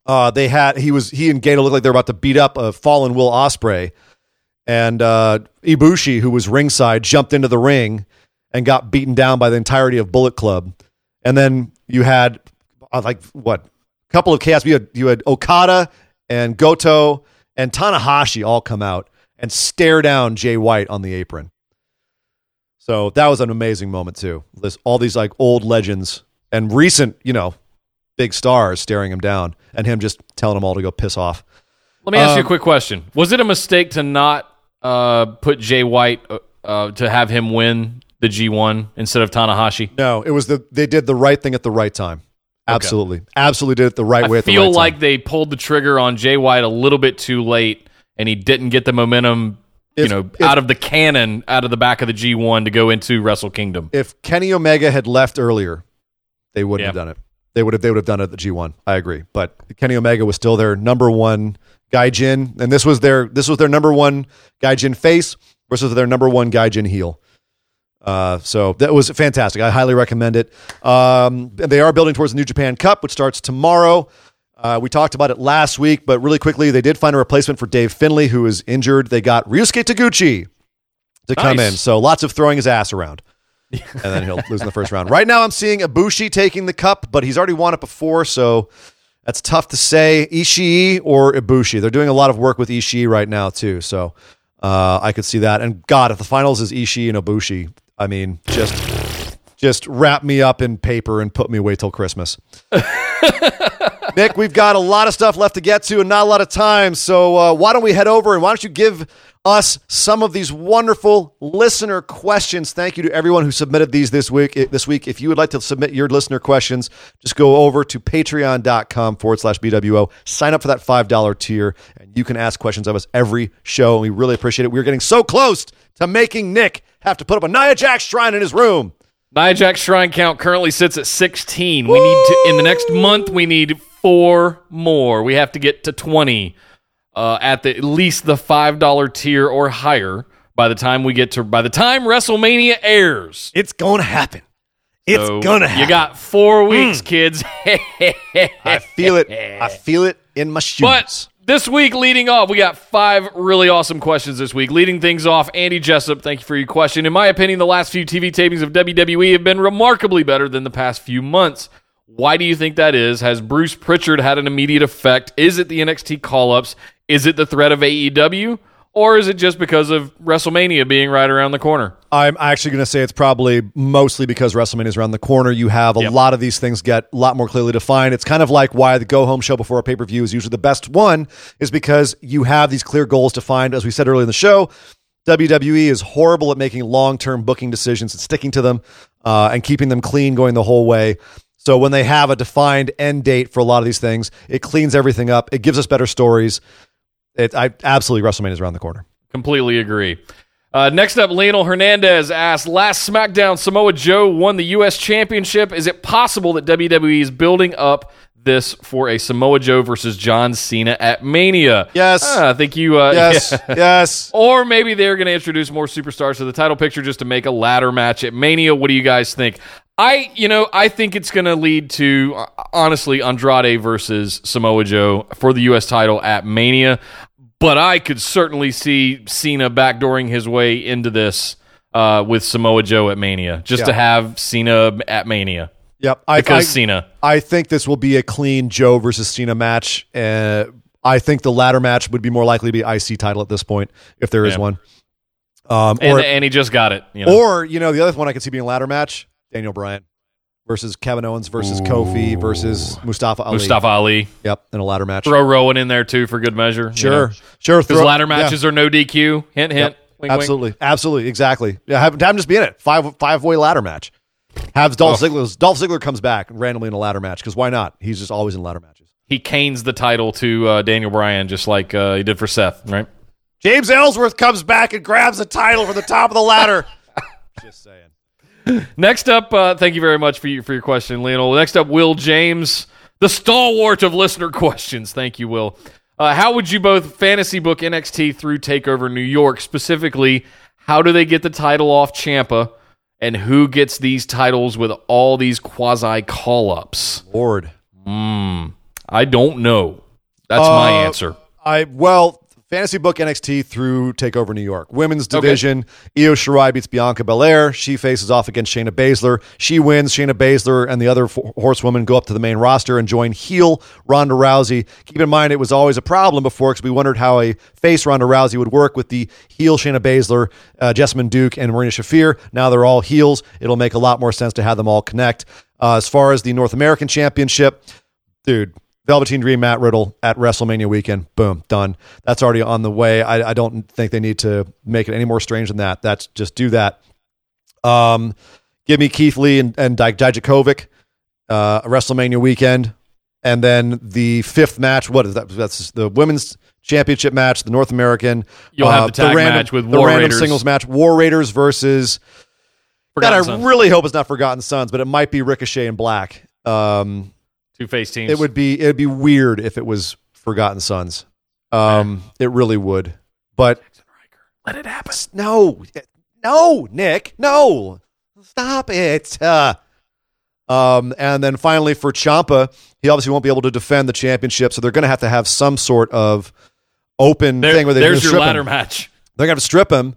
S3: uh, they had he was he and Gedo looked like they were about to beat up a fallen Will Ospreay and uh, Ibushi, who was ringside, jumped into the ring and got beaten down by the entirety of Bullet Club. And then you had uh, like what a couple of chaos. You had you had Okada and Goto and Tanahashi all come out and stare down Jay White on the apron. So that was an amazing moment too. This all these like old legends and recent, you know, big stars staring him down and him just telling them all to go piss off.
S2: Let me ask you a
S3: Um,
S2: quick question. Was it a mistake to not uh, put Jay White uh, uh, to have him win the G1 instead of Tanahashi?
S3: No, it was the they did the right thing at the right time. Absolutely, absolutely did it the right way.
S2: I
S3: At the
S2: feel
S3: right
S2: like
S3: time.
S2: they pulled the trigger on Jay White a little bit too late, and he didn't get the momentum, you
S3: If-
S2: know,
S3: if-
S2: out of the cannon, out of the back of the G1 to go into Wrestle Kingdom.
S3: if Kenny Omega had left earlier, they wouldn't have done it. They would have they would have done it at the G1. I agree, but Kenny Omega was still their number one Gaijin, and this was their this was their number one Gaijin face versus their number one Gaijin heel. Uh, so that was fantastic. I highly recommend it. Um, they are building towards the New Japan Cup, which starts tomorrow. Uh, we talked about it last week, but really quickly, they did find a replacement for Dave Finlay, who is injured. They got Ryusuke Taguchi to come in. So lots of throwing his ass around. [LAUGHS] and then he'll lose in the first round. Right now, I'm seeing Ibushi taking the cup, but he's already won it before, so that's tough to say. Ishii or Ibushi. They're doing a lot of work with Ishii right now, too, so uh, I could see that. And God, if the finals is Ishii and Ibushi, I mean, just just wrap me up in paper and put me away till Christmas. [LAUGHS] Nick, we've got a lot of stuff left to get to and not a lot of time. So uh, why don't we head over and why don't you give us some of these wonderful listener questions? Thank you to everyone who submitted these this week. Eh, this week, if you would like to submit your listener questions, just go over to patreon.com forward slash BWO. Sign up for that $5 tier, and you can ask questions of us every show. And we really appreciate it. We're getting so close to making Nick have to put up a Nia Jax shrine in his room.
S2: Nia Jax shrine count currently sits at 16. We need to, in the next month, we need four more. We have to get to 20 uh, at the, at least the $5 tier or higher by the time we get to, by the time WrestleMania airs.
S3: It's going to happen. It's
S2: So
S3: going to happen.
S2: You got four weeks, kids.
S3: I feel it. I [LAUGHS] feel it in my shoes.
S2: But this week, leading off, we got five really awesome questions this week. Leading things off, Andy Jessup, thank you for your question. In my opinion, the last few TV tapings of WWE have been remarkably better than the past few months. Why do you think that is? Has Bruce Prichard had an immediate effect? Is it the NXT call ups? Is it the threat of AEW? Or is it just because of WrestleMania being right around the corner?
S3: I'm actually going to say it's probably mostly because WrestleMania is around the corner. You have a
S2: Yep.
S3: lot of these things get a lot more clearly defined. It's kind of like why the go home show before a pay per view is usually the best one, is because you have these clear goals defined. As we said earlier in the show, WWE is horrible at making long term booking decisions and sticking to them uh, and keeping them clean going the whole way. So when they have a defined end date for a lot of these things, it cleans everything up. It gives us better stories. It, I absolutely WrestleMania is around the corner.
S2: Completely agree. Uh, next up, Lionel Hernandez asked Last SmackDown, Samoa Joe won the U.S. Championship. Is it possible that WWE is building up this for a Samoa Joe versus John Cena at Mania?
S3: Yes.
S2: Ah, I think you. Uh, [LAUGHS]
S3: Yes,
S2: yeah.
S3: yes.
S2: Or maybe they're going to introduce more superstars to the title picture just to make a ladder match at Mania. What do you guys think? I, you know, I think it's going to lead to honestly Andrade versus Samoa Joe for the U.S. title at Mania. But I could certainly see Cena backdooring his way into this uh, with Samoa Joe at Mania, just to have Cena at Mania
S3: Yep. I,
S2: because
S3: I,
S2: Cena.
S3: I think this will be a clean Joe versus Cena match. Uh, I think the latter match would be more likely to be IC title at this point, if there is
S2: Yeah.
S3: one. Um,
S2: And, and he just got it. You know?
S3: or you know, the other one I could see being a ladder match: Daniel Bryan versus Kevin Owens versus Kofi versus Mustafa Ali.
S2: Mustafa Ali.
S3: Yep, in a ladder match.
S2: Throw Rowan in there too for good measure. you
S3: sure,
S2: know?
S3: sure.
S2: Because ladder
S3: yeah.
S2: matches are no DQ. Hint, hint.
S3: Yep.
S2: Wink, wink.
S3: absolutely, absolutely, exactly. Yeah, have, have him just be in it. Five five way ladder match. Have Dolph
S2: Oh.
S3: Ziggler. Dolph Ziggler comes back randomly in a ladder match because why not? He's just always in ladder matches.
S2: He canes the title to uh, Daniel Bryan just like uh, he did for Seth, right?
S3: James Ellsworth comes back and grabs the title from the top of the ladder. [LAUGHS] just saying.
S2: Next up, uh, thank you very much for you, for your question, Lionel. Next up, Will James, the stalwart of listener [LAUGHS] questions. Thank you, Will. Uh, how would you both fantasy book NXT through Takeover New York? Specifically, how do they get the title off Ciampa, and who gets these titles with all these quasi call ups?
S3: Lord.
S2: I don't know. That's my
S3: Uh,
S2: answer.
S3: I well, fantasy book NXT through Takeover New York. Women's division, Io Shirai beats Bianca Belair. She faces off against Shayna Baszler. She wins. Shayna Baszler and the other horsewoman go up to the main roster and join heel Ronda Rousey. Keep in mind, it was always a problem before because we wondered how a face Ronda Rousey would work with the heel Shayna Baszler, uh, Jessamyn Duke, and Marina Shafir. Now they're all heels. It'll make a lot more sense to have them all connect. Uh, as far as the North American Championship, dude, Velveteen Dream, Matt Riddle at WrestleMania weekend. Boom, done. That's already on the way. I, I don't think they need to make it any more strange than that. That's just do that. Um, give me Keith Lee and, and Dij- Dijakovic, uh, WrestleMania weekend. And then the fifth match, what is that? That's the women's championship match, the North American.
S2: You'll have
S3: uh,
S2: the tag match with
S3: the random
S2: Raiders.
S3: singles match. War Raiders versus.
S2: Forgotten
S3: God, I
S2: Sons.
S3: really hope it's not Forgotten Sons, but it might be Ricochet and Black. Um,
S2: Two face teams.
S3: it would be it'd be weird if it was Forgotten Sons. Um, it really would. But
S2: Let it happen.
S3: no, no, Nick, no, stop it. Uh, um, and then finally for Ciampa, he obviously won't be able to defend the championship, so they're going to have to have some sort of open
S2: There-
S3: thing where they
S2: there's your ladder
S3: him.
S2: match.
S3: They're going to have to strip him,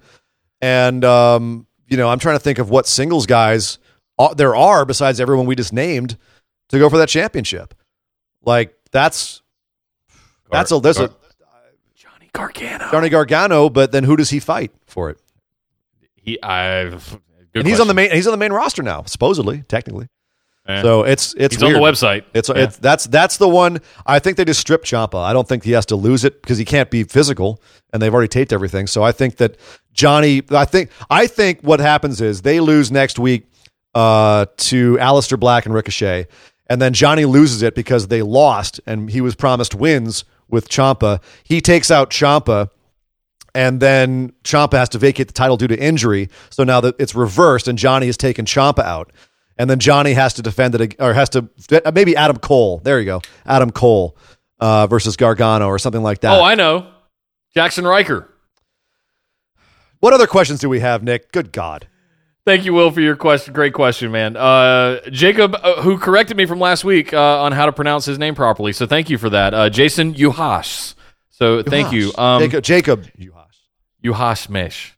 S3: and um, you know, I'm trying to think of what singles guys uh, there are besides everyone we just named to go for that championship. Like that's that's a there's a
S2: Johnny Gargano.
S3: Johnny Gargano, but then who does he fight for it?
S2: He, I've. Good
S3: and he's on the main he's on the main roster now, supposedly, technically.
S2: Eh.
S3: So it's it's
S2: he's on the website.
S3: It's,
S2: Yeah.
S3: it's that's that's the one. I think they just stripped Ciampa. I don't think he has to lose it because he can't be physical, and they've already taped everything. So I think that Johnny. I think I think what happens is they lose next week uh, to Aleister Black and Ricochet, and then Johnny loses it because they lost, and he was promised wins with Ciampa. He takes out Ciampa. And then Ciampa has to vacate the title due to injury. So now that it's reversed, and Johnny has taken Ciampa out, and then Johnny has to defend it, or has to maybe Adam Cole. There you go, Adam Cole uh, versus Gargano or something like that.
S2: Oh, I know. Jaxson Ryker.
S3: what other questions do we have, Nick? Good God.
S2: Thank you, Will, for your question. Great question, man. Uh, Jacob, uh, who corrected me from last week uh, on how to pronounce his name properly, so thank you for that. Uh, Jason Uhas. So thank you. Um,
S3: Jacob. Jacob.
S2: Uhas Mesh.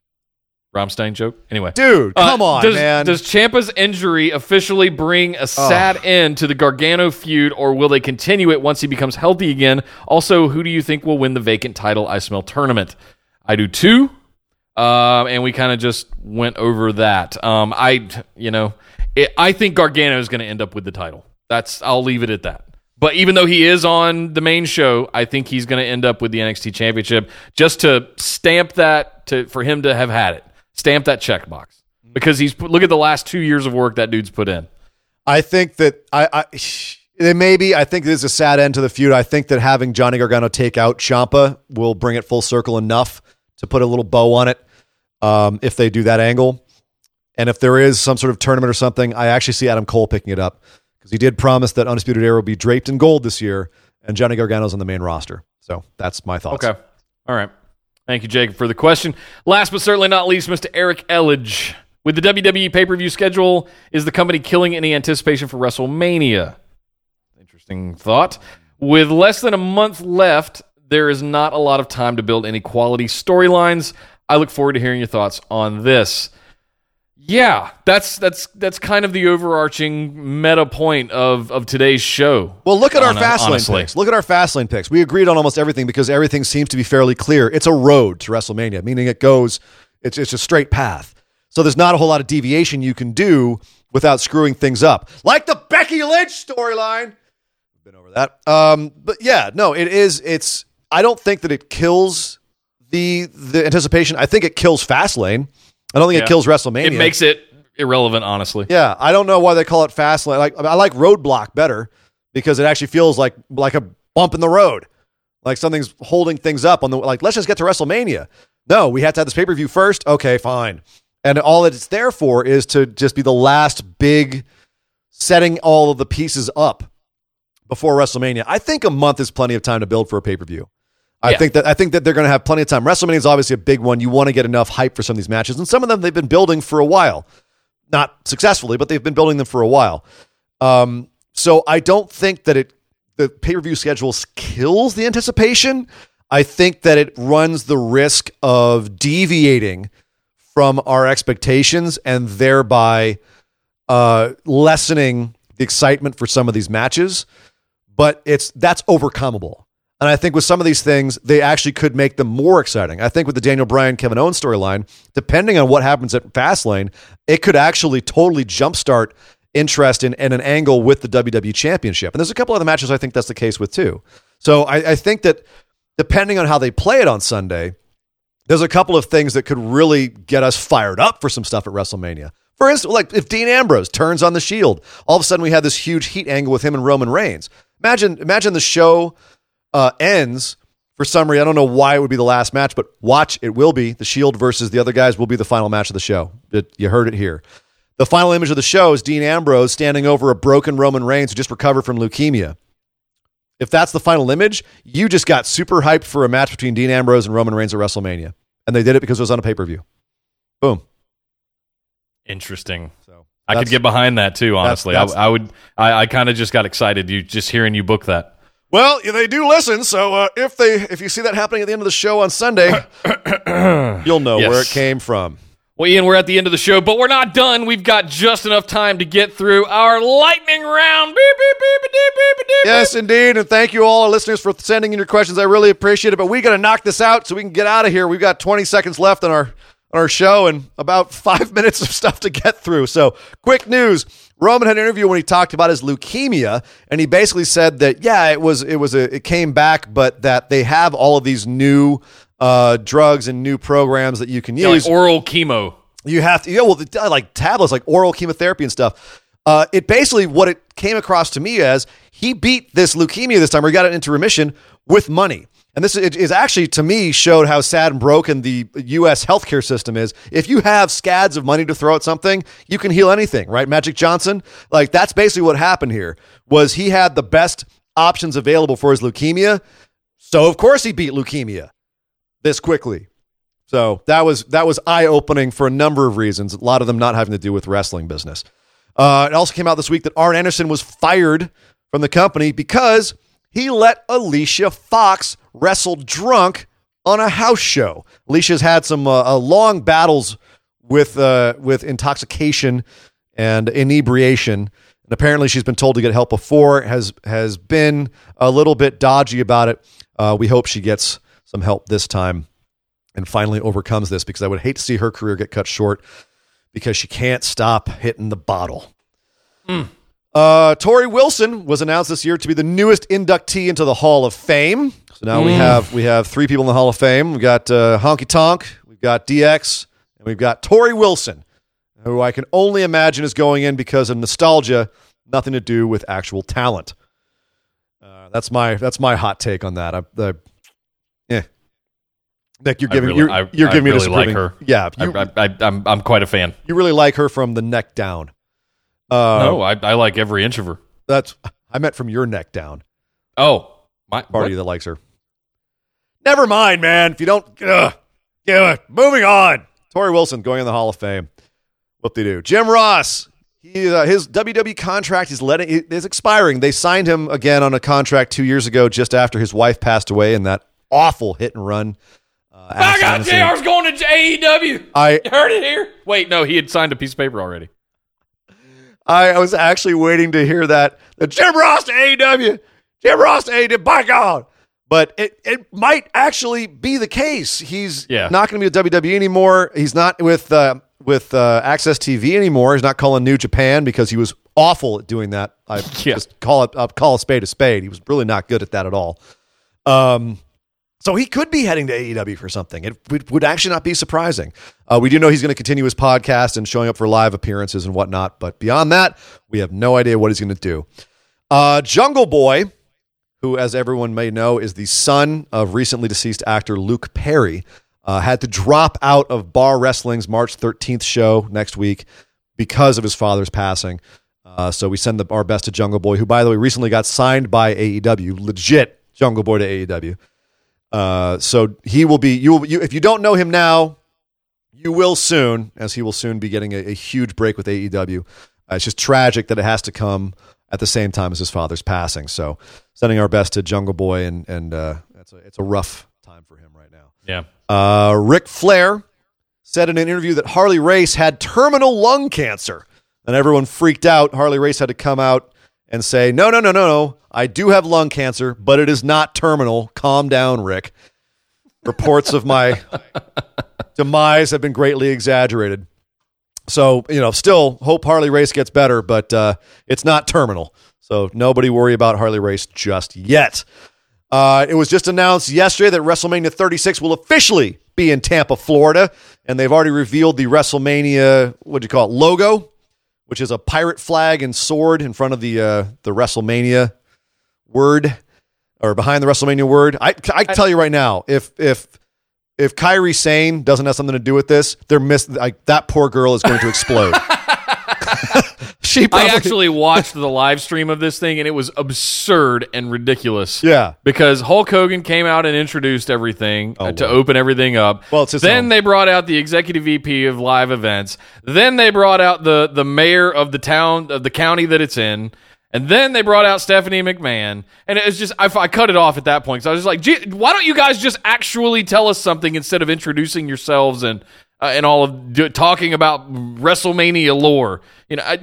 S2: Rammstein joke. Anyway,
S3: Dude,
S2: Uh,
S3: come on,
S2: does,
S3: man.
S2: Does Ciampa's injury officially bring a sad end to the Gargano feud, or will they continue it once he becomes healthy again? Also, who do you think will win the vacant title I Smell tournament? I do too. Um, and we kind of just went over that. Um, I, you know, it, I think Gargano is going to end up with the title. That's I'll leave it at that. But even though he is on the main show, I think he's going to end up with the NXT Championship just to stamp that to for him to have had it, stamp that checkbox because he's look at the last two years of work that dude's put in.
S3: I think that I, I it may be. I think this is a sad end to the feud. I think that having Johnny Gargano take out Ciampa will bring it full circle enough to put a little bow on it. Um, if they do that angle, and if there is some sort of tournament or something, I actually see Adam Cole picking it up because he did promise that Undisputed Era will be draped in gold this year, and Johnny Gargano's on the main roster. So that's my thoughts.
S2: Okay, all right. Thank you, Jacob, for the question. Last but certainly not least, Mr. Eric Elledge. With the WWE pay per view schedule, is the company killing any anticipation for WrestleMania? Interesting thought. With less than a month left, there is not a lot of time to build any quality storylines. I look forward to hearing your thoughts on this. Yeah, that's that's that's kind of the overarching meta point of of today's show.
S3: Well, look at our
S2: Fastlane
S3: picks. Look at our Fastlane picks. We agreed on almost everything because everything seems to be fairly clear. It's a road to WrestleMania, meaning it goes, it's it's a straight path. So there's not a whole lot of deviation you can do without screwing things up, like the Becky Lynch storyline. We've been over that. Um, but yeah, no, it is. It's. I don't think that it kills the the anticipation. I think it kills Fastlane. I don't think
S2: Yeah.
S3: it kills WrestleMania.
S2: It makes it irrelevant, honestly.
S3: Yeah, I don't know why they call it Fastlane. Like I like roadblock better because it actually feels like like a bump in the road, like something's holding things up on the like. Let's just get to WrestleMania. No, we have to have this pay per view first. Okay, fine. And all that it's there for is to just be the last big setting all of the pieces up before WrestleMania. I think a month is plenty of time to build for a pay per view. I
S2: Yeah.
S3: think that I think that they're going to have plenty of time. WrestleMania is obviously a big one. You want to get enough hype for some of these matches, and some of them they've been building for a while, not successfully, but they've been building them for a while. Um, so I don't think that it the pay per view schedule kills the anticipation. I think that it runs the risk of deviating from our expectations and thereby uh, lessening the excitement for some of these matches. But it's that's overcomable. And I think with some of these things, they actually could make them more exciting. I think with the Daniel Bryan, Kevin Owens storyline, depending on what happens at Fastlane, it could actually totally jumpstart interest in, in an angle with the WWE Championship. And there's a couple other matches I think that's the case with too. So I, I think that depending on how they play it on Sunday, there's a couple of things that could really get us fired up for some stuff at WrestleMania. For instance, like if Dean Ambrose turns on the Shield, all of a sudden we have this huge heat angle with him and Roman Reigns. Imagine, imagine the show uh, ends for summary. I don't know why it would be the last match, but watch it will be the Shield versus the other guys will be the final match of the show. It, you heard it here. The final image of the show is Dean Ambrose standing over a broken Roman Reigns who just recovered from leukemia. If that's the final image, you just got super hyped for a match between Dean Ambrose and Roman Reigns at WrestleMania. And they did it because it was on a pay per view. Boom.
S2: Interesting. So I could get behind that too. Honestly, that's, that's, I, I, would. I, I kind of just got excited. You just hearing you book that.
S3: Well, they do listen, so uh, if they if you see that happening at the end of the show on Sunday, [COUGHS] you'll know yes. where it came from.
S2: Well, Ian, we're at the end of the show, but we're not done. We've got just enough time to get through our lightning round. Beep, beep, beep, beep, beep, beep,
S3: yes, indeed. And thank you all, our listeners, for sending in your questions. I really appreciate it. But we got to knock this out so we can get out of here. We've got 20 seconds left on our on our show and about [LAUGHS] five minutes of stuff to get through. So, quick news. Roman had an interview when he talked about his leukemia, and he basically said that yeah, it was it was a, it came back, but that they have all of these new uh, drugs and new programs that you can use.
S2: Like oral chemo.
S3: You have to, yeah, well, like tablets, like oral chemotherapy and stuff. Uh, it basically what it came across to me as he beat this leukemia this time, or he got it into remission with money. And this is, actually, to me, showed how sad and broken the U.S. healthcare system is. If you have scads of money to throw at something, you can heal anything, right? Magic Johnson, like that's basically what happened here. Was he had the best options available for his leukemia, so of course he beat leukemia this quickly. So that was that was eye opening for a number of reasons. A lot of them not having to do with wrestling business. Uh, it also came out this week that Arn Anderson was fired from the company because he let Alicia Fox wrestle drunk on a house show. Alicia's had some uh, uh, long battles with uh, with intoxication and inebriation. And apparently, she's been told to get help before. has has been a little bit dodgy about it. Uh, we hope she gets some help this time and finally overcomes this because I would hate to see her career get cut short because she can't stop hitting the bottle. Mm. Uh, Torrie Wilson was announced this year to be the newest inductee into the Hall of Fame. So now mm. we have we have three people in the Hall of Fame. We've got uh, Honky Tonk, we've got DX, and we've got Torrie Wilson, who I can only imagine is going in because of nostalgia, nothing to do with actual talent. Uh, that's my that's my hot take on that. I, I yeah. Nick, you're giving really, you're, you're giving
S2: I really
S3: me like
S2: her.
S3: Yeah,
S2: you, I, I, I'm I'm quite a fan.
S3: You really like her from the neck down.
S2: Uh, no, I, I like every inch of her.
S3: That's I meant from your neck down.
S2: Oh, my
S3: party that likes her. Never mind, man. If you don't, ugh, yeah, moving on. Torrie Wilson going in the Hall of Fame. What they do? Jim Ross. He, uh, his WWE contract is letting is expiring. They signed him again on a contract two years ago, just after his wife passed away in that awful hit and run.
S2: Uh, I got JR's going to AEW. I you heard it here. Wait, no, he had signed a piece of paper already.
S3: I, was actually waiting to hear that. The Jim Ross to AEW. Jim Ross to AEW. By God. But it, it might actually be the case. He's yeah. not going to be with WWE anymore. He's not with uh, with uh, AXS TV anymore. He's not calling New Japan because he was awful at doing that. I [LAUGHS] yeah. just call it uh, call a spade a spade. He was really not good at that at all. Um, so he could be heading to AEW for something. It would, would actually not be surprising. Uh, we do know he's going to continue his podcast and showing up for live appearances and whatnot. But beyond that, we have no idea what he's going to do. Uh, Jungle Boy, who, as everyone may know, is the son of recently deceased actor Luke Perry, uh, had to drop out of Bar Wrestling's March 13th show next week because of his father's passing. Uh, so we send the, our best to Jungle Boy, who, by the way, recently got signed by AEW, legit Jungle Boy to AEW. Uh, so he will be you, you. If you don't know him now, you will soon, as he will soon be getting a, a huge break with AEW. Uh, it's just tragic that it has to come at the same time as his father's passing. So sending our best to Jungle Boy, and and uh, it's a it's a rough time for him right now.
S2: Yeah.
S3: Uh, Ric Flair said in an interview that Harley Race had terminal lung cancer, and everyone freaked out. Harley Race had to come out and say, "No, no, no, no, no. I do have lung cancer, but it is not terminal. Calm down, Rick." Reports of my [LAUGHS] demise have been greatly exaggerated. So, you know, still hope Harley Race gets better, but uh, it's not terminal. So nobody worry about Harley Race just yet. Uh, it was just announced yesterday that WrestleMania 36 will officially be in Tampa, Florida, and they've already revealed the WrestleMania what do you call it logo, which is a pirate flag and sword in front of the uh, the WrestleMania word or behind the WrestleMania word. I I tell you right now, if if if Kairi Sane doesn't have something to do with this, they're miss like that poor girl is going to explode. [LAUGHS] [LAUGHS] she
S2: I actually watched the live stream of this thing and it was absurd and ridiculous.
S3: yeah.
S2: Because Hulk Hogan came out and introduced everything uh, to
S3: wow.
S2: open everything up.
S3: Well, it's
S2: then
S3: own.
S2: they brought out the executive VP of live events. Then they brought out the the mayor of the town of the county that it's in. And then they brought out Stephanie McMahon, and it was just I, I cut it off at that point. because I was just like, "Why don't you guys just actually tell us something instead of introducing yourselves and uh, and all of do, talking about WrestleMania lore?" You know, I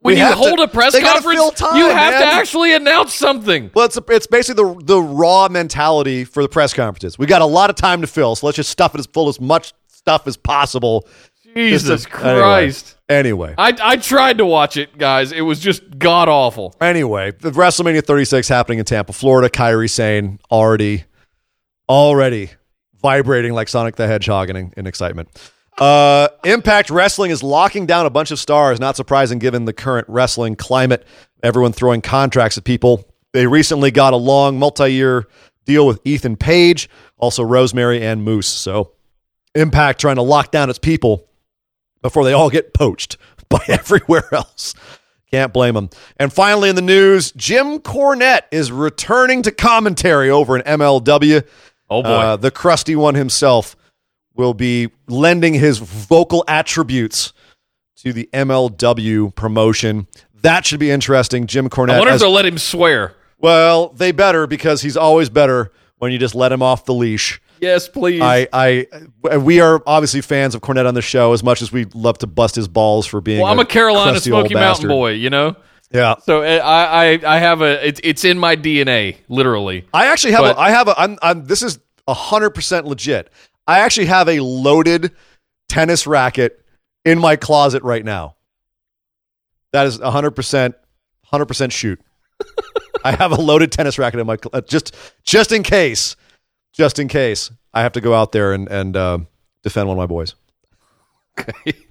S2: when
S3: We
S2: you
S3: have to-
S2: hold a press conference,
S3: time,
S2: you have to actually announce something.
S3: Well, it's it's basically the the raw mentality for the press conferences. We got a lot of time to fill, so let's just stuff it as full as much stuff as possible.
S2: Jesus
S3: to-
S2: Christ.
S3: Anyway,
S2: I, I tried to watch it, guys. It was just god awful.
S3: anyway, the WrestleMania 36 happening in Tampa, Florida. Kairi Sane already already vibrating like Sonic the Hedgehog in, in excitement. Uh, Impact Wrestling is locking down a bunch of stars. Not surprising given the current wrestling climate. Everyone throwing contracts at people. They recently got a long multi-year deal with Ethan Page, also Rosemary and Moose. So Impact trying to lock down its people before they all get poached [LAUGHS] by everywhere else. Can't blame them. And finally, in the news, Jim Cornette is returning to commentary over in MLW.
S2: Oh boy.
S3: Uh, the crusty one himself will be lending his vocal attributes to the MLW promotion. That should be interesting. Jim Cornette.
S2: I wonder if they'll let him swear.
S3: well, they better because he's always better when you just let him off the leash.
S2: Yes, please.
S3: I, I, we are obviously fans of Cornette on the show as much as we love to bust his balls for being.
S2: well, I'm a Carolina
S3: crusty
S2: Smoky Mountain boy, you know?
S3: Yeah,
S2: So uh, I, I, I have a, it's, it's in my DNA, literally.
S3: I actually have.
S2: But-
S3: a, I have a. I'm, I'm. This is hundred percent legit. I actually have a loaded tennis racket in my closet right now. That is hundred percent, hundred percent shoot. [LAUGHS] I have a loaded tennis racket in my uh, just just in case, just in case I have to go out there and and uh, defend one of my boys. Okay. [LAUGHS]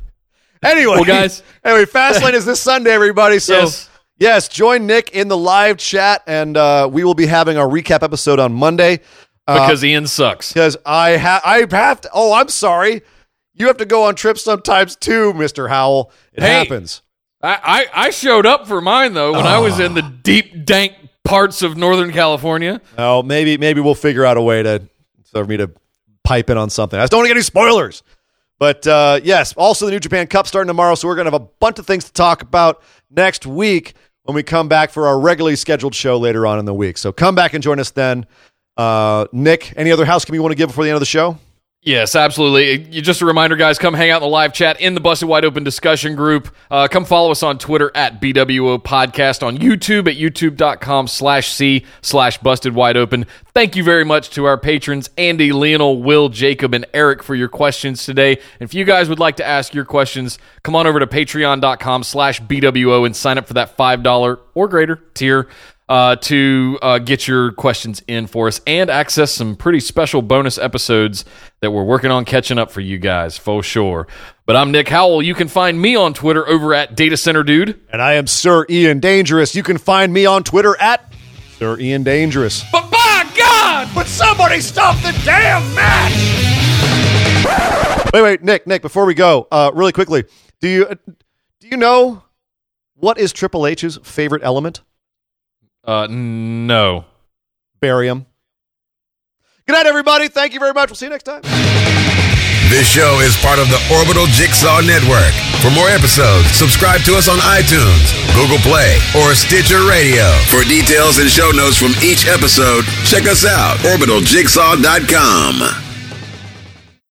S3: Anyway,
S2: Well, guys-
S3: Anyway, Fastlane is this Sunday, everybody. So.
S2: Yes.
S3: Yes, join Nick in the live chat, and uh, we will be having our recap episode on Monday. Uh,
S2: Because Ian sucks.
S3: because I have, I have to. Oh, I'm sorry. You have to go on trips sometimes too, Mister Howell. It
S2: Hey.
S3: happens.
S2: I, I, I showed up for mine, though, when I was in the deep, dank parts of Northern California.
S3: Oh, maybe maybe we'll figure out a way to for me to pipe in on something. I just don't want to get any spoilers. But uh, yes, also the New Japan Cup starting tomorrow, so we're going to have a bunch of things to talk about next week when we come back for our regularly scheduled show later on in the week. So come back and join us then. Uh, Nick, any other housekeeping you want to give before the end of the show?
S2: Yes, absolutely. You, just a reminder, guys, come hang out in the live chat in the Busted Wide Open discussion group. Uh, come follow us on Twitter at BWO Podcast, on YouTube at youtube.com slash C slash Busted Wide Open. Thank you very much to our patrons, Andy, Lionel, Will, Jacob, and Eric for your questions today. And if you guys would like to ask your questions, come on over to patreon.com slash BWO and sign up for that $5 or greater tier uh, to uh, get your questions in for us and access some pretty special bonus episodes that we're working on catching up for you guys for sure. But I'm Nick Howell. You can find me on Twitter over at Data Center Dude.
S3: And I am Sir Ian Dangerous. You can find me on Twitter at Sir Ian Dangerous.
S2: But by God!
S3: But somebody stop the damn match! Wait, wait, Nick, Nick. Before we go, uh, really quickly, do you do you know what is Triple H's favorite element?
S2: Uh, no.
S3: Barium. Good night, everybody. Thank you very much. We'll see you next time.
S4: This show is part of the Orbital Jigsaw Network. For more episodes, subscribe to us on iTunes, Google Play, or Stitcher Radio. For details and show notes from each episode, check us out, orbitaljigsaw.com.